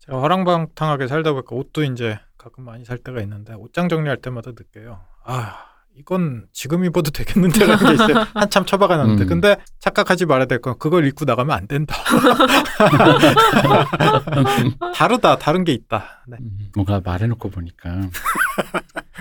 제가 화랑방탕하게 살다 보니까 옷도 이제 가끔 많이 살 때가 있는데 옷장 정리할 때마다 느껴요. 아 이건 지금 입어도 되겠는데라는 게 있어요. 한참 처박아놨는데 음. 근데 착각하지 말아야 될 건 그걸 입고 나가면 안 된다. 다르다 다른 게 있다. 네. 음, 뭔가 말해놓고 보니까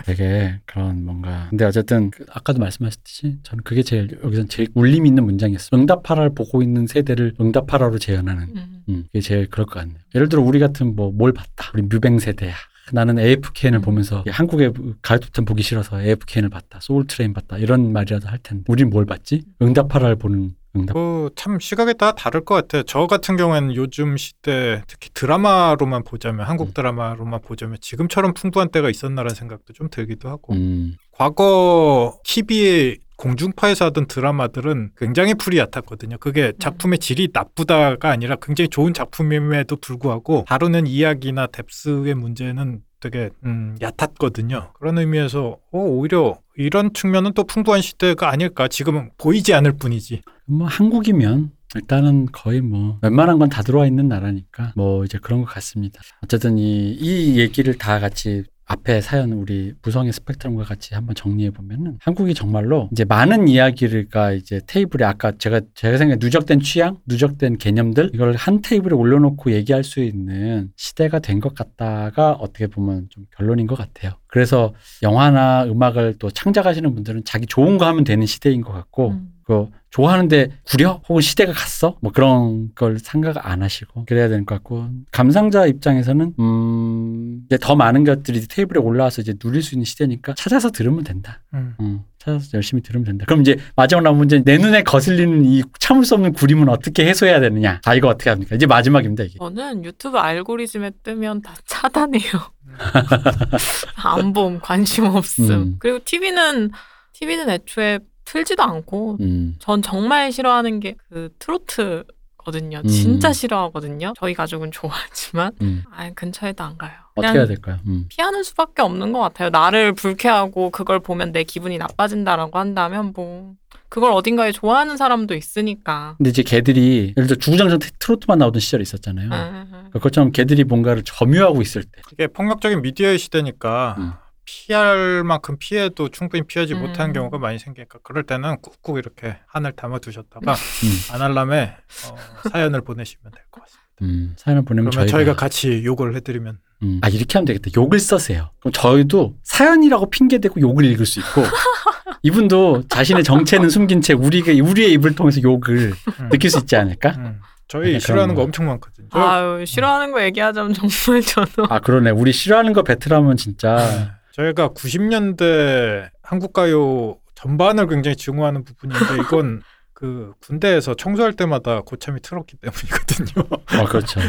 되게 그런 뭔가 근데 어쨌든 그 아까도 말씀하셨듯이 저는 그게 제일 여기서 제일 울림 있는 문장이었어요. 응답하라를 보고 있는 세대를 응답하라로 재현하는 음. 음, 그게 제일 그럴 것 같네요. 예를 들어 우리 같은 뭐 뭘 봤다. 우리 뮤뱅 세대야. 나는 AFKN을 음. 보면서 한국의 가요톱텐 보기 싫어서 AFKN을 봤다. Soul Train 봤다. 이런 말이라도 할 텐데 우린 뭘 봤지? 응답하라를 보는 응답. 그참 시각에 따라 다를 것 같아요. 저 같은 경우에는 요즘 시대 특히 드라마로만 보자면 한국 음. 드라마로만 보자면 지금처럼 풍부한 때가 있었나라는 생각도 좀 들기도 하고 음, 과거 TV에 공중파에서 하던 드라마들은 굉장히 풀이 얕았거든요. 그게 작품의 질이 나쁘다가 아니라 굉장히 좋은 작품임에도 불구하고 다루는 이야기나 뎁스의 문제는 되게 음, 얕았거든요. 그런 의미에서 어, 오히려 이런 측면은 또 풍부한 시대가 아닐까. 지금은 보이지 않을 뿐이지. 뭐 한국이면 일단은 거의 뭐 웬만한 건 다 들어와 있는 나라니까 뭐 이제 그런 것 같습니다. 어쨌든 이, 이 얘기를 다 같이 앞에 사연 우리 무성의 스펙트럼과 같이 한번 정리해 보면은 한국이 정말로 이제 많은 이야기가 이제 테이블에 아까 제가 제가 생각에 누적된 취향, 누적된 개념들 이걸 한 테이블에 올려놓고 얘기할 수 있는 시대가 된 것 같다가 어떻게 보면 좀 결론인 것 같아요. 그래서 영화나 음악을 또 창작하시는 분들은 자기 좋은 거 하면 되는 시대인 것 같고 음. 그 좋아하는데 구려 혹은 시대가 갔어 뭐 그런 걸 생각 안 하시고 그래야 될것 같고 감상자 입장에서는 음 이제 더 많은 것들이 테이블에 올라와서 이제 누릴 수 있는 시대니까 찾아서 들으면 된다. 음. 음, 찾아서 열심히 들으면 된다. 그럼 이제 마지막 남은 문제 내 눈에 거슬리는 이 참을 수 없는 구림은 어떻게 해소해야 되느냐? 아 이거 어떻게 합니까? 이제 마지막입니다 이게. 저는 유튜브 알고리즘에 뜨면 다 차단해요. 안 봄, 관심 없음. 음. 그리고 TV는 TV는 애초에 틀지도 않고 음, 전 정말 싫어하는 게 그 트로트거든요. 음. 진짜 싫어하거든요. 저희 가족은 좋아하지만 음. 아 근처에도 안 가요. 어떻게 해야 될까요? 음. 피하는 수밖에 없는 것 같아요. 나를 불쾌하고 그걸 보면 내 기분이 나빠진다라고 한다면 뭐 그걸 어딘가에 좋아하는 사람도 있으니까. 근데 이제 걔들이 예를 들어 주구장창 트- 트로트만 나오던 시절이 있었잖아요. 음. 그것처럼 걔들이 뭔가를 점유하고 있을 때. 이게 폭력적인 미디어의 시대니까 음. 피할 만큼 피해도 충분히 피하지 음. 못하는 경우가 많이 생기니까 그럴 때는 꾹꾹 이렇게 한을 담아 두셨다가 음. 아날람에 어, 사연을 보내시면 될 것 같습니다. 음, 사연을 보내면 저희가, 저희가, 같이 욕을 해드리면 음. 아 이렇게 하면 되겠다. 욕을 써세요. 그럼 저희도 사연이라고 핑계 대고 욕을 읽을 수 있고 이분도 자신의 정체는 숨긴 채 우리가 우리의 입을 통해서 욕을 음. 느낄 수 있지 않을까? 음. 저희 싫어하는 거 거. 엄청 많거든요. 저- 아유 싫어하는 거 얘기하자면 정말 저도 아 그러네. 우리 싫어하는 거 배틀하면 진짜 네. 저희가 90년대 한국 가요 전반을 굉장히 증오하는 부분인데 이건 그 군대에서 청소할 때마다 고참이 틀었기 때문이거든요. 어 그렇죠.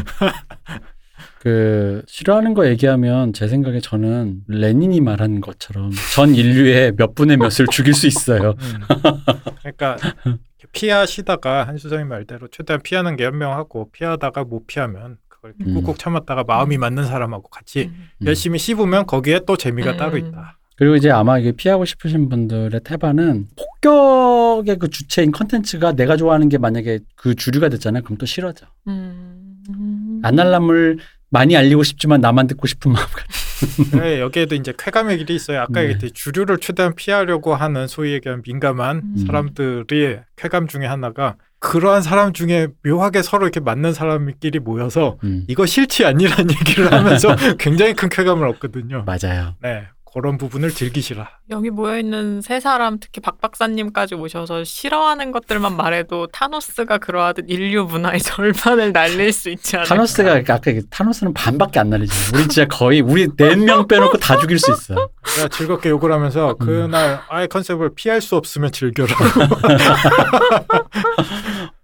그 싫어하는 거 얘기하면 제 생각에 저는 레닌이 말한 것처럼 전 인류의 몇 분의 몇을 죽일 수 있어요. 음. 그러니까 피하시다가 한수정이 말대로 최대한 피하는 게 현명하고 피하다가 못 피하면 그걸 음. 꾹꾹 참았다가 마음이 맞는 사람하고 같이 음. 음. 열심히 씹으면 거기에 또 재미가 음. 따로 있다. 그리고 이제 아마 이게 피하고 싶으신 분들의 태반은 폭격의 그 주체인 컨텐츠가 내가 좋아하는 게 만약에 그 주류가 됐잖아요. 그럼 또 싫어져. 음. 안날람을 많이 알리고 싶지만 나만 듣고 싶은 마음 같아. 네, 여기에도 이제 쾌감의 길이 있어요. 아까 네. 얘기했듯이 주류를 최대한 피하려고 하는 소위 얘기하는 민감한 음. 사람들이 쾌감 중에 하나가 그러한 사람 중에 묘하게 서로 이렇게 맞는 사람끼리 모여서 음, 이거 싫지 않니라는 얘기를 하면서 굉장히 큰 쾌감을 얻거든요. 맞아요. 네, 그런 부분을 즐기시라. 여기 모여 있는 세 사람 특히 박 박사님까지 오셔서 싫어하는 것들만 말해도 타노스가 그러하듯 인류 문화의 절반을 날릴 수 있지 않을까. 타노스가 아까 얘기- 타노스는 반밖에 안 날리잖아요. 우리 진짜 거의 우리 네 명 빼놓고 다 죽일 수 있어. 내가 즐겁게 욕을 하면서 음. 그날 아예 컨셉을 피할 수 없으면 즐겨라.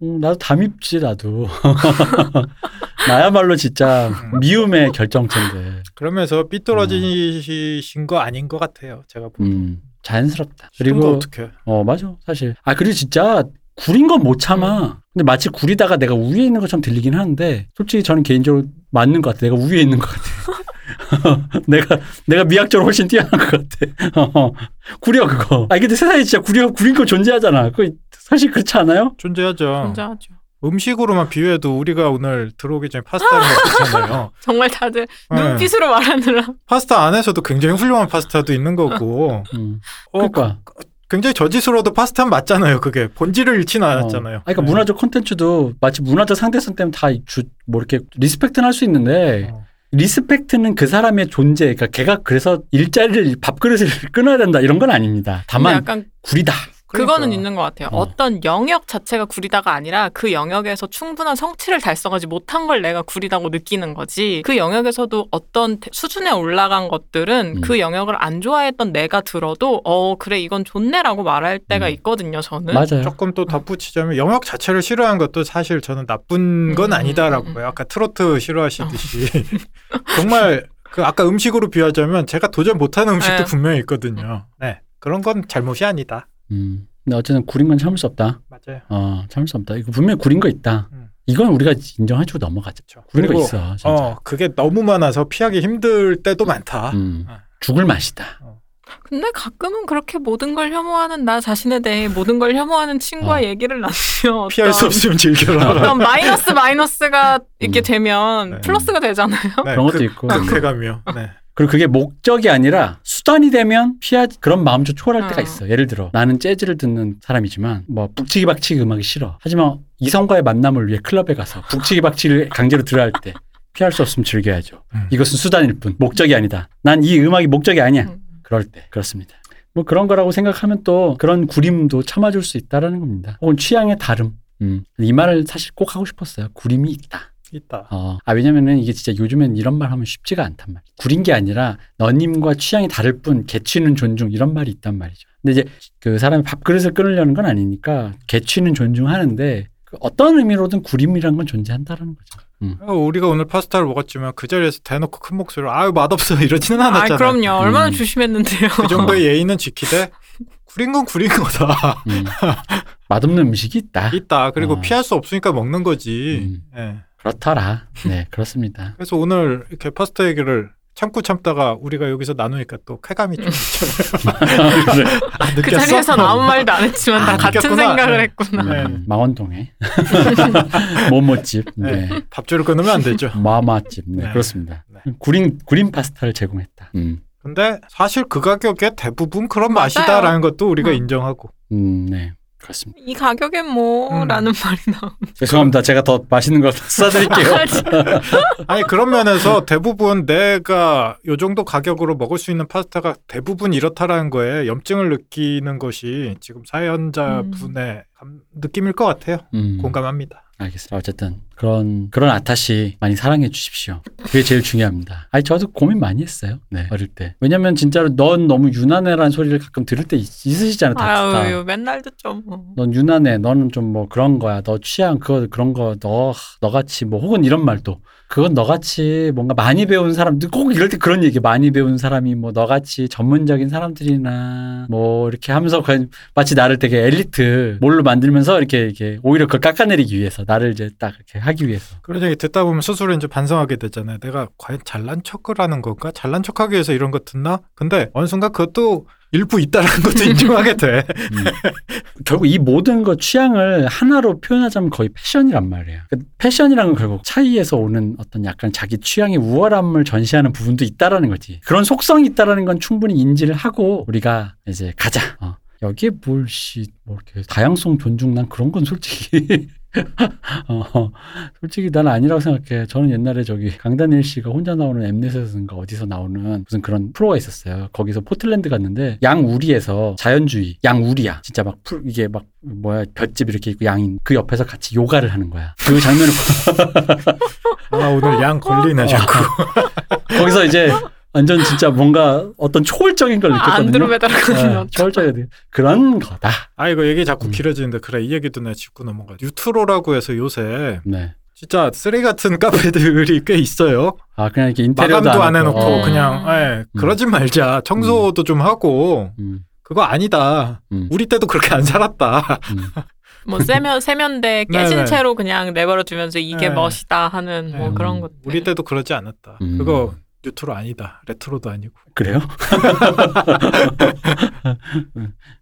음, 나도 다 밉지 나도. 나야말로 진짜 미움의 결정체인데. 그러면서 삐뚤어지신 거 아닌 것 같아요. 제가 보기엔. 음. 자연스럽다. 그리고 그리고 어떻게? 어 맞아 사실. 아 그리고 진짜 구린 건 못 참아. 근데 마치 구리다가 내가 우위에 있는 것처럼 들리긴 하는데 솔직히 저는 개인적으로 맞는 것 같아. 내가 우위에 있는 것 같아. 내가 내가 미학적으로 훨씬 뛰어난 것 같아. 어, 구려 그거. 아 근데 세상에 진짜 구려 구린 거 존재하잖아. 그 사실 그렇지 않아요? 존재하죠. 존재하죠. 음식으로만 비유해도 우리가 오늘 들어오기 전에 파스타를 먹었잖아요. 정말 다들 네. 눈빛으로 말하느라 파스타 안에서도 굉장히 훌륭한 파스타도 있는 거고, 음. 어, 그러니까. 굉장히 저질스러워도 파스타는 맞잖아요. 그게 본질을 잃지는 않았잖아요. 어. 아니, 그러니까 네. 문화적 콘텐츠도 마치 문화적 상대성 때문에 다 뭐 이렇게 respect는 할 수 있는데 어. respect는 그 사람의 존재, 그러니까 걔가 그래서 일자리를 밥그릇을 끊어야 된다 이런 건 아닙니다. 다만 약간 구리다. 그거는 그러니까. 있는 것 같아요. 어. 어. 떤 영역 자체가 구리다가 아니라 그 영역에서 충분한 성취를 달성하지 못한 걸 내가 구리다고 느끼는 거지. 그 영역에서도 어떤 대- 수준에 올라간 것들은 음. 그 영역을 안 좋아했던 내가 들어도 어 그래 이건 좋네라고 말할 때가 음. 있거든요. 저는. 맞아요. 조금 또 덧붙이자면 영역 자체를 싫어하는 것도 사실 저는 나쁜 건 음, 아니다라고 음, 음. 봐요. 아까 트로트 싫어하시듯이 정말 그 아까 음식으로 비하자면 제가 도전 못하는 음식도 네. 분명히 있거든요. 네 그런 건 잘못이 아니다. 음. 근데 어쨌든 구린 건 참을 수 없다. 맞아요. 어, 참을 수 없다. 이거 분명히 구린 거 있다. 음. 이건 우리가 인정해주고 넘어가자. 그렇죠. 구린 거 그리고 있어. 진짜. 어 그게 너무 많아서 피하기 힘들 때도 많다. 음. 아. 죽을 맛이다. 근데 가끔은 그렇게 모든 걸 혐오하는 나 자신에 대해 모든 걸 혐오하는 친구와 어. 얘기를 나누면 피할 수 없으면 즐겨라. 어떤 마이너스 마이너스가 이렇게 음. 되면 네. 플러스가 되잖아요. 네, 그런 것도 그- 있고. 극해감이요. 네. 그리고 그게 목적이 아니라 수단이 되면 피하 그런 마음 좀 초월할 때가 어. 있어. 예를 들어 나는 재즈를 듣는 사람이지만 뭐 북치기 박치기 음악이 싫어. 하지만 이성과의 만남을 위해 클럽에 가서 북치기 박치기를 강제로 들어야 할 때 피할 수 없으면 즐겨야죠. 음. 이것은 수단일 뿐 목적이 아니다. 난 이 음악이 목적이 아니야. 음. 그럴 때 그렇습니다. 뭐 그런 거라고 생각하면 또 그런 구림도 참아줄 수 있다라는 겁니다. 혹은 취향의 다름. 음. 이 말을 사실 꼭 하고 싶었어요. 구림이 있다. 있다. 어, 아, 왜냐면은 이게 진짜 요즘엔 이런 말 하면 쉽지가 않단 말이야. 구린 게 아니라 너님과 취향이 다를 뿐 개취는 존중 이런 말이 있단 말이죠. 근데 이제 그 사람이 밥그릇을 끊으려는 건 아니니까 개취는 존중하는데 그 어떤 의미로든 구림이란 건 존재한다라는 거죠. 음. 어, 우리가 오늘 파스타를 먹었지만 그 자리에서 대놓고 큰 목소리로 아유 맛없어 이러지는 아, 않았잖아요. 그럼요. 얼마나 음. 조심했는데요. 그 정도의 예의는 지키되 구린 건 구린 거다. 음. 맛없는 음식이 있다. 있다. 그리고 어. 피할 수 없으니까 먹는 거지. 음. 예. 그렇더라. 네, 그렇습니다. 그래서 오늘 이렇게 파스타 얘기를 참고 참다가 우리가 여기서 나누니까 또 쾌감이 좀 있잖아요. 아, 그 느꼈어? 자리에서는 아무 말도 안 했지만 다 아, 같은 느꼈구나. 생각을 네. 했구나. 네. 음, 망원동에 모모집, 네. 네. 밥줄을 끊으면 안 되죠. 마마집, 네, 네. 그렇습니다. 네. 구린 구린 파스타를 제공했다. 음, 근데 사실 그 가격에 대부분 그런 맞아요. 맛이다라는 것도 우리가 음. 인정하고. 음, 네, 그렇습니다. 이 가격엔 뭐라는 말이 나오는 죄송합니다. 제가 더 맛있는 걸 쏴드릴게요. 아니 그런 면에서 대부분 내가 요 정도 가격으로 먹을 수 있는 파스타가 대부분 이렇다라는 거에 염증을 느끼는 것이 지금 사연자 분의 감- 느낌일 것 같아요. 음, 공감합니다. 알겠습니다. 어쨌든 그런 그런 아타시 많이 사랑해 주십시오. 그게 제일 중요합니다. 아니 저도 고민 많이 했어요. 네, 어릴 때. 왜냐면 진짜로 넌 너무 유난해라는 소리를 가끔 들을 때 있, 있으시잖아요. 다, 다. 아유 맨날 듣죠. 뭐. 넌 유난해. 너는 좀 뭐 그런 거야. 너 취향 그거 그런 거 너 너같이 뭐 혹은 이런 말도 그건 너같이 뭔가 많이 배운 사람들 꼭 이럴 때 그런 얘기 많이 배운 사람이 뭐 너같이 전문적인 사람들이나 뭐 이렇게 하면서 그냥 마치 나를 되게 엘리트 뭘로 만들면서 이렇게 이렇게 오히려 그걸 깎아내리기 위해서 나를 이제 딱 이렇게 하기 위해서 그런 얘기 듣다 보면 스스로 이제 반성하게 되잖아요. 내가 과연 잘난 척을 하는 건가? 잘난 척하기 위해서 이런 거 듣나? 근데 어느 순간 그것도 일부 있다라는 것도 인정하게 돼. 음. 결국 이 모든 거 취향을 하나로 표현하자면 거의 패션이란 말이에요. 그 패션이란 건 결국 차이에서 오는 어떤 약간 자기 취향의 우월함을 전시하는 부분도 있다라는 거지. 그런 속성이 있다라는 건 충분히 인지를 하고 우리가 이제 가자. 어. 여기에 뭘 씨 뭐 이렇게 다양성 존중 난 그런 건 솔직히 어, 솔직히 난 아니라고 생각해. 저는 옛날에 저기 강다니엘 씨가 혼자 나오는 엠넷에서인가 어디서 나오는 무슨 그런 프로가 있었어요. 거기서 포틀랜드 갔는데 양우리에서 자연주의 양우리야. 진짜 막 풀, 이게 막 뭐야 볏짚 이렇게 있고 양인 그 옆에서 같이 요가를 하는 거야. 그 장면을 아 오늘 양 걸리네 자꾸. 거기서 이제 완전 진짜 뭔가 어떤 초월적인 걸 느꼈거든요. 안드로메다라거든요. 어, 초월적인 그런 거다. 아 이거 얘기 자꾸 음. 길어지는데 그래 이 얘기도 내가 짚고 넘어가. 유트로라고 해서 요새 네. 진짜 쓰레기 같은 카페들이 꽤 있어요. 아 그냥 이렇게 인테리어도 마감도 안. 해놓고 어. 그냥 예, 그러지 말자. 청소도 좀 하고 음. 그거 아니다. 음. 우리 때도 그렇게 안 살았다. 음. 뭐 세면 세면대 깨진 네네. 채로 그냥 내버려 두면서 이게 네. 멋이다 하는 뭐 음. 그런 것. 우리 때도 그러지 않았다. 음. 그거 뉴트로 아니다. 레트로도 아니고. 그래요?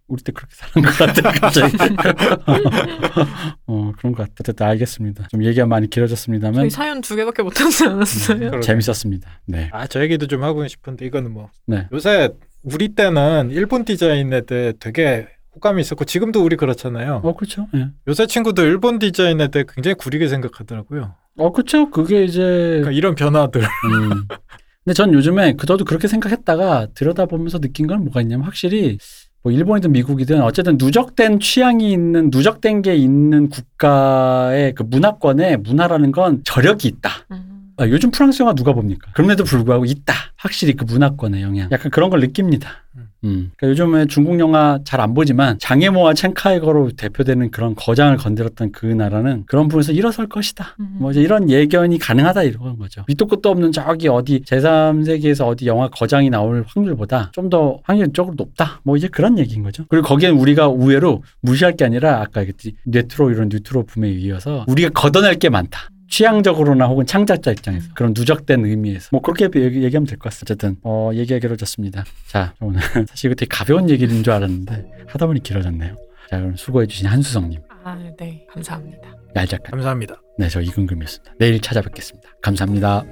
우리 때 그렇게 사는 것 같아 갑자기. 어 그런 것 같아. 어쨌든 알겠습니다. 좀 얘기가 많이 길어졌습니다만 저희 사연 두 개밖에 못 하지 않았어요. 그러게. 재밌었습니다. 네. 아, 저 얘기도 좀 하고 싶은데 이거는 뭐 네. 요새 우리 때는 일본 디자인에 대해 되게 호감이 있었고 지금도 우리 그렇잖아요. 어 그렇죠. 예. 요새 친구들 일본 디자인에 대해 굉장히 구리게 생각하더라고요. 어 그렇죠. 그게 이제 그러니까 이런 변화들. 음. 근데 전 요즘에 그 저도 그렇게 생각했다가 들여다보면서 느낀 건 뭐가 있냐면 확실히 뭐 일본이든 미국이든 어쨌든 누적된 취향이 있는 누적된 게 있는 국가의 그 문화권에 문화라는 건 저력이 있다. 음. 아, 요즘 프랑스 영화 누가 봅니까? 그럼에도 불구하고 있다. 확실히 그 문화권의 영향. 약간 그런 걸 느낍니다. 음. 음. 그러니까 요즘에 중국 영화 잘 안 보지만 장애모와 첸카이거로 대표되는 그런 거장을 건드렸던 그 나라는 그런 부분에서 일어설 것이다. 음. 뭐 이제 이런 예견이 가능하다 이런 거죠. 밑도 끝도 없는 저기 어디 제3세계에서 어디 영화 거장이 나올 확률보다 좀 더 확률적으로 높다. 뭐 이제 그런 얘기인 거죠. 그리고 거기엔 우리가 우회로 무시할 게 아니라 아까 얘기했듯이 뇌트로 이런 뉴트로 붐에 이어서 우리가 걷어낼 게 많다. 취향적으로나 혹은 창작자 입장에서 음. 그런 누적된 의미에서 뭐 그렇게 얘기, 하면 될 것 같습니다. 어쨌든 어, 얘기하기로 졌습니다. 자 오늘 사실 이거 되게 가벼운 얘기인 줄 알았는데 하다 보니 길어졌네요. 자 그럼 수고해주신 한수성님. 아네 감사합니다. 날 작가. 감사합니다. 네 저 이근금이었습니다. 내일 찾아뵙겠습니다. 감사합니다.